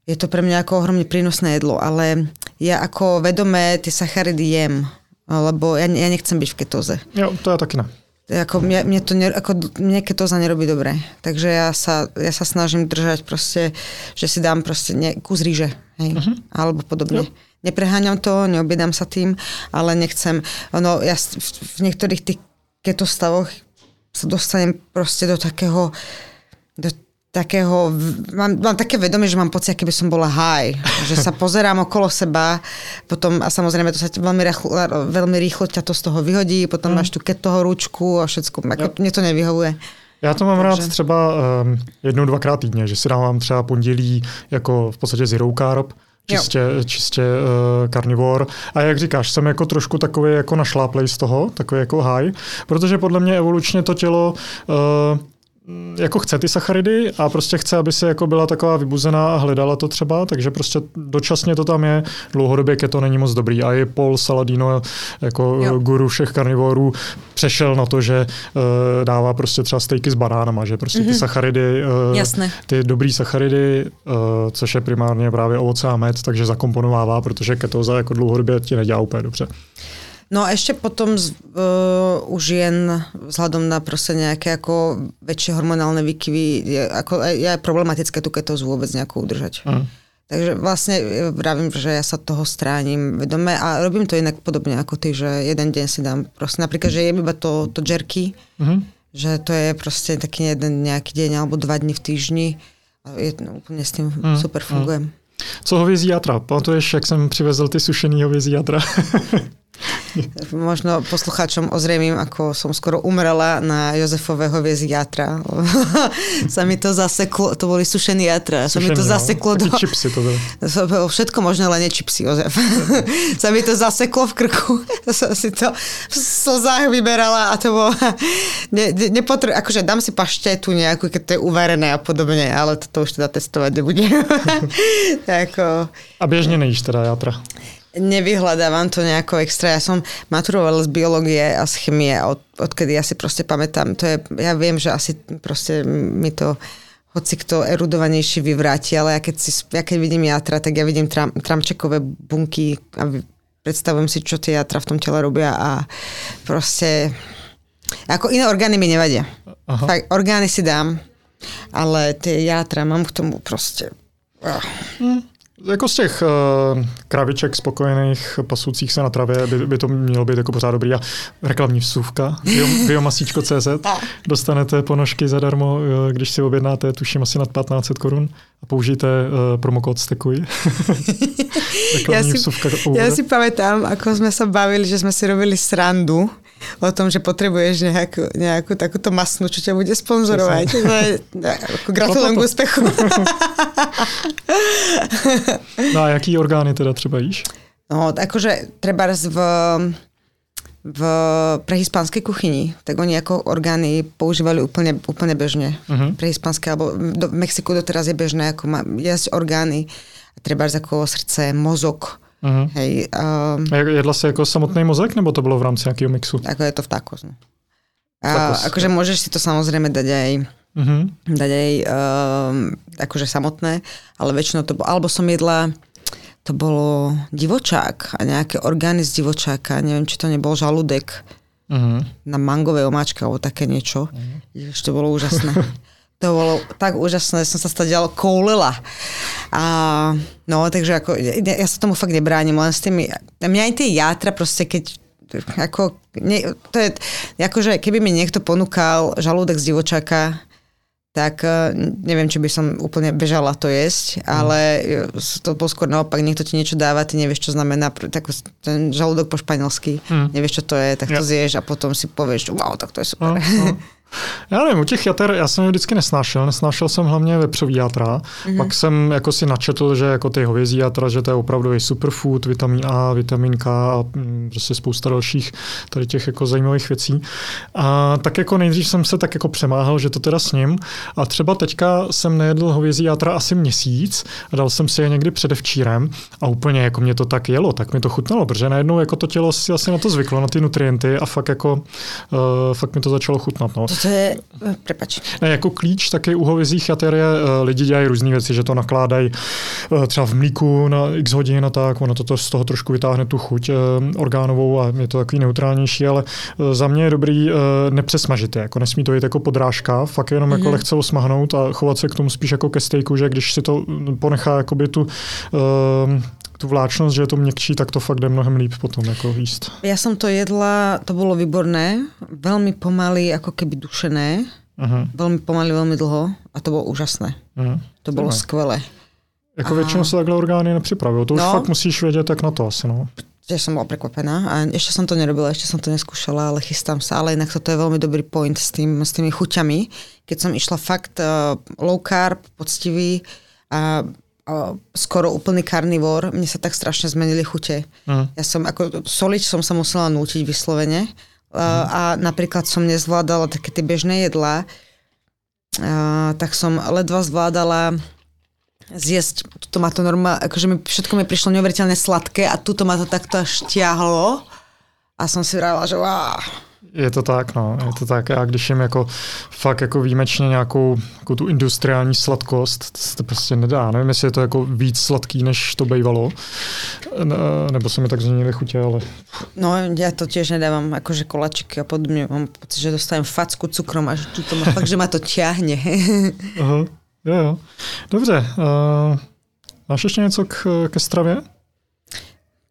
je to pre mňa ako ohromne prínosné jedlo, ale ja ako vedomé tie sacharidy jem, lebo ja, ja nechcem byť v ketóze. Jo, to ja taky ne ako mne, mne, to ne, ako mne za nerobí dobre. Takže ja sa, ja sa snažím držať proste, že si dám proste ne, kus ríže, hej, uh-huh. alebo podobne. Jo. Nepreháňam to, neobjedám sa tým, ale nechcem, no ja v, v niektorých tých keto stavoch sa dostanem proste do takého, do takého, mám, mám také vedomie, že mám pocit, keby som bola high, že sa <laughs> pozerám okolo seba, potom a samozrejme to sa veľmi rýchlo, veľmi rýchlo ťa to z toho vyhodí, potom mm. máš tu keď toho ručku a všetko, ako, ja. mne to nevyhovuje. Já to mám Takže... rád třeba um, jednou, dvakrát týdně, že si dávám třeba pondělí jako v podstatě zero carb, čistě, čistě uh, karnivor. A jak říkáš, jsem jako trošku takový jako našláplej z toho, takový jako high, protože podle mě evolučně to tělo uh, jako chce ty sacharidy a prostě chce, aby se jako byla taková vybuzená a hledala to třeba, takže prostě dočasně to tam je, dlouhodobě ke to není moc dobrý. A i Paul Saladino, jako jo. guru všech karnivorů, přešel na to, že uh, dává prostě třeba stejky s banánama, že prostě mm-hmm. ty mhm. sacharidy, uh, Jasné. ty dobrý sacharidy, uh, což je primárně právě ovoce a med, takže zakomponovává, protože ketoza jako dlouhodobě ti nedělá úplně dobře. No a ešte potom uh, u žien vzhľadom na proste nejaké ako väčšie hormonálne výkyvy je, ako, je aj problematické tu ketózu vôbec nejako udržať. Mm. Takže vlastne e, vravím, že ja sa toho stránim vedome a robím to inak podobne ako ty, že jeden deň si dám proste, napríklad, že jem iba to, to jerky, mm-hmm. že to je proste taký jeden nejaký deň alebo dva dny v týždni a je, no, úplne s tým mm, super fungujem. Mm. Co hovězí játra? Pamatuješ, jak jsem přivezl ty sušený hovězí játra? <laughs> Možno poslucháčom ozriemím, ako som skoro umrela na Jozefového viezi jatra. <laughs> sa mi to zaseklo, to boli sušený jatra, sa mi to no. zaseklo do... Čipsy to boli. Všetko možné, len nie čipsy, Jozef. <laughs> sa mi to zaseklo v krku. <laughs> som si to v slzách vyberala a to bolo... Ne, ne, nepotr- akože dám si paštetu nejakú, keď to je uvarené a podobne, ale toto už teda testovať nebudem. Ako... A bežne nejíš teda jatra? Nevyhľadávam to nejako extra. Ja som maturovala z biológie a z chemie, od, odkedy ja si proste pamätám. To je, ja viem, že asi proste mi to hoci kto erudovanejší vyvráti, ale ja keď, si, ja keď vidím jatra, tak ja vidím tram, tramčekové bunky a predstavujem si, čo tie jatra v tom tele robia a proste ako iné orgány mi nevadia. Aha. Fakt, orgány si dám, ale tie jatra mám k tomu proste... Hm. Jako z těch uh, kraviček spokojených pasucích se na travě by, by to mělo být jako pořád dobrý. A reklamní vsuvka, bio, biomasíčko.cz, <laughs> dostanete ponožky zadarmo, eh, když si objednáte, tuším asi nad 1500 korun a použijte uh, promokód STEKUJ. <laughs> <laughs> ja, si, ja si pamätám, ako sme sa bavili, že sme si robili srandu <laughs> o tom, že potrebuješ nejakú, nejakú takúto masnu, čo ťa bude sponzorovať. Gratulujem k úspechu. <laughs> no a jaký orgány teda třeba jíš? No, akože treba v, v prehispánskej kuchyni, tak oni ako orgány používali úplne, úplne bežne. Uh-huh. Prehispánske, alebo do, v Mexiku doteraz je bežné ako má, jesť orgány. Treba ako srdce, mozog, Uh-huh. Hej, um, Jedla si ako samotný mozek, nebo to bylo v rámci nejakého mixu? Ako je to v takos. No. A, akože môžeš si to samozrejme dať aj uh-huh. dať aj um, akože samotné, ale väčšinou to bolo, alebo som jedla to bolo divočák a nejaké orgány z divočáka, neviem, či to nebol žalúdek uh-huh. na mangovej omáčke alebo také niečo. Uh-huh. to bolo úžasné. <laughs> To bolo tak úžasné, som sa stadiaľ koulila. A, no, takže ako, ja, ja sa tomu fakt nebránim, len s tými, mňa aj tie játra proste, keď ako, ne, to je, akože keby mi niekto ponúkal žalúdek z divočáka, tak e, neviem, či by som úplne bežala to jesť, mm. ale to bol skôr naopak, niekto ti niečo dáva, ty nevieš, čo znamená, tak ten žalúdok po španielsky, mm. nevieš, čo to je, tak to ja. zješ a potom si povieš, wow, tak to je super. Mm. <laughs> Já nevím, u těch jater já jsem je vždycky nesnášel. Nesnášel jsem hlavně vepřový játra. Mm-hmm. Pak jsem jako si načetl, že jako ty hovězí játra, že to je opravdu superfood, vitamin A, vitamin K a mm, prostě spousta dalších tady těch jako zajímavých věcí. A tak jako nejdřív jsem se tak jako přemáhal, že to teda s ním. A třeba teďka jsem nejedl hovězí játra asi měsíc a dal jsem si je někdy předevčírem a úplně jako mě to tak jelo, tak mi to chutnalo, protože najednou jako to tělo si asi na to zvyklo, na ty nutrienty a fakt jako uh, fakt mi to začalo chutnat. No. To je, eh, prepač. Ne, jako klíč taky u hovězích jater je, eh, lidi dělají různé věci, že to nakládají eh, třeba v mlíku na x hodin a tak, ono to z toho trošku vytáhne tu chuť orgánovou a je to takový neutrálnější, ale za mě je dobrý nepřesmažit je, jako nesmí to jít jako podrážka, fakt jenom mm-hmm. jako mhm. lehce osmahnout a chovat se k tomu spíš jako ke stejku, že když si to ponechá jakoby tu tu vláčnosť, že je to měkčí, tak to fakt jde mnohem líp potom jako jíst. Ja som to jedla, to bolo výborné, veľmi pomaly, ako keby dušené. Uh-huh. Veľmi pomaly, veľmi dlho a to bolo úžasné. Uh-huh. To bolo Zajímavé. skvelé. Jako A- většinou se takhle orgány nepřipravují. To už No. fakt musíš vědět, jak na to asi. No. Že som bola prekvapená a ešte som to nerobila, ešte som to neskúšala, ale chystám sa. Ale inak toto je veľmi dobrý point s, tým, s tými chuťami. Keď som išla fakt uh, low carb, poctivý a skoro úplný karnivor, mne sa tak strašne zmenili chute. Uh-huh. Ja som ako soliť som sa musela nútiť vyslovene uh, a napríklad som nezvládala také tie bežné jedlá, uh, tak som ledva zvládala zjesť, tuto ma to normálne, akože mi, všetko mi prišlo neuveriteľne sladké a tuto ma to takto až ťahlo a som si vravila, že wow. Je to tak, no, je to tak. Já když jim jako fakt jako výjimečně nějakou jako tu industriální sladkost, to se to prostě nedá. Nevím, jestli je to jako víc sladký, než to bývalo, Ne- nebo se mi tak změnily chutě, ale No ja to tiež nedávam, akože kolačiky a podobne, mám pocit, že dostajem facku cukrom a že ma <laughs> fakt, že ma to ťahne. <laughs> Aha, jo, jo. Dobře, uh, máš ještě něco k, ke stravě?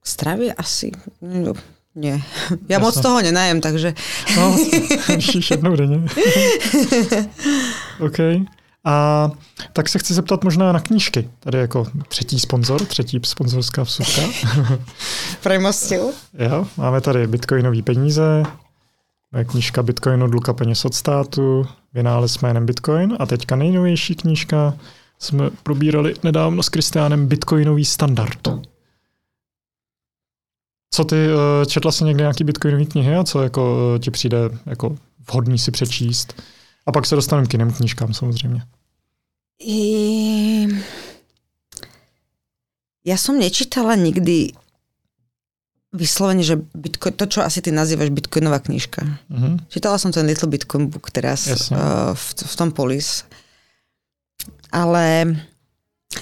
Stravie asi, no, nie. Ja Jasné. moc toho nenajem, takže No, <laughs> jednou denně. <laughs> OK. A tak se chci zeptat možná na knížky. Tady jako třetí sponzor, třetí sponzorská vsuvka. <laughs> premostil. Jo, máme tady bitcoinové peníze, moje knížka Bitcoin odluka peněz od státu, vynález jménem Bitcoin a teďka nejnovější knížka jsme probírali nedávno s Kristiánem Bitcoinový standard. Co ty, eh, četla jsi někdy nějaký bitcoinový knihy a co jako eh, ti přijde jako vhodný si přečíst? A pak se dostaneme k jiným knížkám samozřejmě. I... Ja som nečítala nikdy vyslovene, že Bitcoin, to, čo asi ty nazývaš bitcoinová knižka. Mhm. Čítala som ten Little Bitcoin book teraz Jasne. uh, v, v tom polis. Ale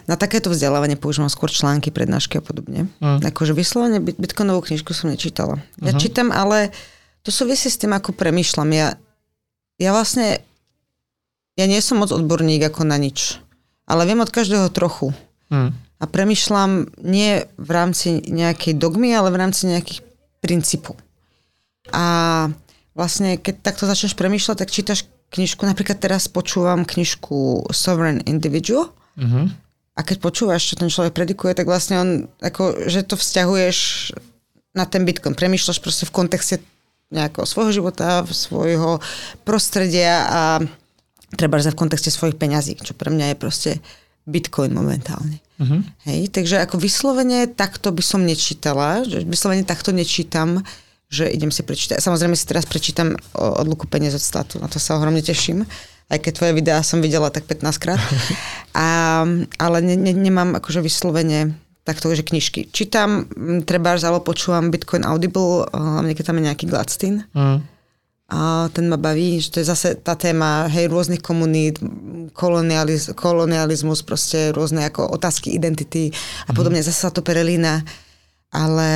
na takéto vzdelávanie používam skôr články, prednášky a podobne. Mm. Akože vyslovene bit- bitcoinovú knižku som nečítala. Ja Mhm. čítam, ale to súvisí s tým, ako premýšľam. Ja, ja vlastne ja nie som moc odborník ako na nič. Ale viem od každého trochu. Mm. A premyšľam nie v rámci nejakej dogmy, ale v rámci nejakých princípov. A vlastne, keď takto začneš premýšľať, tak čítaš knižku, napríklad teraz počúvam knižku Sovereign Individual Mhm. A keď počúvaš, čo ten človek predikuje, tak vlastne on, ako, že to vzťahuješ na ten Bitcoin. Premýšľaš proste v kontexte nejakého svojho života, svojho prostredia a treba v kontexte svojich peňazí, čo pre mňa je proste Bitcoin momentálne. Mhm. Hej, takže ako vyslovene takto by som nečítala, že vyslovene takto nečítam, že idem si prečítať. Samozrejme si teraz prečítam odluku peniaz od státu, na to sa ohromne teším. Aj keď tvoje videá som videla tak 15 krát. <laughs> A, ale ne, ne, nemám akože vyslovene takto, že knižky. Čítam, treba alebo počúvam Bitcoin Audible, hlavne keď tam je nejaký Gladstein. Mm. A ten ma baví, že to je zase tá téma hej, rôznych komunít, kolonializ, kolonializmus, proste rôzne ako otázky identity a podobne. Zase sa to prelína, ale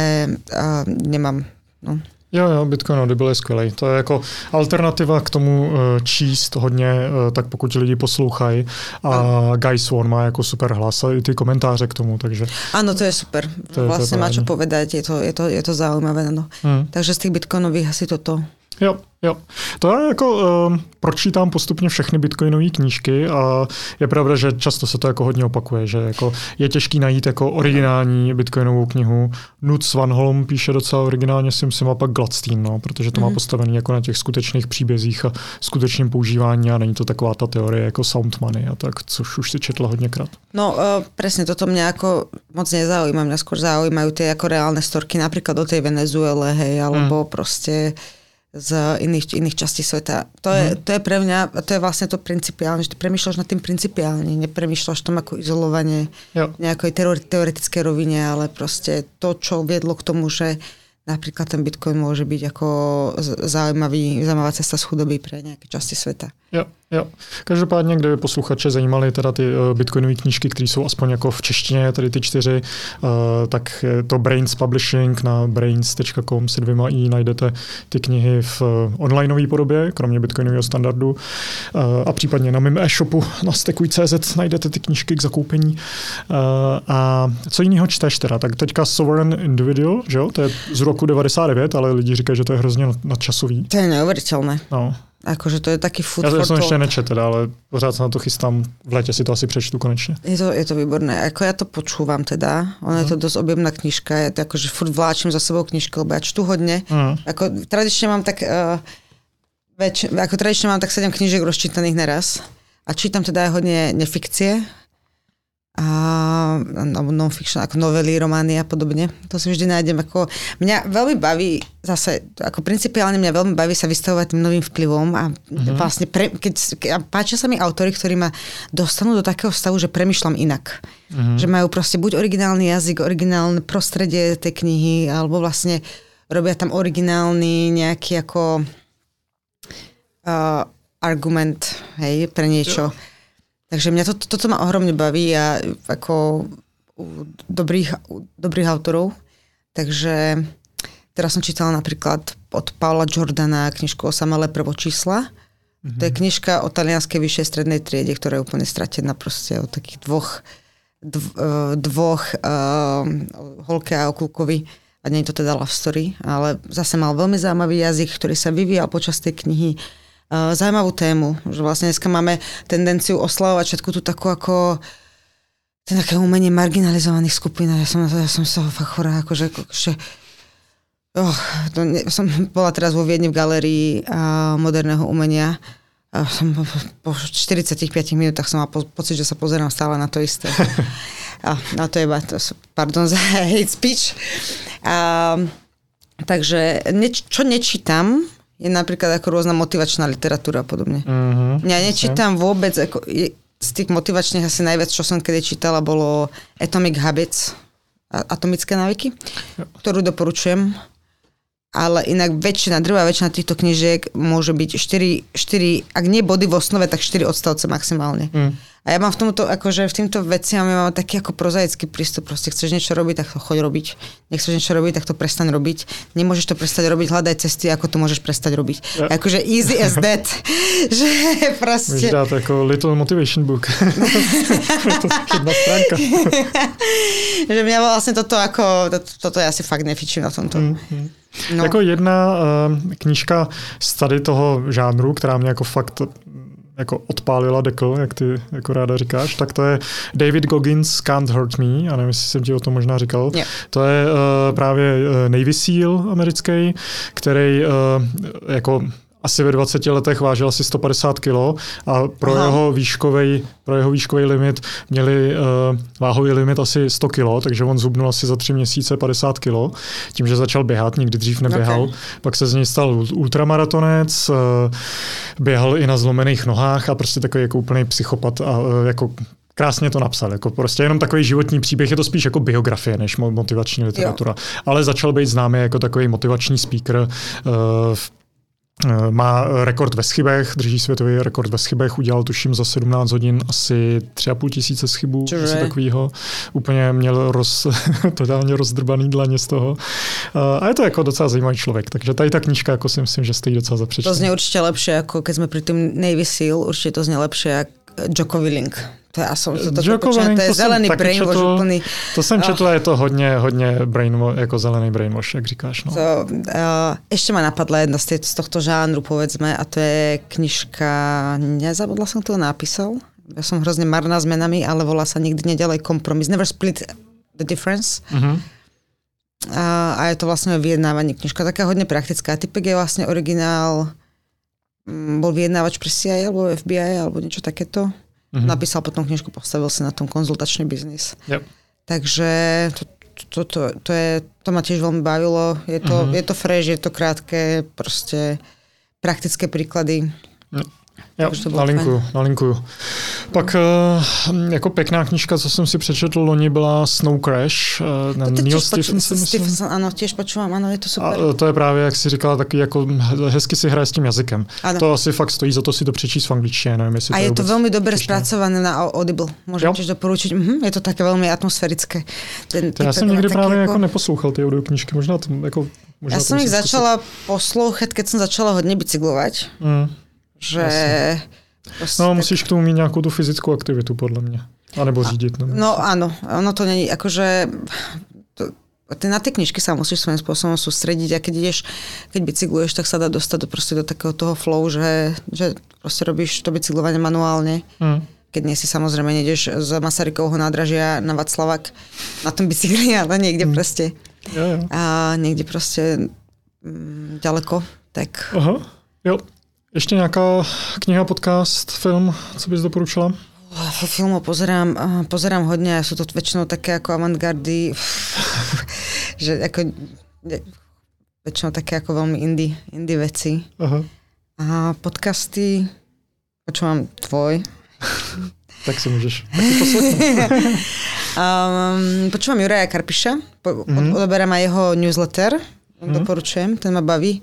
uh, nemám. No. Jo, jo, Bitcoin Audible je skvělý. To je jako alternativa k tomu eh, číst hodně, eh, tak pokud lidi poslouchají. A Guy Swan má jako super hlas a i ty komentáře k tomu, takže... Áno, to je super. To je- To to je vlastne má čo povedať, je to, je to, je to zaujímavé. No. Hmm. Takže z tých bitcoinových asi toto. Jo, jo. To já jako uh, pročítám postupně všechny bitcoinové knížky a je pravda, že často se to jako hodně opakuje, že jako je těžký najít jako originální bitcoinovou knihu. Nut Van Holm píše docela originálně si myslím a pak Gladstein, no, protože to mm. má postavený jako na těch skutečných příbězích a skutečném používání a není to taková ta teorie jako sound money a tak, což už si četla hodněkrát. No uh, presne, toto mňa ako moc nezaujíma, mňa skôr zaujímajú tie ako reálne storky, napríklad o tej Venezuele, hej, alebo mm. proste z iných, iných častí sveta. To je, to je pre mňa, a to je vlastne to principiálne, že ty premýšľaš nad tým principiálne, nepremýšľaš tom ako izolovanie Jo. nejakej teoretickej rovine, ale proste to, čo viedlo k tomu, že napríklad ten Bitcoin môže byť ako zaujímavý, zaujímavá cesta z chudoby pre nejaké časti sveta. Jo, jo. Každopádně, kdyby posluchače zajímaly teda ty uh, bitcoinové knížky, které jsou aspoň jako v češtině, tady ty čtyři, uh, tak to Brains Publishing na brains.com se dvěma i najdete ty knihy v uh, onlineové podobě, kromě bitcoinového standardu. A případně na mém e-shopu na stekuj.cz najdete ty knížky k zakoupení. A co jiného čteš teda? Tak teďka Sovereign Individual, že jo? To je z roku 99, ale lidi říkají, že to je hrozně nad- nadčasový. To je neuveriteľné. No, Akože to je taký food Já, for jsem ještě thought. nečet teda, ale pořád se na to chystám. V létě si to asi přečtu konečně. Je to, je to výborné. Ako ja to počúvam teda, ono je to dosť objemná knižka, ja to akože furt vláčim za sebou knižku, lebo ja čtu hodne. Mm. Ako tradične mám tak, uh, väč, ako tradične mám tak 7 knížek rozčítaných naraz. A čítam teda aj hodne nefikcie, a, alebo non-fiction, ako novely, romány a podobne. To si vždy nájdem. Ako, mňa veľmi baví, zase, ako principiálne mňa veľmi baví sa vystavovať tým novým vplyvom a mm-hmm. vlastne, pre, keď, keď, páčia sa mi autory, ktorí ma dostanú do takého stavu, že premyšľam inak. Mm-hmm. Že majú proste buď originálny jazyk, originálne prostredie tej knihy, alebo vlastne robia tam originálny nejaký ako uh, argument, hej, pre niečo. Takže mňa to, toto ma ohromne baví a ako u dobrých, u dobrých autorov. Takže teraz som čítala napríklad od Paula Jordana knižku o samele prvočísla. Mm-hmm. To je knižka o talianskej vyššej strednej triede, ktorá je úplne stratená proste o takých dvoch, dv, eh, dvoch uh, holke a okulkovi. A nie je to teda love story, ale zase mal veľmi zaujímavý jazyk, ktorý sa vyvíjal počas tej knihy uh, zaujímavú tému, že vlastne dneska máme tendenciu oslavovať všetku tú takú ako ten také umenie marginalizovaných skupín ja som, ja som sa fakt chorá, akože, akože oh, to ne, som bola teraz vo Viedni v galérii uh, moderného umenia a som po, po 45 minútach som mal po, pocit, že sa pozerám stále na to isté. a, <laughs> a to je iba, to, pardon za <laughs> hate speech. A, takže neč, čo nečítam, je napríklad ako rôzna motivačná literatúra a podobne. Mm-hmm. Ja nečítam vôbec, ako, je, z tých motivačných asi najviac, čo som kedy čítala, bolo Atomic Habits, atomické návyky, ktorú doporučujem. Ale inak väčšina, drvá väčšina týchto knižiek môže byť 4, 4 ak nie body v osnove, tak 4 odstavce maximálne. Mm. A ja mám v tomto, akože v týmto veciam ja mám taký ako prozaický prístup. Proste chceš niečo robiť, tak to choď robiť. Nechceš niečo robiť, tak to prestaň robiť. Nemôžeš to prestať robiť, hľadaj cesty, ako to môžeš prestať robiť. Ja. Akože easy as that. <laughs> že proste... dát jako Little Motivation Book. <laughs> jedna stránka. <laughs> že mňa vlastne toto ako, to, toto ja si fakt nefičím na tomto. Mm-hmm. No. Jako jedna uh, knížka z tady toho žánru, která mě jako fakt jako odpálila dekl, jak ty jako ráda říkáš, tak to je David Goggins Can't Hurt Me, a nevím, jestli jsem ti o tom možná říkal. Yeah. To je uh, právě uh, Navy SEAL americký, který uh, jako asi ve 20 letech vážil asi 150 kg a pro Aha. jeho výškový pro jeho výškový limit měli uh, váhový limit asi 100 kg, takže on zubnul asi za tři měsíce 50 kg, tím, že začal běhat, nikdy dřív neběhal. Okay. Pak se z něj stal ultramaratonec, uh, běhal i na zlomených nohách a prostě takový jako úplný psychopat a uh, jako krásně to napsal. Jako prostě jenom takový životní příběh, je to spíš jako biografie než motivační literatura. Jo. Ale začal být známý jako takový motivační speaker uh, v má rekord ve schybech, drží světový rekord ve schybech, udělal tuším za 17 hodin asi 3,5 tisíce schybů, asi takovýho. Úplně měl roz, <laughs> totálně rozdrbaný dlaně z toho. A je to jako docela zajímavý člověk, takže tady ta knižka jako si myslím, že stojí docela za přečtení. To znie určite lepšie, ako keď sme pri tým Navy Seal, určite to znie lepšie ako Jocko Willink. To, ja som, to, to, Jocko to, je zelený brainwash četl, úplný. To jsem četl a je to hodně, hodně brainwash, jako zelený brainwash, jak říkáš. No. To, uh, ešte ma napadla jedna z, z tohto žánru, povedzme, a to je knižka, nezabudla som, to napísal. Ja som hrozne marná s menami, ale volá sa Nikdy neďalej kompromis. Never split the difference. Mm-hmm. A, a je to vlastne o vyjednávaní knižka, taká hodne praktická. Typek je vlastne originál, bol vyjednávač pre CIA alebo FBI alebo niečo takéto. Mm-hmm. Napísal potom knižku, postavil si na tom konzultačný biznis. Yep. Takže to, to, to, to, je, to ma tiež veľmi bavilo. Je to, mm-hmm. je to fresh, je to krátke, proste praktické príklady. No. Jo, nalinkuju, nalinkuju. Pak uh, jako pěkná knižka, co jsem si přečetl loni, byla Snow Crash. Na to Neil Stephenson. Stephenson, áno, tiež počúvam, áno, je to super. A to je právě, jak jsi říkala, taky jako hezky si hraje s tím jazykem. Ano. To asi fakt stojí za to si to přečíst v angličtině, nevím, jestli A to je to vůbec veľmi dobre přečtené. spracované na Audible. Môžem Jo. tiež doporučiť. Mhm, je to také veľmi atmosférické. Ten, To já jsem nikdy právě ako- jako neposlouchal ty audioknižky, možná to jako... Možná to som ich začala poslúchať, keď som začala hodne bicyklovať. Mm. Že... proste No, musíš k tomu mít nějakou tu fyzickou aktivitu, podle mě. A nebo řídit. Nebo... No áno, ono to není, akože to, ty na tie knižky sa musíš svojím spôsobom sústrediť a keď ideš, keď bicykluješ, tak sa dá dostať do, proste do takého toho flow, že, že proste robíš to bicyklovanie manuálne. Mm. Keď nie si samozrejme nejdeš z Masarykovho nádražia na Vaclavak na tom bicykli, ale niekde mm. proste jo. a niekde proste mm, ďaleko, tak... Aha, jo. Ještě nějaká kniha, podcast, film, co bys doporučila? Filmov pozerám, pozerám hodne a sú to väčšinou také ako avantgardy, <laughs> že ako väčšinou také ako veľmi indie, indie veci. Aha. A podcasty, počúvam tvoj. <laughs> tak si môžeš <laughs> um, počúvam Juraja Karpiša, po, mm-hmm. odoberám aj jeho newsletter, mm-hmm. doporučujem, ten ma baví.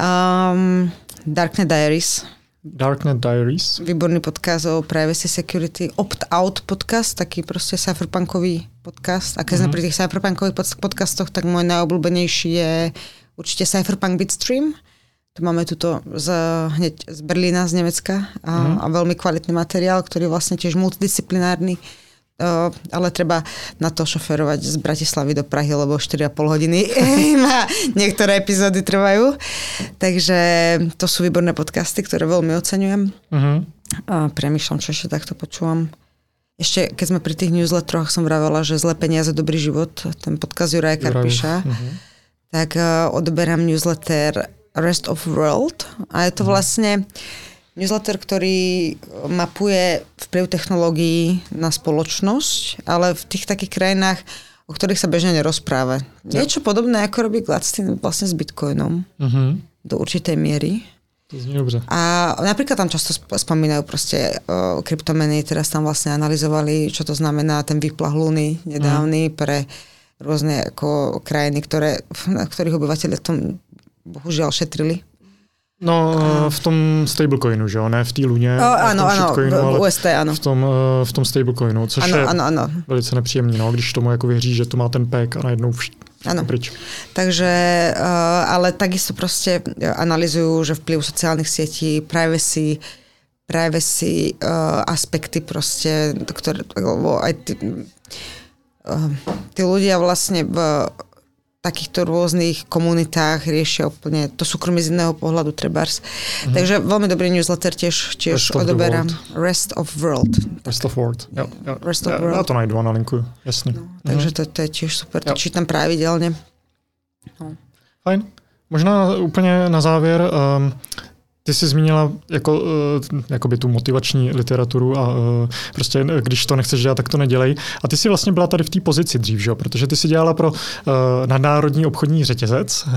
Um, Darknet Diaries, Darknet Diaries. Výborný podcast o privacy security. Opt-out podcast, taký proste cypherpunkový podcast. A keď mm-hmm. sme mhm. pri tých cypherpunkových podcastoch, tak môj najobľúbenejší je určite Cypherpunk Bitstream. To máme tuto z, hneď z Berlína, z Nemecka a, mm-hmm. a veľmi kvalitný materiál, ktorý je vlastne tiež multidisciplinárny ale treba na to šoferovať z Bratislavy do Prahy, lebo 4,5 hodiny <laughs> ma niektoré epizódy trvajú. Takže to sú výborné podcasty, ktoré veľmi oceňujem. Uh-huh. A premýšľam, čo ešte takto počúvam. Ešte, keď sme pri tých newsletteroch, som vravela, že Zlé peniaze, dobrý život, ten podcast Juraja Karpiša, uh-huh. tak uh, odberám newsletter Rest of World a je to vlastne uh, newsletter, ktorý mapuje vplyv technológií na spoločnosť, ale v tých takých krajinách, o ktorých sa bežne nerozpráva. Ja. Niečo podobné, ako robí Gladstein vlastne s Bitcoinom. Uh-huh. Do určitej miery. Dobře. A napríklad tam často spomínajú proste uh, kryptomeny, teraz tam vlastne analyzovali, čo to znamená ten výplah Luny nedávny uh-huh. pre rôzne ako krajiny, ktoré, na ktorých obyvateľe tom bohužiaľ šetrili. No v tom stablecoinu, že jo? Ne v té luně. O, ano, ano, v UST, ano. V tom, eh, v tom stablecoinu, což ano, je ano, ano. velice nepříjemný, no, když tomu jako věří, že to má ten pek a najednou vš- Áno. Takže, uh, ale takisto proste analizujú, že vplyv sociálnych sietí, privacy, privacy uh, aspekty proste, ktoré, aj tí, uh, tí ľudia vlastne v takýchto rôznych komunitách riešia úplne to súkromie z iného pohľadu trebárs. Mm-hmm. Takže veľmi dobrý newsletter tiež, tiež Rest odoberám. Of Rest of World. Rest of World. Ja, ja, Rest of ja, World. Ja to najdu a nalinkuju, jasne. No, takže mm-hmm. to, to je tiež super, to čítam pravidelne. No. Fajn. Možná úplně na závěr, um, ty jsi zmínila jako, uh, jakoby tu motivační literaturu a uh, prostě když to nechceš dělat, tak to nedělej. A ty jsi vlastně byla tady v té pozici dřív, že? protože ty jsi dělala pro uh, nadnárodní obchodní řetězec,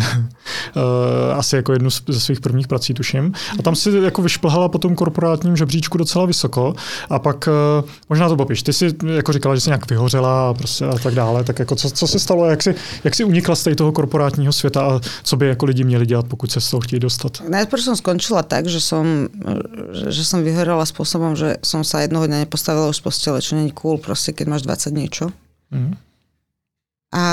<laughs> asi jako jednu ze svých prvních prací, tuším. A tam si jako vyšplhala po tom korporátním žebříčku docela vysoko a pak uh, možná to popiš. Ty jsi jako říkala, že jsi nějak vyhořela a, prostě a tak dále. Tak jako co, co se stalo, jak jsi, jak jsi unikla z toho korporátního světa a co by jako lidi měli dělat, pokud se z toho chtějí dostat? Najprv jsem skončila skončila tak, že som, že som vyhorala spôsobom, že som sa jednoho dňa nepostavila už z postele, čo není cool, proste keď máš 20 niečo. Mm. A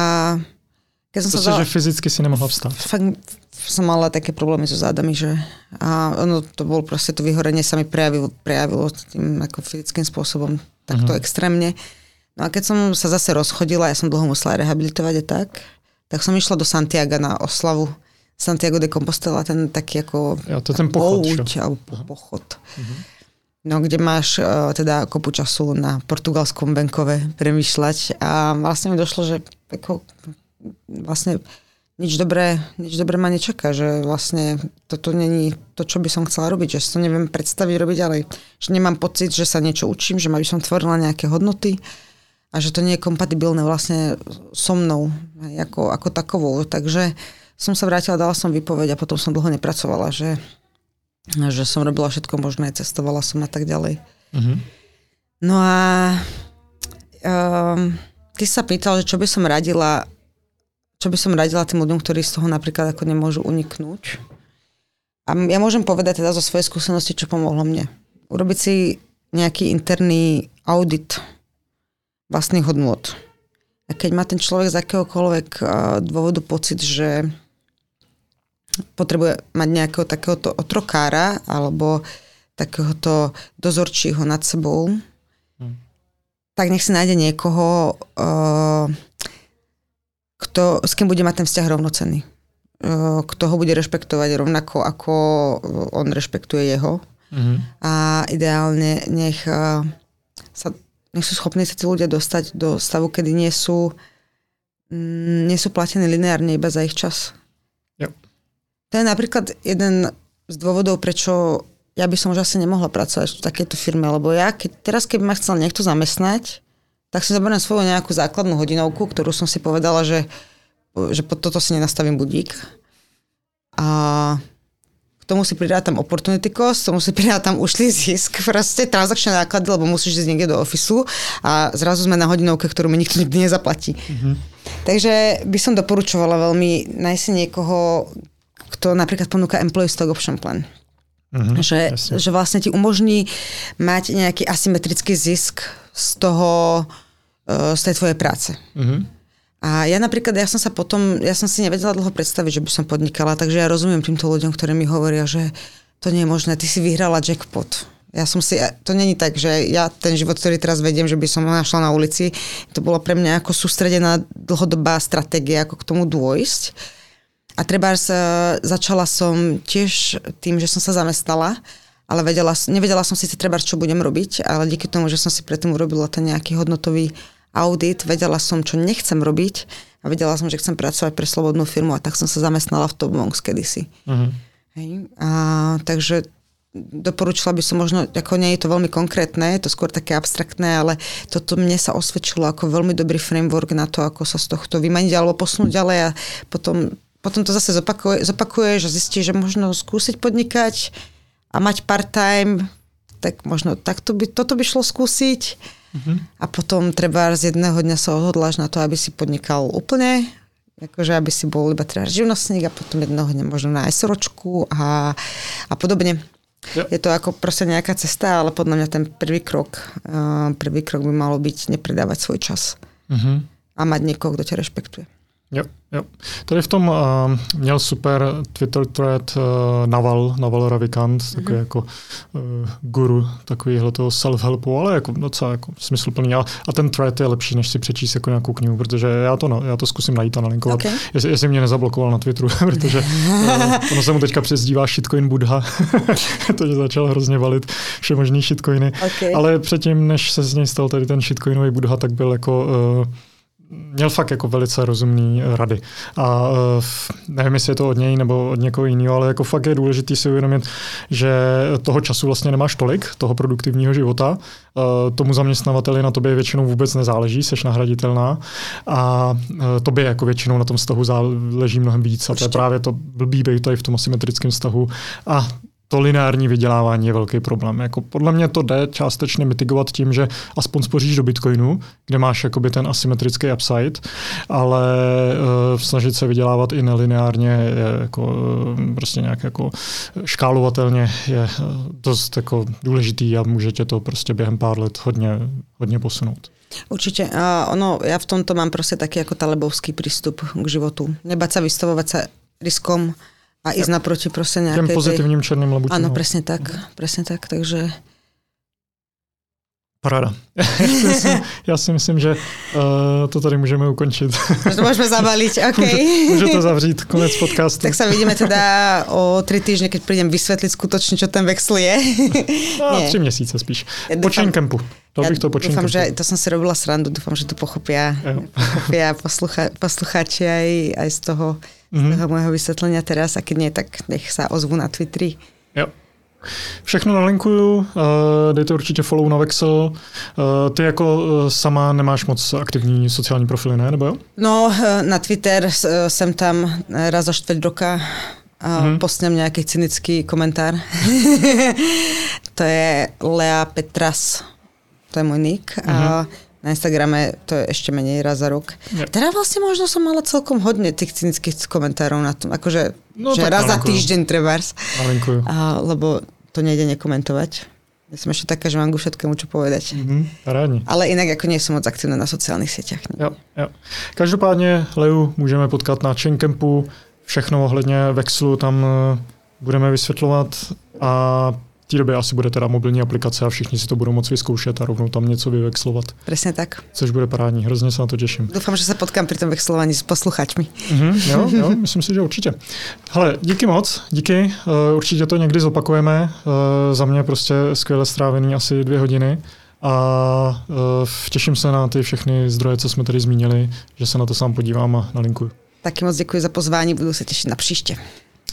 keď som to sa dala, že fyzicky si nemohla vstať. Fakt som mala také problémy so zádami, že a ono to bol proste to vyhorenie sa mi prejavilo, prejavilo tým ako fyzickým spôsobom takto mm. extrémne. No a keď som sa zase rozchodila, ja som dlho musela rehabilitovať a tak, tak som išla do Santiago na oslavu Santiago de Compostela, ten taký ako ja, to ten pochod, pouť, alebo pochod. Uh-huh. No, kde máš uh, teda kopu času na portugalskom Benkove premýšľať a vlastne mi došlo, že ako, vlastne nič dobré, nič dobré ma nečaká, že vlastne toto není to, čo by som chcela robiť, že si to neviem predstaviť robiť ďalej. Že nemám pocit, že sa niečo učím, že ma by som tvorila nejaké hodnoty a že to nie je kompatibilné vlastne so mnou ako, ako takovou. Takže uh, som sa vrátila, dala som výpoveď a potom som dlho nepracovala, že, že som robila všetko možné, cestovala som a tak ďalej. Mm-hmm. No a um, ty sa pýtal, že čo by som radila čo by som radila tým ľuďom, ktorí z toho napríklad ako nemôžu uniknúť. A ja môžem povedať teda zo svojej skúsenosti, čo pomohlo mne. Urobiť si nejaký interný audit vlastných hodnôt. A keď má ten človek z akéhokoľvek dôvodu pocit, že potrebuje mať nejakého takéhoto otrokára alebo takéhoto dozorčího nad sebou, hmm. tak nech si nájde niekoho, uh, kto, s kým bude mať ten vzťah rovnocenný. Uh, kto ho bude rešpektovať rovnako, ako on rešpektuje jeho. Mm-hmm. A ideálne nech, uh, sa, nech sú schopní sa tí ľudia dostať do stavu, kedy nie sú, mm, nie sú platení lineárne iba za ich čas. Yep. To je napríklad jeden z dôvodov, prečo ja by som už asi nemohla pracovať v takejto firme, lebo ja, keď, teraz keby ma chcel niekto zamestnať, tak si zoberiem svoju nejakú základnú hodinovku, ktorú som si povedala, že, že pod toto si nenastavím budík. A k tomu si pridátam opportunity cost, tomu si pridátam ušlý zisk, proste transakčné náklady, lebo musíš ísť niekde do ofisu a zrazu sme na hodinovke, ktorú mi nikto nikdy nezaplatí. Mm-hmm. Takže by som doporučovala veľmi nájsť niekoho, kto napríklad ponúka employee stock option plan. Mm-hmm, že, že vlastne ti umožní mať nejaký asymetrický zisk z toho, e, z tej tvojej práce. Mm-hmm. A ja napríklad, ja som sa potom, ja som si nevedela dlho predstaviť, že by som podnikala, takže ja rozumiem týmto ľuďom, ktorí mi hovoria, že to nie je možné, ty si vyhrala jackpot. Ja som si, to není tak, že ja ten život, ktorý teraz vediem, že by som našla na ulici, to bolo pre mňa ako sústredená dlhodobá stratégia, ako k tomu dôjsť. A treba začala som tiež tým, že som sa zamestnala, ale vedela, nevedela som si treba, čo budem robiť, ale díky tomu, že som si predtým urobila ten nejaký hodnotový audit, vedela som, čo nechcem robiť a vedela som, že chcem pracovať pre slobodnú firmu a tak som sa zamestnala v Top Monks kedysi. Uh-huh. Hej. A, takže doporučila by som možno, ako nie je to veľmi konkrétne, je to skôr také abstraktné, ale toto mne sa osvedčilo ako veľmi dobrý framework na to, ako sa z tohto vymaniť alebo posunúť ďalej a potom potom to zase zopakuje, zopakuje, že zistí, že možno skúsiť podnikať a mať part-time, tak možno takto by, toto by šlo skúsiť. Mm-hmm. A potom treba z jedného dňa sa odhodláš na to, aby si podnikal úplne, akože aby si bol iba teda živnostník a potom jedného dňa možno na SROčku a, a podobne. Ja. Je to ako proste nejaká cesta, ale podľa mňa ten prvý krok, uh, prvý krok by malo byť nepredávať svoj čas. Mm-hmm. A mať niekoho, kto ťa rešpektuje. Jo, jo. Tady v tom uh, měl super Twitter thread uh, Naval, Naval Ravikant, mm-hmm. takový jako uh, guru takovýhle toho self-helpu, ale jako docela jako smysluplný. A, a ten thread je lepší, než si přečíst jako nějakou knihu, protože já to, já to zkusím najít a nalinkovat. Okay. Jestli, jestli mě nezablokoval na Twitteru, <laughs> protože uh, ono se mu teďka přezdívá shitcoin Buddha, <laughs> to začal hrozně valit možný shitcoiny. Okay. Ale předtím, než se z něj stal tady ten shitcoinový Buddha, tak byl jako uh, měl fakt jako velice rozumný eh, rady. A uh, nevím, jestli je to od něj nebo od někoho jiného, ale jako fakt je důležité si uvědomit, že toho času vlastně nemáš tolik, toho produktivního života. Uh, tomu zaměstnavateli na tobě většinou vůbec nezáleží, seš nahraditelná a tobě jako většinou na tom vztahu záleží mnohem víc. A to je právě to blbý být tady v tom asymetrickém vztahu. A to lineární vydělávání je velký problém. Jako podle mě to jde částečně mitigovat tím, že aspoň spoříš do Bitcoinu, kde máš jakoby ten asymetrický upside, ale uh, snažit se vydělávat i nelineárně je jako, uh, prostě nějak jako škálovatelně je uh, dost jako důležitý a může tě to prostě během pár let hodně, hodně posunout. Určite. A ono, ja v tomto mám proste taký ako talebovský prístup k životu. Nebať sa vystavovať sa riskom, a ísť ja. naproti proste nejakej... Tým pozitívnym černým labučom. Áno, presne tak, presne tak, takže... Paráda. <laughs> Já si myslím, že uh, to tady můžeme ukončit. to môžeme zabaliť, <laughs> OK. Může, to zavřít, konec podcastu. tak sa vidíme teda o tri týždne, keď prídem vysvetliť skutočne, čo ten vexl je. <laughs> no, tři měsíce spíš. Ja počin kempu. To ja bych to počin dúfam, že to som si robila srandu, dúfam, že to pochopia, pochopia poslucha, poslucháči aj, aj z toho mm-hmm. z toho môjho vysvetlenia teraz a keď nie, tak nech sa ozvu na Twitteri. Jo. Všechno nalinkuju, uh, dejte určitě follow na Vexel. Uh, ty jako uh, sama nemáš moc aktivní sociální profily, ne? Nebo jo? No, na Twitter jsem tam raz za čtvrt roka a mm-hmm. postnem nějaký cynický komentár. <laughs> to je Lea Petras, to je můj nick. Mm-hmm. A mhm. Na Instagrame to je ešte menej raz za rok. Ja. Teda vlastne možno som mala celkom hodne tých cynických komentárov na tom, akože no, že raz za týždeň trebárs. A, lebo to nejde nekomentovať. Ja som ešte taká, že mám ku všetkému čo povedať. Mm-hmm, Ale inak ako nie som moc aktívna na sociálnych sieťach. Jo, jo. Každopádně Leu můžeme potkat na Chaincampu, všechno ohledně Vexlu tam eh, budeme vysvětlovat a té době asi bude teda mobilní aplikace a všichni si to budou moci vyzkoušet a rovnou tam něco vyvexlovat. Presne tak. Což bude parádní, hrozně se na to těším. Dúfam, že sa potkám pri tom vexlovaní s posluchačmi. Mhm, jo, jo, myslím si, že určitě. Hele, díky moc, díky, uh, určitě to někdy zopakujeme. Uh, za mě prostě skvěle strávený asi dvě hodiny a uh, těším se na ty všechny zdroje, co jsme tady zmínili, že se na to sám podívám a nalinkuju. Taky moc děkuji za pozvání, budu se těšit na příště.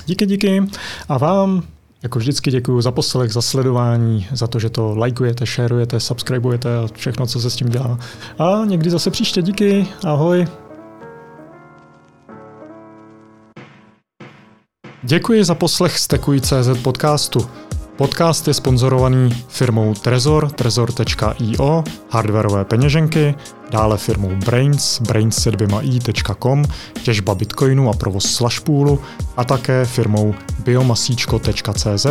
Díky, díky. A vám, jako vždycky, děkuji za poslech, za sledování, za to, že to lajkujete, šerujete, subscribujete a všechno, co se s tím dělá. A někdy zase příště. Díky. Ahoj. Děkuji za poslech Stekuj.cz podcastu. Podcast je sponzorovaný firmou Trezor, trezor.io, hardwareové peněženky, dále firmou Brains, brains se dvěma i.com, těžba bitcoinu a provoz slashpoolu a také firmou biomasíčko.cz.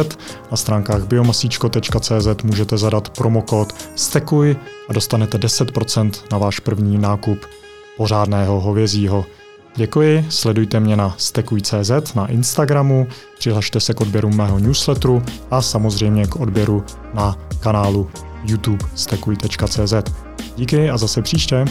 Na stránkách biomasíčko.cz můžete zadat promokód STEKUJ a dostanete 10% na váš první nákup pořádného hovězího. Děkuji, sledujte mě na stekuj.cz na Instagramu, přihlašte se k odběru mého newsletteru a samozřejmě k odběru na kanálu YouTube stekuj.cz. Díky a zase příště.